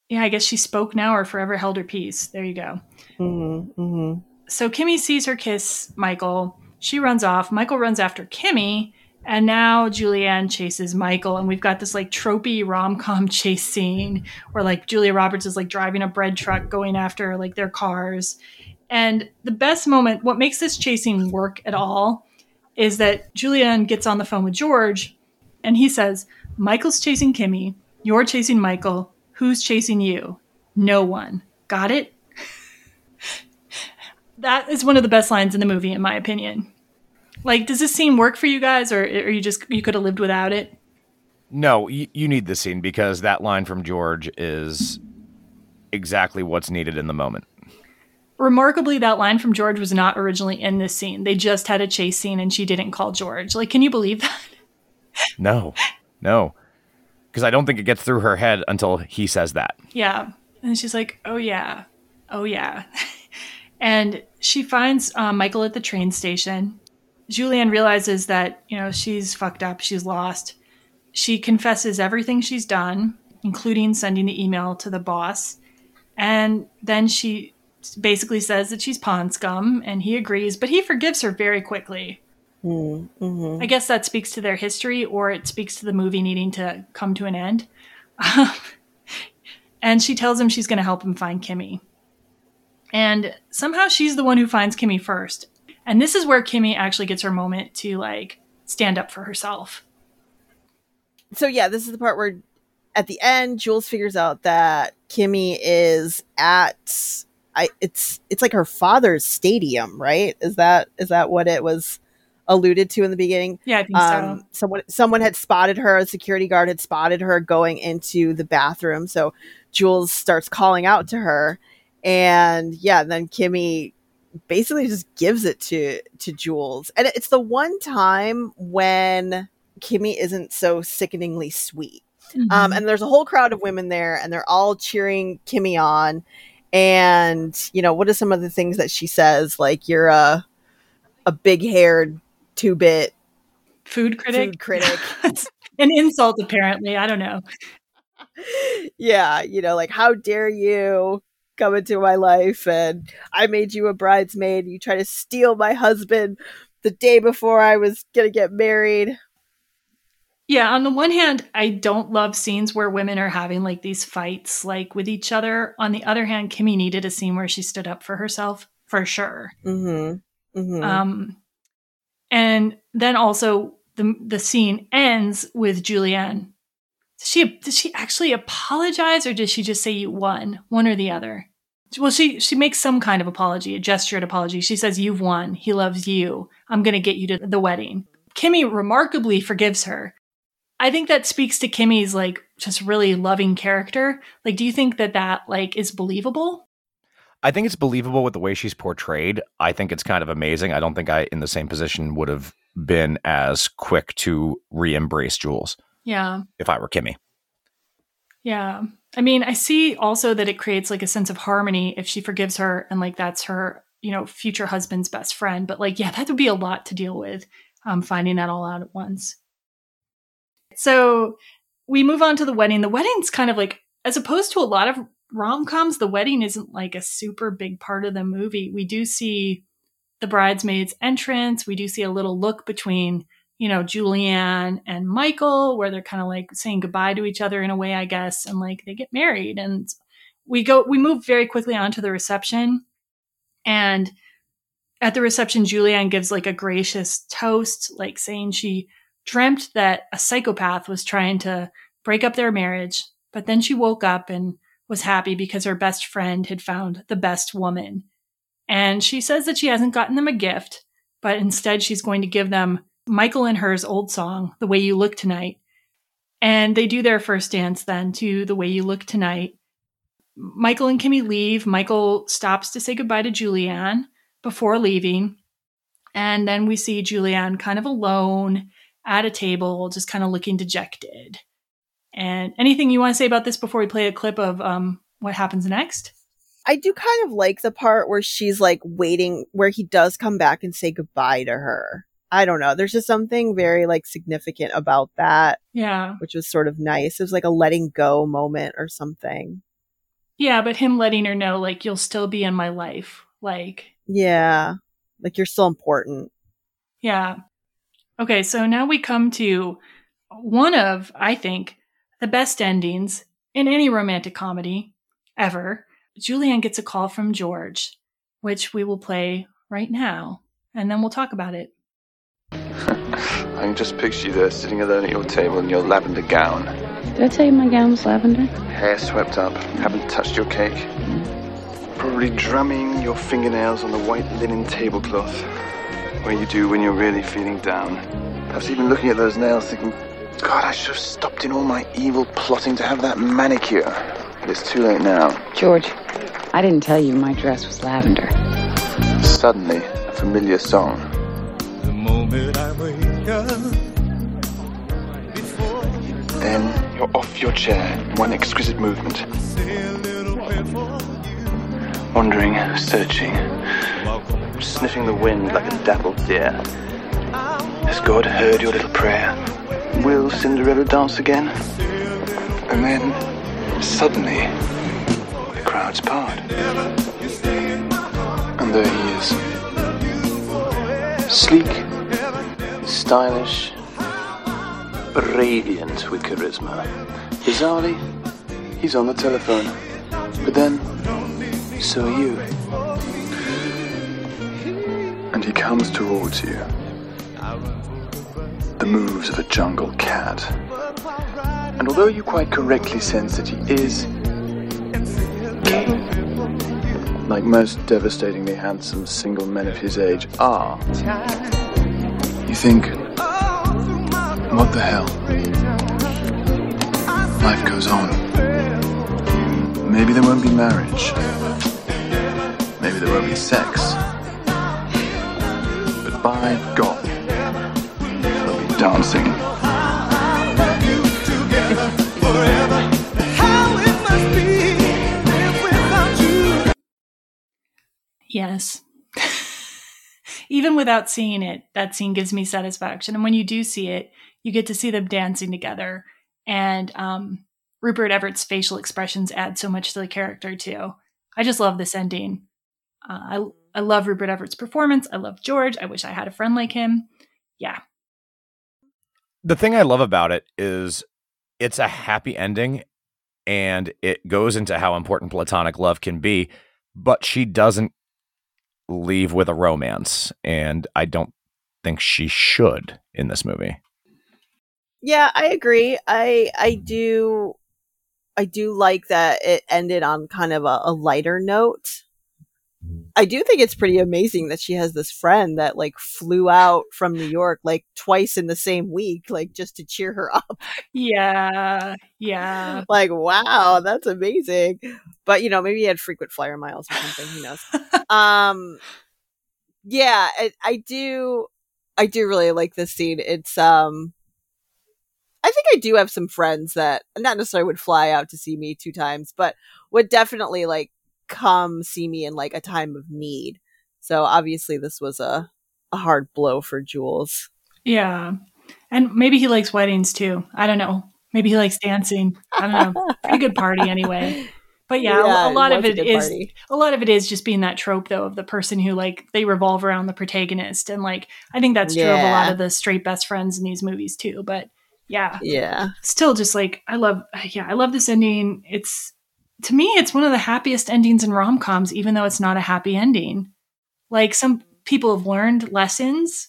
yeah, I guess she spoke now or forever held her peace. There you go. Mm-hmm, mm-hmm. So Kimmy sees her kiss Michael. She runs off. Michael runs after Kimmy. And now Julianne chases Michael, and we've got this like tropey rom com [LAUGHS] chase scene where like Julia Roberts is like driving a bread truck going after like their cars. And the best moment, what makes this chasing work at all, is that Julianne gets on the phone with George and he says, Michael's chasing Kimmy, you're chasing Michael, who's chasing you? No one. Got it? That is one of the best lines in the movie, in my opinion. Like, does this scene work for you guys, or, or you just you could have lived without it? No, you, you need this scene because that line from George is exactly what's needed in the moment. Remarkably, that line from George was not originally in this scene. They just had a chase scene, and she didn't call George. Like, can you believe that? [LAUGHS] No, no, because I don't think it gets through her head until he says that. Yeah, and she's like, "Oh yeah, oh yeah," [LAUGHS] and she finds um, Michael at the train station. Julianne realizes that, you know, she's fucked up, she's lost. She confesses everything she's done, including sending the email to the boss. And then she basically says that she's pawn scum, and he agrees, but he forgives her very quickly. Mm-hmm. I guess that speaks to their history, or it speaks to the movie needing to come to an end. [LAUGHS] and she tells him she's going to help him find Kimmy. And somehow she's the one who finds Kimmy first. And this is where Kimmy actually gets her moment to like stand up for herself. So yeah, this is the part where at the end Jules figures out that Kimmy is at I it's it's like her father's stadium, right? Is that is that what it was alluded to in the beginning? Yeah, I think um, so. Someone someone had spotted her, a security guard had spotted her going into the bathroom. So Jules starts calling out to her and yeah, then Kimmy basically just gives it to to Jules. And it's the one time when Kimmy isn't so sickeningly sweet. Mm-hmm. Um, and there's a whole crowd of women there, and they're all cheering Kimmy on. And you know, what are some of the things that she says? Like, you're a a big haired two bit food critic. Food critic. [LAUGHS] An insult, apparently. I don't know. [LAUGHS] yeah, you know, like how dare you come into my life and I made you a bridesmaid. You try to steal my husband the day before I was going to get married. Yeah, on the one hand, I don't love scenes where women are having like these fights like with each other. On the other hand, Kimmy needed a scene where she stood up for herself for sure. Mm-hmm. Mm-hmm. Um, and then also the the scene ends with Julianne. Does she did she actually apologize or did she just say you won? One or the other. Well, she she makes some kind of apology, a gestured apology. She says, "You've won. He loves you. I'm going to get you to the wedding." Kimmy remarkably forgives her. I think that speaks to Kimmy's like just really loving character. Like, do you think that that like is believable? I think it's believable with the way she's portrayed. I think it's kind of amazing. I don't think I, in the same position, would have been as quick to re-embrace Jules. Yeah. If I were Kimmy. Yeah. I mean, I see also that it creates like a sense of harmony if she forgives her and like that's her, you know, future husband's best friend. But like, yeah, that would be a lot to deal with, um, finding that all out at once. So we move on to the wedding. The wedding's kind of like, as opposed to a lot of rom coms, the wedding isn't like a super big part of the movie. We do see the bridesmaids' entrance. We do see a little look between you know, Julianne and Michael, where they're kind of like saying goodbye to each other in a way, I guess, and like they get married. And we go, we move very quickly on to the reception. And at the reception, Julianne gives like a gracious toast, like saying she dreamt that a psychopath was trying to break up their marriage. But then she woke up and was happy because her best friend had found the best woman. And she says that she hasn't gotten them a gift, but instead she's going to give them Michael and her's old song, The Way You Look Tonight. And they do their first dance then to The Way You Look Tonight. Michael and Kimmy leave. Michael stops to say goodbye to Julianne before leaving. And then we see Julianne kind of alone at a table, just kind of looking dejected. And anything you want to say about this before we play a clip of um, what happens next? I do kind of like the part where she's like waiting, where he does come back and say goodbye to her. I don't know. There's just something very like significant about that, Yeah. which was sort of nice. It was like a letting go moment or something. Yeah, but him letting her know, like, you'll still be in my life. Like, Yeah. Like you're still important. yeah. Okay, so now we come to one of, I think, the best endings in any romantic comedy ever. Julianne gets a call from George, which we will play right now, and then we'll talk about it. [LAUGHS] I can just picture you there sitting alone at your table in your lavender gown, Did I tell you my gown was lavender? hair swept up, haven't touched your cake. Probably drumming your fingernails on the white linen tablecloth, where you do when you're really feeling down. Perhaps even looking at those nails thinking, God, I should have stopped in all my evil plotting to have that manicure. But it's too late now. George, I didn't tell you my dress was lavender. Suddenly, a familiar song. The moment I wake up. Then you're off your chair in one exquisite movement. Wandering, searching, sniffing the wind like a dappled deer. Has God heard your little prayer? Will Cinderella dance again? And then, suddenly, the crowds part. And there he is. Sleek, stylish, radiant with charisma. Bizarrely, he's on the telephone. But then, so are you. And he comes towards you. The moves of a jungle cat. And although you quite correctly sense that he is like most devastatingly handsome single men of his age are, you think, what the hell? Life goes on. Maybe there won't be marriage. Maybe there won't be sex. But by God, there'll be dancing. Yes. [LAUGHS] Even without seeing it, that scene gives me satisfaction. And when you do see it, you get to see them dancing together. And um, Rupert Everett's facial expressions add so much to the character, too. I just love this ending. Uh, I, I love Rupert Everett's performance. I love George. I wish I had a friend like him. Yeah. The thing I love about it is it's a happy ending and it goes into how important platonic love can be, but she doesn't leave with a romance. And I don't think she should in this movie. Yeah, I agree. I I mm-hmm. do I do like that it ended on kind of a, a lighter note. I do think it's pretty amazing that she has this friend that like flew out from New York like twice in the same week, like just to cheer her [LAUGHS] up. Yeah. Yeah. like, wow, that's amazing. But you know, maybe he had frequent flyer miles or something. Who knows? [LAUGHS] um, yeah, I, I do. I do really like this scene. It's um, I think I do have some friends that not necessarily would fly out to see me two times, but would definitely like come see me in like a time of need. So obviously, this was a a hard blow for Jules. Yeah. And maybe he likes weddings too. I don't know. Maybe he likes dancing. I don't know. [LAUGHS] Pretty good party anyway. But yeah, Yeah, a, lot it of was a is party. a lot of it is just being that trope though of the person who like they revolve around the protagonist and like I think that's true of a lot of the straight best friends in these movies too. But yeah. Yeah. Still just like I love yeah, I love this ending. It's to me it's one of the happiest endings in rom-coms even though it's not a happy ending. Like some people have learned lessons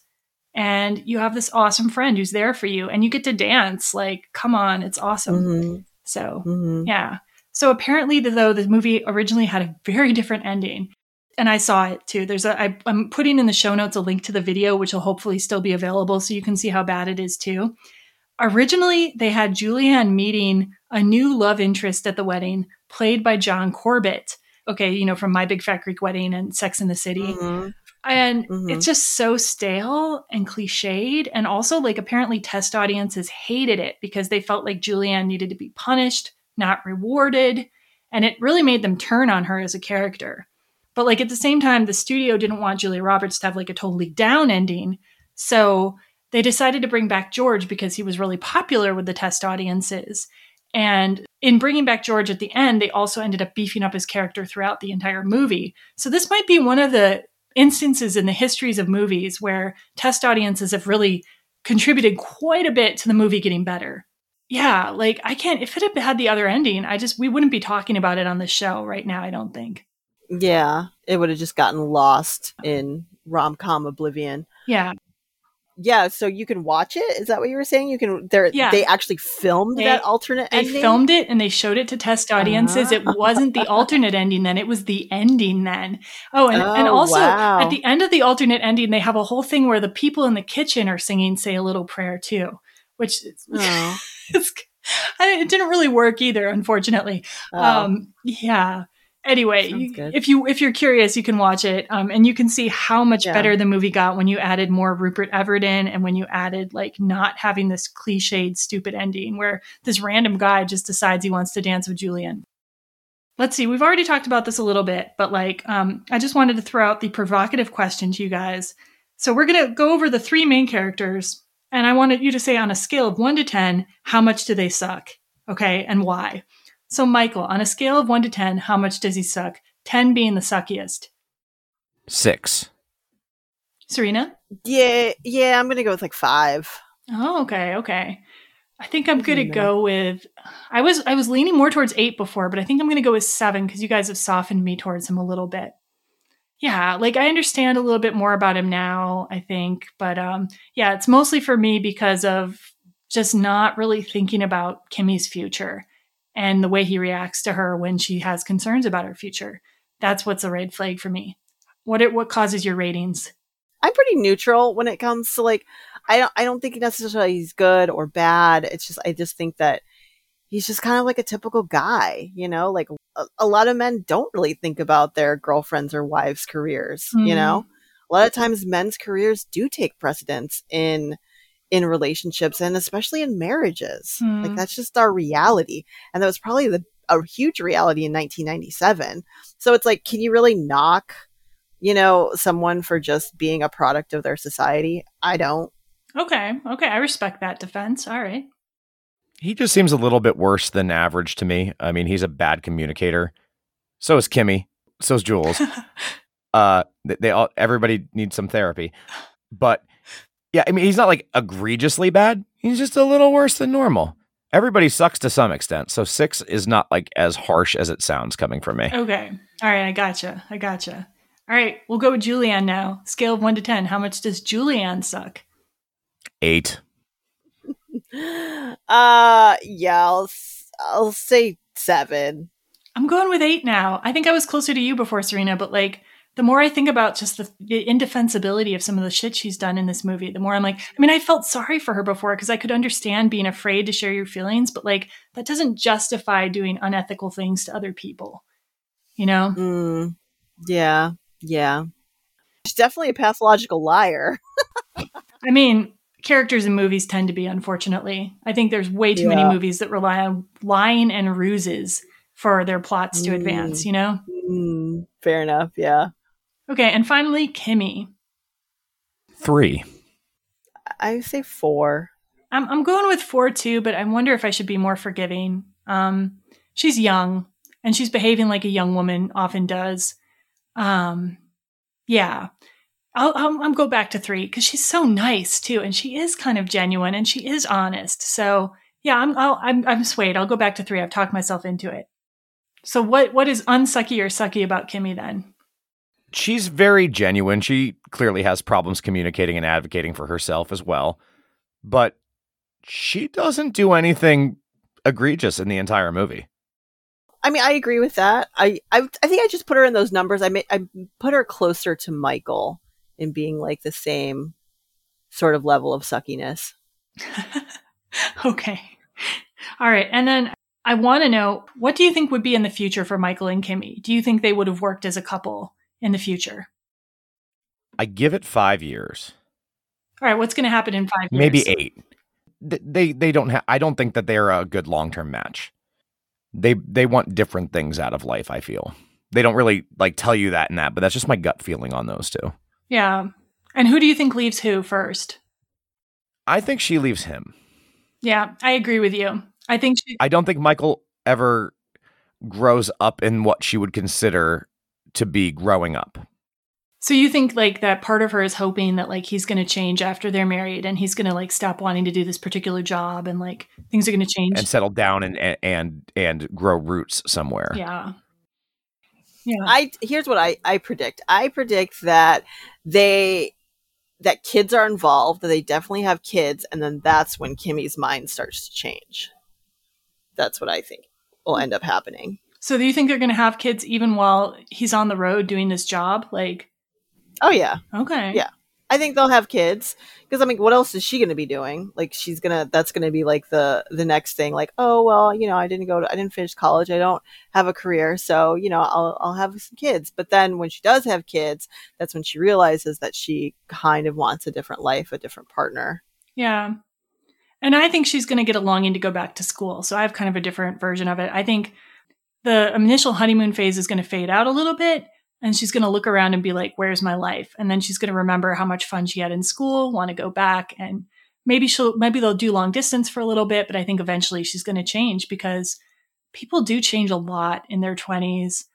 and you have this awesome friend who's there for you and you get to dance like come on it's awesome Mhm. so Mhm. yeah so apparently though the movie originally had a very different ending and i saw it too there's a I, i'm putting in the show notes a link to the video which will hopefully still be available so you can see how bad it is too originally they had julianne meeting a new love interest at the wedding played by john corbett okay you know from my big fat greek wedding and sex in the city Mhm. And Mhm. it's just so stale and cliched. And also, like, apparently, test audiences hated it because they felt like Julianne needed to be punished, not rewarded. And it really made them turn on her as a character. But, like, at the same time, the studio didn't want Julia Roberts to have, like, a totally down ending. So they decided to bring back George because he was really popular with the test audiences. And in bringing back George at the end, they also ended up beefing up his character throughout the entire movie. So this might be one of the instances in the histories of movies where test audiences have really contributed quite a bit to the movie getting better. Yeah, like I can't, if it had had the other ending, I just, we wouldn't be talking about it on the show right now, I don't think. Yeah, it would have just gotten lost in rom com oblivion. Yeah. Yeah, so you can watch it. Is that what you were saying? You can. They Yeah. they actually filmed They- that alternate They ending. filmed it and they showed it to test audiences. It wasn't the alternate ending then, it was the ending then. Oh, and, and Oh, also wow. at the end of the alternate ending, they have a whole thing where the people in the kitchen are singing Say a Little Prayer too, which is, [LAUGHS] Oh. it's, I, it didn't really work either, unfortunately. Oh. Um, yeah. Anyway, you- if you if you're curious, you can watch it, um, and you can see how much Yeah. better the movie got when you added more Rupert Everett in, and when you added like not having this cliched, stupid ending where this random guy just decides he wants to dance with Julian. Let's see, we've already talked about this a little bit, but like, um, I just wanted to throw out the provocative question to you guys. So we're gonna go over the three main characters, and I wanted you to say on a scale of one to ten, how much do they suck? Okay, and why? So, Michael, on a scale of one to 10, how much does he suck? 10 being the suckiest. Six. Serena? Yeah, yeah, I'm gonna go with like five. Oh, okay, okay. I think I'm gonna go with I was I was leaning more towards eight before, but I think I'm gonna go with seven because you guys have softened me towards him a little bit. Yeah, like I understand a little bit more about him now, I think. But um yeah, it's mostly for me because of just not really thinking about Kimmy's future and the way he reacts to her when she has concerns about her future. That's what's a red flag for me. What it what causes your ratings? I'm pretty neutral when it comes to like I don't I don't think necessarily he's good or bad. It's just I just think that he's just kind of like a typical guy, you know? Like a, a lot of men don't really think about their girlfriends or wives' careers, you Mhm. know? A lot of times men's careers do take precedence in in relationships and especially in marriages. Hmm. Like that's just our reality. And that was probably the a huge reality in 1997. So it's like can you really knock you know, someone for just being a product of their society. I don't. Okay, okay, I respect that defense. All right. He just seems a little bit worse than average to me. I mean, he's a bad communicator. So is Kimmy. So is Jules. [LAUGHS] uh, they, they all everybody needs some therapy. But yeah, I mean, he's not like egregiously bad. He's just a little worse than normal. Everybody sucks to some extent. So six is not like as harsh as it sounds coming from me. Okay. All right, I gotcha. I gotcha. All right, we'll go with Julianne now. Scale of one to ten. How much does Julianne suck? Eight. [LAUGHS] Uh, yeah, I'll, s- I'll say seven. I'm going with eight now. I think I was closer to you before, Serena, but like the more I think about just the, the indefensibility of some of the shit she's done in this movie, the more I'm like, I mean, I felt sorry for her before because I could understand being afraid to share your feelings, but like that doesn't justify doing unethical things to other people. You know? Mm, yeah, yeah. She's definitely a pathological liar. [LAUGHS] I mean, characters in movies tend to be, unfortunately. I think there's way too many movies that rely on lying and ruses for their plots to advance, you know? Mm, fair enough, yeah. Okay, and finally, Kimmy. Three. I say four. I'm, I'm going with four too, but I wonder if I should be more forgiving. Um, she's young and she's behaving like a young woman often does. Um, yeah, I'll, I'll, I'll go back to three because she's so nice too, and she is kind of genuine and she is honest. So yeah, I'm I'll, I'm I'm swayed. I'll go back to three. I've talked myself into it. So what what is unsucky or sucky about Kimmy then? She's very genuine. She clearly has problems communicating and advocating for herself as well. But she doesn't do anything egregious in the entire movie. I mean, I agree with that. I, I, I think I just put her in those numbers. I, ma- I put her closer to Michael in being like the same sort of level of suckiness. [LAUGHS] Okay. All right. And then I want to know what do you think would be in the future for Michael and Kimmy? Do you think they would have worked as a couple in the future? I give it five years, All right, what's going to happen in five maybe eight. Maybe What's going to happen in five years? Maybe eight. They they don't have. I don't think that they're a good long term match. They they want different things out of life. I feel they don't really like tell you that and that, but that's just my gut feeling on those two. Yeah. And who do you think leaves who first? I think she leaves him. Yeah, I agree with you. I think she, I don't think Michael ever grows up in what she would consider to be growing up. so. You think like that part of her is hoping that like he's going to change after they're married, and he's going to like stop wanting to do this particular job, and like things are going to change. and settle down and and and, and grow roots somewhere. yeah. Yeah. I here's what I I predict. I predict that they that kids are involved, that they definitely have kids, and then that's when Kimmy's mind starts to change. That's what I think will end up happening. So do you think they're going to have kids even while he's on the road doing this job? Like, Oh yeah, okay, yeah. I think they'll have kids because I mean, what else is she going to be doing? Like, she's gonna that's going to be like the the next thing. Like, oh well, you know, I didn't go to, I didn't finish college, I don't have a career, so you know, I'll I'll have some kids. But then when she does have kids, that's when she realizes that she kind of wants a different life, a different partner. Yeah. And I think she's going to get a longing to go back to school. So I have kind of a different version of it. I think the initial honeymoon phase is going to fade out a little bit. And she's going to look around and be like, where's my life? And then she's going to remember how much fun she had in school, want to go back. And maybe she'll, maybe they'll do long distance for a little bit. But I think eventually she's going to change because people do change a lot in their 20s.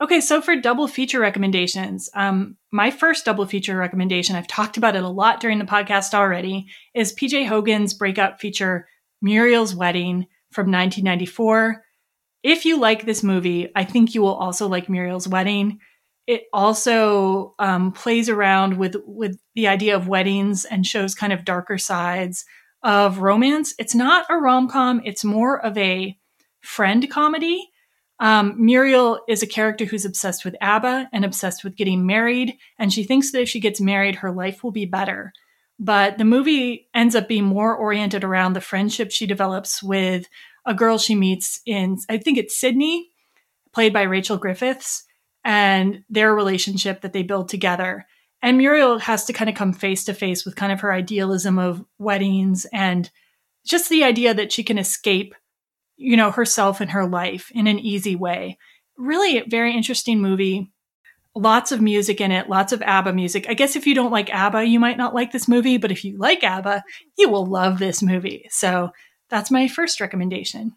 Okay, so for double feature recommendations, um, my first double feature recommendation, I've talked about it a lot during the podcast already, is PJ Hogan's breakout feature, Muriel's Wedding from 1994. If you like this movie, I think you will also like Muriel's Wedding. It also um, plays around with with the idea of weddings and shows kind of darker sides of romance. It's not a rom com; it's more of a friend comedy. Um, Muriel is a character who's obsessed with ABBA and obsessed with getting married, and she thinks that if she gets married, her life will be better. But the movie ends up being more oriented around the friendship she develops with a girl she meets in, I think it's Sydney, played by Rachel Griffiths, and their relationship that they build together. And Muriel has to kind of come face to face with kind of her idealism of weddings and just the idea that she can escape you know, herself and her life in an easy way. Really very interesting movie. Lots of music in it, lots of ABBA music. I guess if you don't like ABBA, you might not like this movie, but if you like ABBA, you will love this movie. So that's my first recommendation.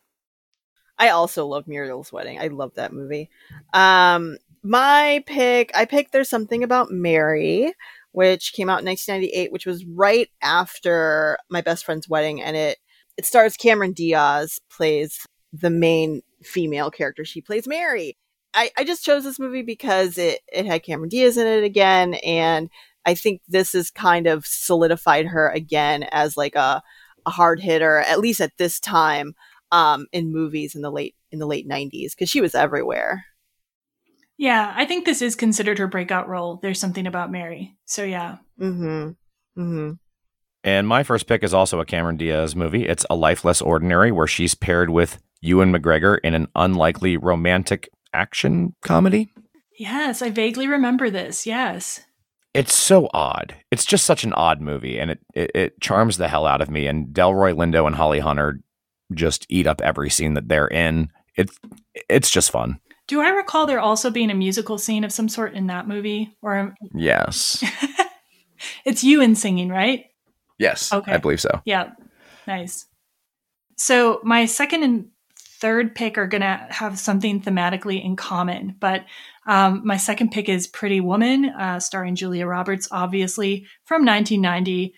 I also love Muriel's Wedding. I love that movie. Um, my pick, I picked There's Something About Mary, which came out in 1998, which was right after My Best Friend's Wedding, and it it stars Cameron Diaz plays the main female character. She plays Mary. I, I just chose this movie because it, it had Cameron Diaz in it again, and I think this has kind of solidified her again as like a, a hard hitter, at least at this time, um, in movies in the late in the late nineties, because she was everywhere. Yeah, I think this is considered her breakout role. There's something about Mary. So yeah. Mm-hmm. Mm-hmm. And my first pick is also a Cameron Diaz movie. It's A Life Less Ordinary, where she's paired with Ewan McGregor in an unlikely romantic action comedy. Yes, I vaguely remember this. Yes. It's so odd. It's just such an odd movie, and it, it, it charms the hell out of me. And Delroy Lindo and Holly Hunter just eat up every scene that they're in. It's it's just fun. Do I recall there also being a musical scene of some sort in that movie? Or Yes. [LAUGHS] it's Ewan singing, right? Yes. Okay. I believe so. Yeah. Nice. So my second and third pick are going to have something thematically in common, but um, my second pick is Pretty Woman, uh, starring Julia Roberts, obviously from 1990.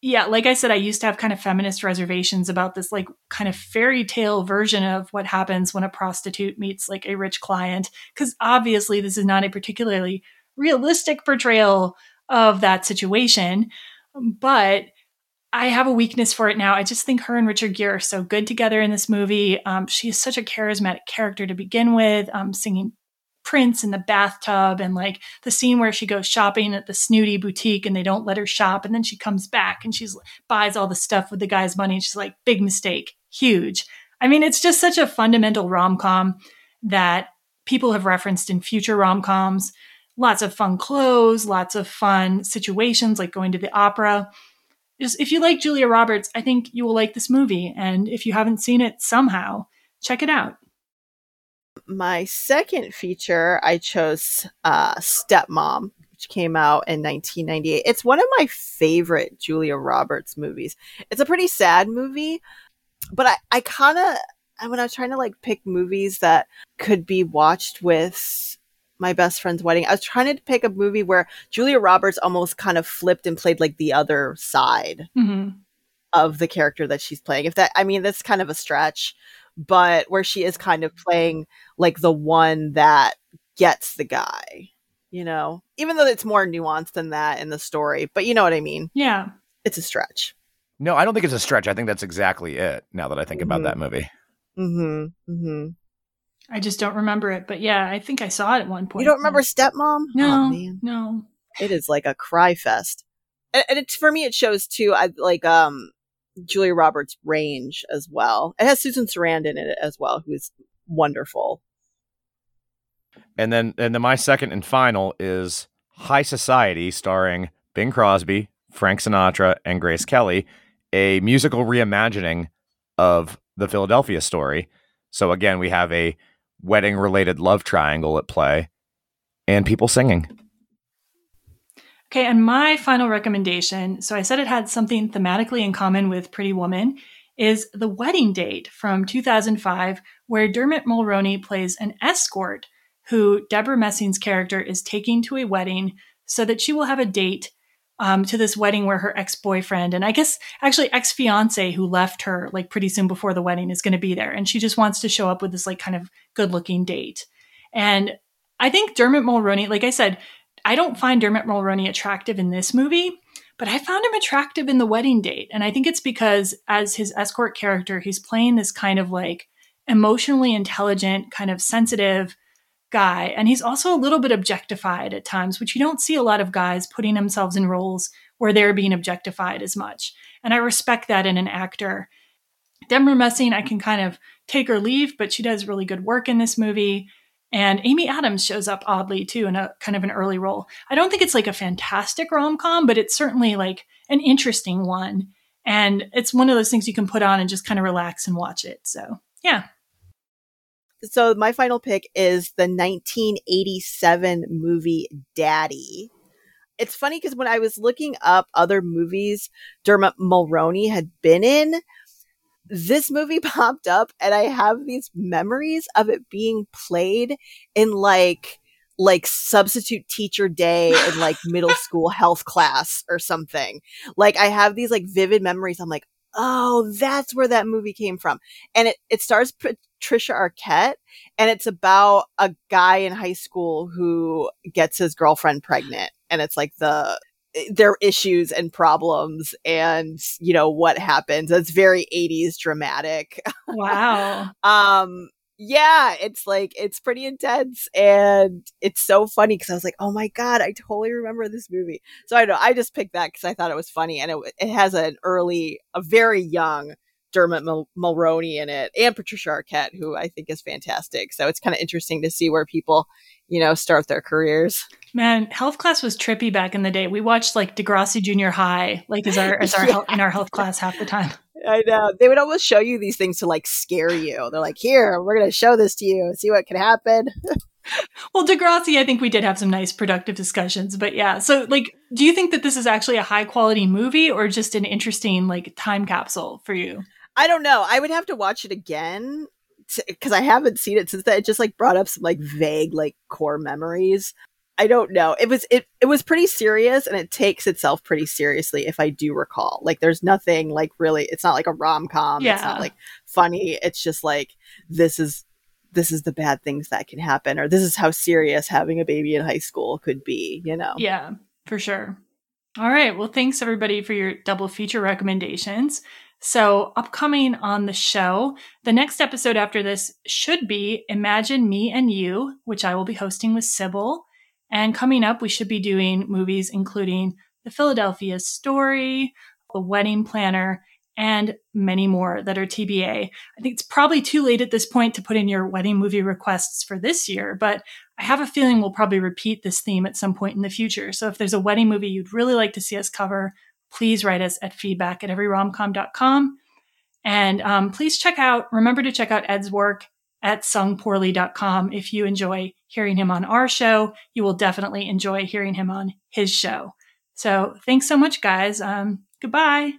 Yeah, like I said, I used to have kind of feminist reservations about this, like kind of fairy tale version of what happens when a prostitute meets like a rich client, because obviously this is not a particularly realistic portrayal of that situation. But I have a weakness for it now. I just think her and Richard Gere are so good together in this movie. Um, she is such a charismatic character to begin with, um, singing Prince in the bathtub and like the scene where she goes shopping at the snooty boutique and they don't let her shop. And then she comes back and she's buys all the stuff with the guy's money. And she's like, big mistake, huge. I mean, it's just such a fundamental rom com that people have referenced in future rom coms. lots of fun clothes, lots of fun situations like going to the opera. Just if you like Julia Roberts, I think you will like this movie. And if you haven't seen it somehow, check it out. My second feature, I chose uh, Stepmom, which came out in 1998. It's one of my favorite Julia Roberts movies. It's a pretty sad movie, but I, I kind of, when I was trying to like pick movies that could be watched with my best friend's wedding. I was trying to pick a movie where Julia Roberts almost kind of flipped and played like the other side mm-hmm. of the character that she's playing. If that, I mean, that's kind of a stretch, but where she is kind of playing like the one that gets the guy, you know, even though it's more nuanced than that in the story, but you know what I mean? Yeah. It's a stretch. No, I don't think it's a stretch. I think that's exactly it now that I think mm-hmm. about that movie. Mm hmm. Mm hmm. I just don't remember it. But yeah, I think I saw it at one point. You don't remember Stepmom? No, oh, no. It is like a cry fest, and, and it's for me. It shows too. I like um Julia Roberts' range as well. It has Susan Sarandon in it as well, who is wonderful. And then, and then my second and final is High Society, starring Bing Crosby, Frank Sinatra, and Grace Kelly, a musical reimagining of the Philadelphia story. So again, we have a wedding related love triangle at play and people singing. Okay, and my final recommendation so I said it had something thematically in common with Pretty Woman is The Wedding Date from 2005, where Dermot Mulroney plays an escort who Debra Messing's character is taking to a wedding so that she will have a date um, to this wedding where her ex boyfriend and I guess actually ex fiance who left her like pretty soon before the wedding is going to be there. And she just wants to show up with this like kind of good looking date. And I think Dermot Mulroney, like I said, I don't find Dermot Mulroney attractive in this movie, but I found him attractive in the wedding date. And I think it's because as his escort character, he's playing this kind of like emotionally intelligent, kind of sensitive, guy. And he's also a little bit objectified at times, which you don't see a lot of guys putting themselves in roles where they're being objectified as much. And I respect that in an actor. Debra Messing, I can kind of take or leave, but she does really good work in this movie. And Amy Adams shows up oddly too in a kind of an early role. I don't think it's like a fantastic rom com, but it's certainly like an interesting one. And it's one of those things you can put on and just kind of relax and watch it. So, yeah, so my final pick is the 1987 movie Daddy. It's funny because when I was looking up other movies Dermot Mulroney had been in, this movie [LAUGHS] popped up and I have these memories of it being played in like like substitute teacher day in like [LAUGHS] middle school health class or something. Like I have these like vivid memories. I'm like, oh, that's where that movie came from. And it, it stars Patricia Arquette and it's about a guy in high school who gets his girlfriend pregnant. And it's like the, their issues and problems and, you know, what happens. It's very 80s dramatic. Wow. [LAUGHS] um, yeah, it's like it's pretty intense and it's so funny because I was like, oh my god, I totally remember this movie. So I know I just picked that because I thought it was funny and it it has an early, a very young Dermot Mul- Mulroney in it and Patricia Arquette, who I think is fantastic. So it's kind of interesting to see where people, you know, start their careers. Man, health class was trippy back in the day. We watched like Degrassi Junior High, like as our as our [LAUGHS] yeah. health, in our health class half the time. I know. They would almost show you these things to like scare you. They're like, here, we're going to show this to you, see what can happen. [LAUGHS] well, Degrassi, I think we did have some nice productive discussions. But yeah, so like, do you think that this is actually a high quality movie or just an interesting like time capsule for you? I don't know. I would have to watch it again because I haven't seen it since that. It just like brought up some like vague like core memories. I don't know. It was it it was pretty serious and it takes itself pretty seriously if I do recall. Like there's nothing like really it's not like a rom-com. Yeah. It's not like funny. It's just like this is this is the bad things that can happen or this is how serious having a baby in high school could be, you know. Yeah, for sure. All right. Well, thanks everybody for your double feature recommendations. So, upcoming on the show, the next episode after this should be Imagine Me and You, which I will be hosting with Sybil. And coming up, we should be doing movies including The Philadelphia Story, The Wedding Planner, and many more that are TBA. I think it's probably too late at this point to put in your wedding movie requests for this year, but I have a feeling we'll probably repeat this theme at some point in the future. So if there's a wedding movie you'd really like to see us cover, please write us at feedback at everyromcom.com. And um, please check out, remember to check out Ed's work at sungpoorly.com. If you enjoy hearing him on our show, you will definitely enjoy hearing him on his show. So thanks so much, guys. Um, goodbye.